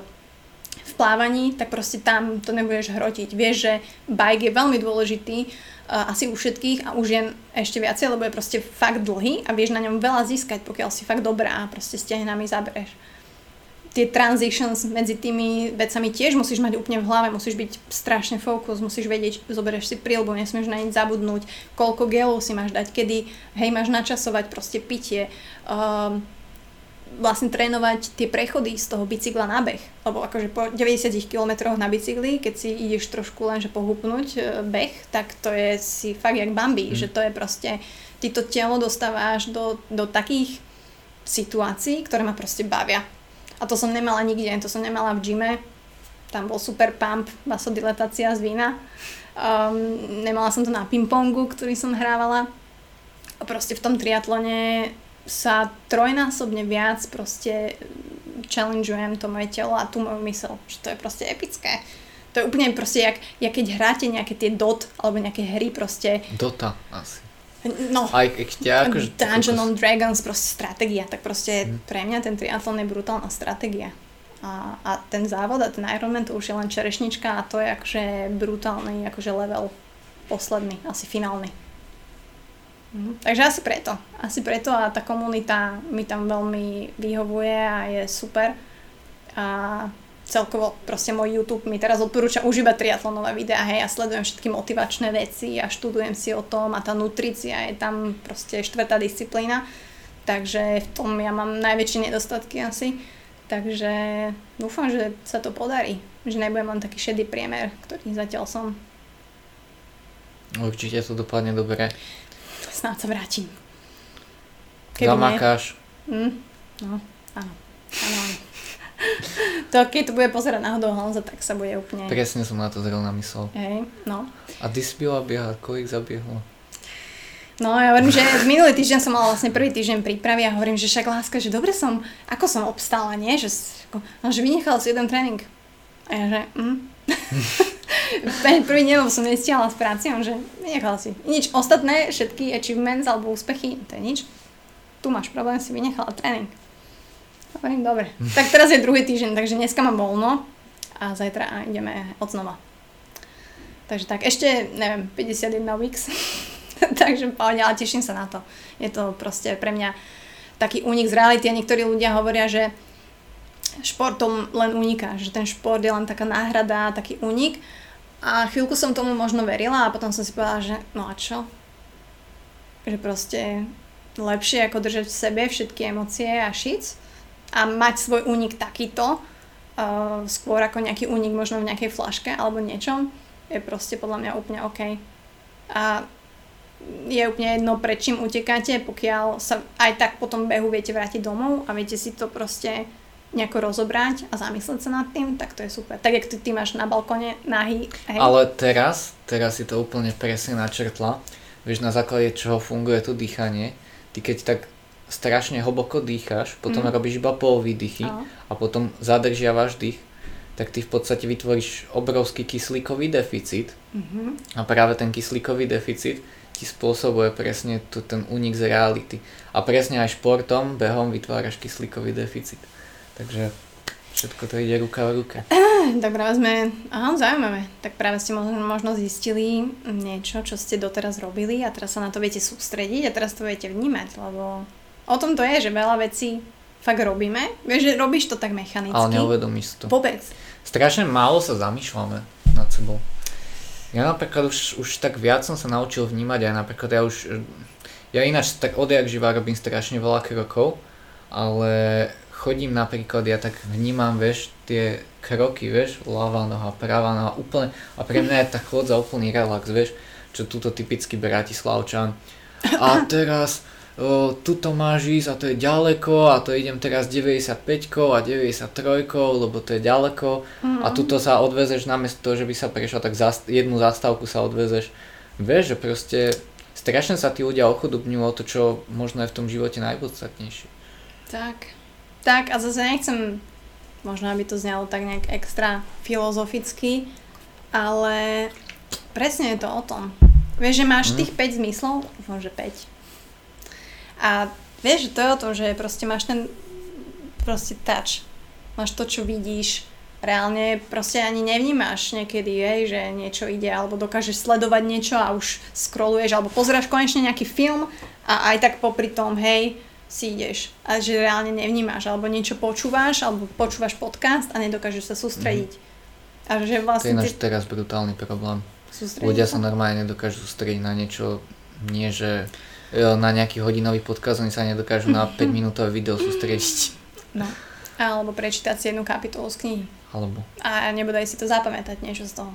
v plávaní, tak proste tam to nebudeš hrotiť. Vieš, že bike je veľmi dôležitý, uh, asi u všetkých a už je ešte viacej, lebo je proste fakt dlhý a vieš na ňom veľa získať, pokiaľ si fakt dobrá a proste stehnami zabereš tie transitions medzi tými vecami tiež musíš mať úplne v hlave, musíš byť strašne fokus, musíš vedieť, zoberieš si prílbu, nesmieš na nič zabudnúť, koľko gelov si máš dať, kedy, hej, máš načasovať proste pitie, um, vlastne trénovať tie prechody z toho bicykla na beh. Lebo akože po 90 km na bicykli, keď si ideš trošku lenže pohupnúť e, beh, tak to je si fakt jak Bambi, mm. že to je proste, ty to telo dostávaš do, do takých situácií, ktoré ma proste bavia a to som nemala nikde, to som nemala v gyme. Tam bol super pump, vasodilatácia z vína. Um, nemala som to na pingpongu, ktorý som hrávala. A proste v tom triatlone sa trojnásobne viac proste challengeujem to moje telo a tú moju mysel. Že to je proste epické. To je úplne proste, jak, jak keď hráte nejaké tie dot alebo nejaké hry proste. Dota asi. No, aj keď akože... Dungeon and Dragons, proste stratégia, tak proste hmm. pre mňa ten triatlon je brutálna stratégia. A, a ten závod a ten Ironman to už je len čerešnička a to je akože brutálny akože level posledný, asi finálny. Mhm. Takže asi preto. Asi preto a tá komunita mi tam veľmi vyhovuje a je super. A celkovo proste môj YouTube mi teraz odporúča už iba triatlonové videá, hej, ja sledujem všetky motivačné veci a študujem si o tom a tá nutrícia je tam proste štvrtá disciplína, takže v tom ja mám najväčšie nedostatky asi, takže dúfam, že sa to podarí, že nebudem len taký šedý priemer, ktorý zatiaľ som. Určite to dopadne dobre. Snáď sa vrátim. Keby Zamakáš. Mm, no, áno. Áno, áno to, keď to bude pozerať náhodou Honza, tak sa bude úplne... Presne som na to zrovna myslel. Hej, no. A ty si byla biehať, kolik zabiehlo? No ja hovorím, že minulý týždeň som mala vlastne prvý týždeň prípravy a hovorím, že však láska, že dobre som, ako som obstála, nie? Že, no, že vynechal si jeden tréning. A ja, že mm. prvý deň, som nestihala s práciou, že vynechal si. Nič ostatné, všetky achievements alebo úspechy, to je nič. Tu máš problém, si vynechala tréning. Hovorím, dobre. Tak teraz je druhý týždeň, takže dneska mám voľno a zajtra ideme od znova. Takže tak, ešte, neviem, 51 weeks. takže pohode, ale teším sa na to. Je to proste pre mňa taký únik z reality a niektorí ľudia hovoria, že športom len uniká, že ten šport je len taká náhrada, taký únik. A chvíľku som tomu možno verila a potom som si povedala, že no a čo? Že proste lepšie ako držať v sebe všetky emócie a šic a mať svoj únik takýto, uh, skôr ako nejaký únik možno v nejakej flaške alebo niečom, je proste podľa mňa úplne OK. A je úplne jedno, prед čím utekáte, pokiaľ sa aj tak po tom behu viete vrátiť domov a viete si to proste nejako rozobrať a zamyslieť sa nad tým, tak to je super. Tak, jak ty, ty máš na balkone nahý. Hej. Ale teraz, teraz si to úplne presne načrtla. Vieš, na základe čoho funguje to dýchanie. Ty keď tak strašne hlboko dýcháš, potom mm. robíš iba pol výdychy oh. a potom zadržiavaš dých, tak ty v podstate vytvoríš obrovský kyslíkový deficit mm-hmm. a práve ten kyslíkový deficit ti spôsobuje presne tu, ten únik z reality. A presne aj športom, behom vytváraš kyslíkový deficit. Takže všetko to ide ruka v ruke. Tak práve sme, aha, zaujímavé, tak práve ste možno, možno zistili niečo, čo ste doteraz robili a teraz sa na to viete sústrediť a teraz to viete vnímať, lebo O tom to je, že veľa vecí fakt robíme. Vieš, že robíš to tak mechanicky. Ale neuvedomíš to. Vôbec. Strašne málo sa zamýšľame nad sebou. Ja napríklad už, už tak viac som sa naučil vnímať aj napríklad ja už, ja ináč tak odjak živá robím strašne veľa krokov, ale chodím napríklad, ja tak vnímam, vieš, tie kroky, vieš, ľavá noha, pravá noha, úplne, a pre mňa je tá chôdza úplný relax, vieš, čo túto typický Bratislavčan. A teraz o, tuto máš ísť a to je ďaleko a to idem teraz 95 a 93, lebo to je ďaleko mm-hmm. a tuto sa odvezeš namiesto toho, že by sa prešla, tak zast- jednu zastávku sa odvezeš. Vieš, že proste strašne sa tí ľudia ochudobňujú o to, čo možno je v tom živote najpodstatnejšie. Tak. Tak a zase nechcem, možno aby to znelo tak nejak extra filozoficky, ale presne je to o tom. Vieš, že máš mm. tých 5 zmyslov, dúfam, že 5. A vieš, že to je o tom, že proste máš ten proste touch. Máš to, čo vidíš, reálne proste ani nevnímaš niekedy, hej, že niečo ide, alebo dokážeš sledovať niečo a už scrolluješ, alebo pozeráš konečne nejaký film a aj tak popri tom, hej, si ideš. A že reálne nevnímaš, alebo niečo počúvaš, alebo počúvaš podcast a nedokážeš sa sústrediť. Mm-hmm. A že vlastne... To je náš ty... teraz brutálny problém. Ľudia sa normálne nedokážu sústrediť na niečo, nie že na nejaký hodinový podcast, oni sa nedokážu na 5 minútové video sústrediť. No. Alebo prečítať si jednu kapitolu z knihy. Alebo. A nebodaj si to zapamätať niečo z toho.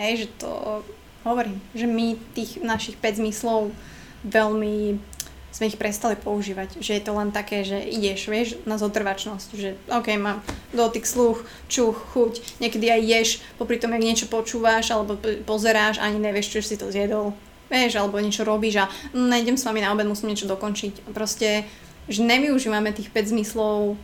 Hej, že to hovorím, že my tých našich 5 zmyslov veľmi sme ich prestali používať, že je to len také, že ideš, vieš, na zotrvačnosť, že ok, mám dotyk, sluch, čuch, chuť, niekedy aj ješ, popri tom, ak niečo počúvaš alebo pozeráš, ani nevieš, čo si to zjedol, vieš, alebo niečo robíš a nejdem s vami na obed, musím niečo dokončiť. Proste, že nevyužívame tých 5 zmyslov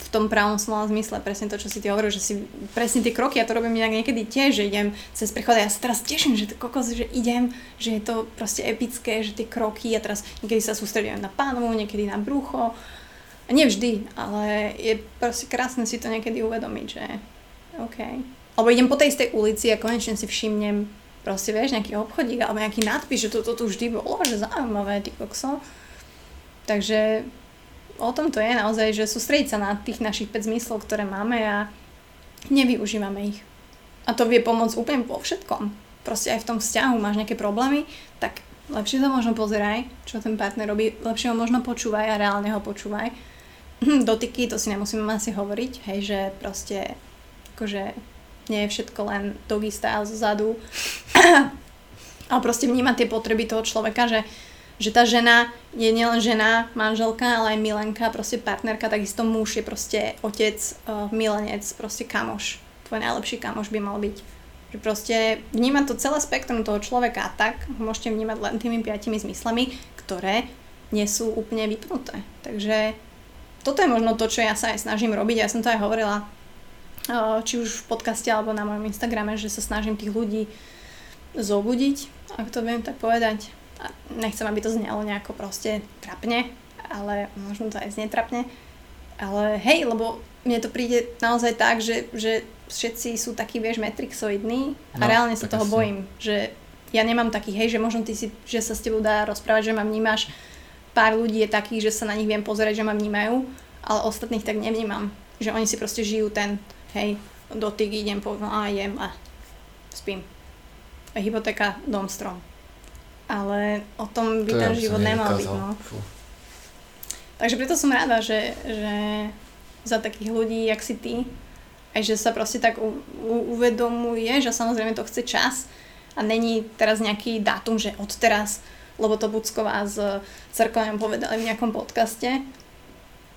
v tom pravom slova zmysle, presne to, čo si ty hovoril, že si presne tie kroky, ja to robím nejak niekedy tiež, že idem cez prechod a ja sa teraz teším, že to kokos, že idem, že je to proste epické, že tie kroky a teraz niekedy sa sústredujem na pánovu, niekedy na brucho. A nie vždy, ale je proste krásne si to niekedy uvedomiť, že OK. Alebo idem po tej istej ulici a konečne si všimnem proste, vieš, nejaký obchodík alebo nejaký nadpis, že toto to, to vždy bolo, že zaujímavé, ty kokso. Takže o tom to je naozaj, že sústrediť sa na tých našich 5 zmyslov, ktoré máme a nevyužívame ich. A to vie pomôcť úplne po všetkom. Proste aj v tom vzťahu máš nejaké problémy, tak lepšie sa možno pozeraj, čo ten partner robí, lepšie ho možno počúvaj a reálne ho počúvaj. Dotyky, to si nemusíme asi hovoriť, hej, že proste akože nie je všetko len doggy style zadu. ale proste vnímať tie potreby toho človeka, že že tá žena je nielen žena, manželka, ale aj milenka, proste partnerka, takisto muž je proste otec, uh, milenec, proste kamoš. Tvoj najlepší kamoš by mal byť. Že proste vnímať to celé spektrum toho človeka a tak môžete vnímať len tými piatimi zmyslami, ktoré nie sú úplne vypnuté. Takže toto je možno to, čo ja sa aj snažím robiť. Ja som to aj hovorila či už v podcaste alebo na mojom Instagrame, že sa snažím tých ľudí zobudiť, ak to viem tak povedať. Nechcem, aby to znelo nejako proste trapne, ale možno to aj znie trapne, ale hej, lebo mne to príde naozaj tak, že, že všetci sú takí, vieš, metrixoidní a no, reálne sa toho asi. bojím, že ja nemám taký, hej, že možno ty si, že sa s tebou dá rozprávať, že ma vnímaš, pár ľudí je takých, že sa na nich viem pozerať, že ma vnímajú, ale ostatných tak nevnímam, že oni si proste žijú ten, hej, dotyk, idem po, no a jem a spím. Hypotéka, dom, strom ale o tom by to ten život nemal byť. No. Takže preto som rada, že, že za takých ľudí, jak si ty, aj že sa proste tak u, u, uvedomuje, že samozrejme to chce čas a není teraz nejaký dátum, že od teraz, lebo to Bucková s Cerkovým povedali v nejakom podcaste,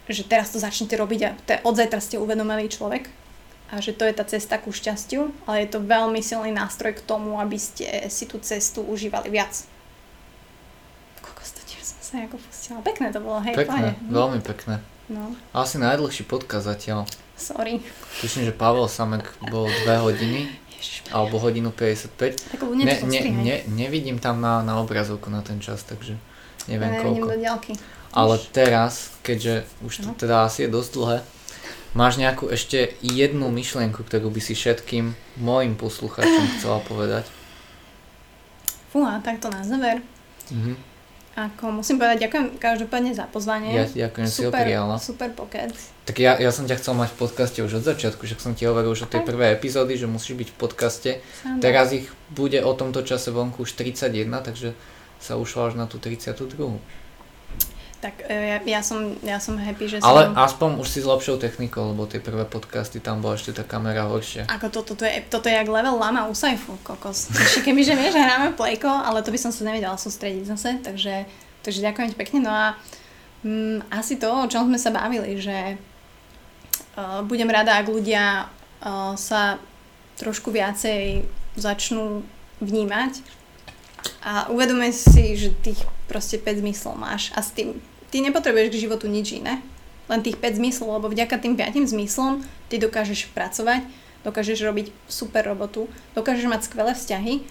že teraz to začnete robiť a te, od zajtra ste uvedomelý človek a že to je tá cesta ku šťastiu, ale je to veľmi silný nástroj k tomu, aby ste si tú cestu užívali viac sa ako pustila. Pekné to bolo, hej, Pekné, pohne. veľmi pekné. No. Asi najdlhší podcast zatiaľ. Sorry. Tuším, že Pavel Samek bol 2 hodiny. Alebo hodinu 55. Ne, ne, ne, nevidím tam na, na obrazovku na ten čas, takže neviem ja koľko. do diaľky. Ale teraz, keďže už to no. teda asi je dosť dlhé, máš nejakú ešte jednu myšlienku, ktorú by si všetkým mojim poslucháčom chcela povedať? Fúha, tak to na záver. Mhm. Ako musím povedať, ďakujem každopádne za pozvanie. Ja ďakujem, super, si ho prijala. Super pokec. Tak ja, ja som ťa chcel mať v podcaste už od začiatku, že som ti hovoril už od tej prvej epizódy, že musíš byť v podcaste. Sám Teraz ich bude o tomto čase vonku už 31, takže sa ušla až na tú 32. Tak e, ja, ja, som, ja som happy, že Ale som... aspoň už si s lepšou technikou, lebo tie prvé podcasty, tam bola ešte tá kamera horšia. Ako to, toto je, toto je jak level lama u Saifu, kokos. Ešte kebyže vieš, hráme plejko, ale to by som sa nevedela sústrediť zase, takže, takže ďakujem ti pekne. No a mm, asi to, o čom sme sa bavili, že uh, budem rada, ak ľudia uh, sa trošku viacej začnú vnímať A uvedomuj si, že tých proste 5 zmyslov máš a s tým, ty nepotrebuješ k životu nič iné, len tých 5 zmyslov, lebo vďaka tým 5 zmyslom ty dokážeš pracovať, dokážeš robiť super robotu, dokážeš mať skvelé vzťahy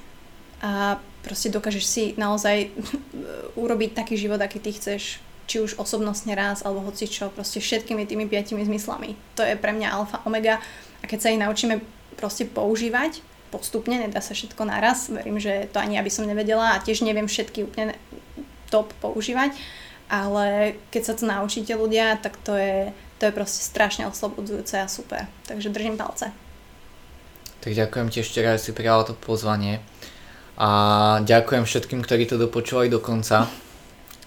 a proste dokážeš si naozaj urobiť taký život, aký ty chceš či už osobnostne raz, alebo hoci čo, proste všetkými tými piatimi zmyslami. To je pre mňa alfa, omega a keď sa ich naučíme proste používať postupne, nedá sa všetko naraz, verím, že to ani ja by som nevedela a tiež neviem všetky úplne top používať, ale keď sa to naučíte ľudia, tak to je, to je proste strašne oslobodzujúce a super. Takže držím palce. Tak ďakujem ti ešte raz, si prijala to pozvanie a ďakujem všetkým, ktorí to dopočúvali do konca.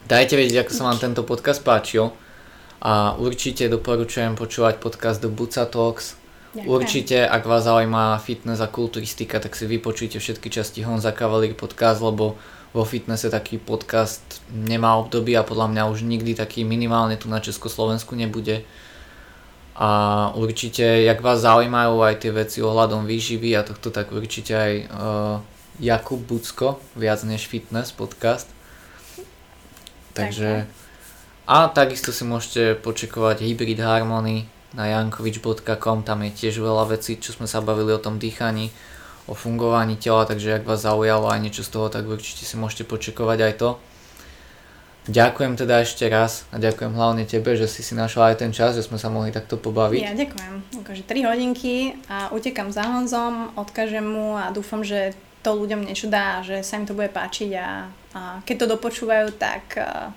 Dajte vedieť, ako sa vám tento podcast páčil a určite doporučujem počúvať podcast do Buca Talks. Ďakujem. Určite, ak vás zaujíma fitness a kulturistika, tak si vypočujte všetky časti Honza Cavalier podcast, lebo vo fitnesse taký podcast nemá období a podľa mňa už nikdy taký minimálne tu na Československu nebude. A určite, jak vás zaujímajú aj tie veci ohľadom výživy a tohto, tak určite aj uh, Jakub Bucko, viac než fitness podcast. Takže... A takisto si môžete počekovať Hybrid Harmony na jankovič.com, tam je tiež veľa vecí, čo sme sa bavili o tom dýchaní, o fungovaní tela, takže ak vás zaujalo aj niečo z toho, tak určite si môžete počekovať aj to. Ďakujem teda ešte raz a ďakujem hlavne tebe, že si si našla aj ten čas, že sme sa mohli takto pobaviť. Ja ďakujem. Ukáže 3 hodinky a utekam za Honzom, odkážem mu a dúfam, že to ľuďom niečo dá, že sa im to bude páčiť a, a keď to dopočúvajú, tak uh,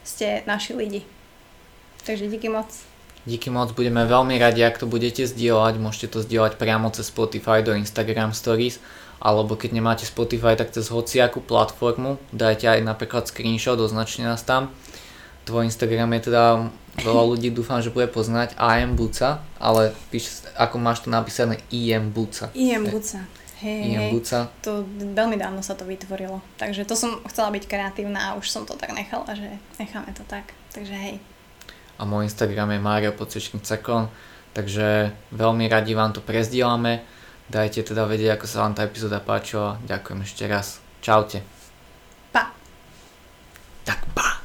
ste naši lidi. Takže díky moc. Díky moc, budeme veľmi radi, ak to budete zdieľať, môžete to zdieľať priamo cez Spotify do Instagram Stories, alebo keď nemáte Spotify, tak cez hociakú platformu, dajte aj napríklad screenshot, označte nás tam. Tvoj Instagram je teda, veľa ľudí dúfam, že bude poznať IM Buca, ale píš, ako máš to napísané IM Buca. IM Buca. Hej, hej, to veľmi dávno sa to vytvorilo. Takže to som chcela byť kreatívna a už som to tak nechala, že necháme to tak. Takže hej. A môj Instagram je Mario Pocečník Cekon, takže veľmi radi vám to prezdielame. Dajte teda vedieť, ako sa vám tá epizóda páčila. Ďakujem ešte raz. Čaute. Pa. Tak pa.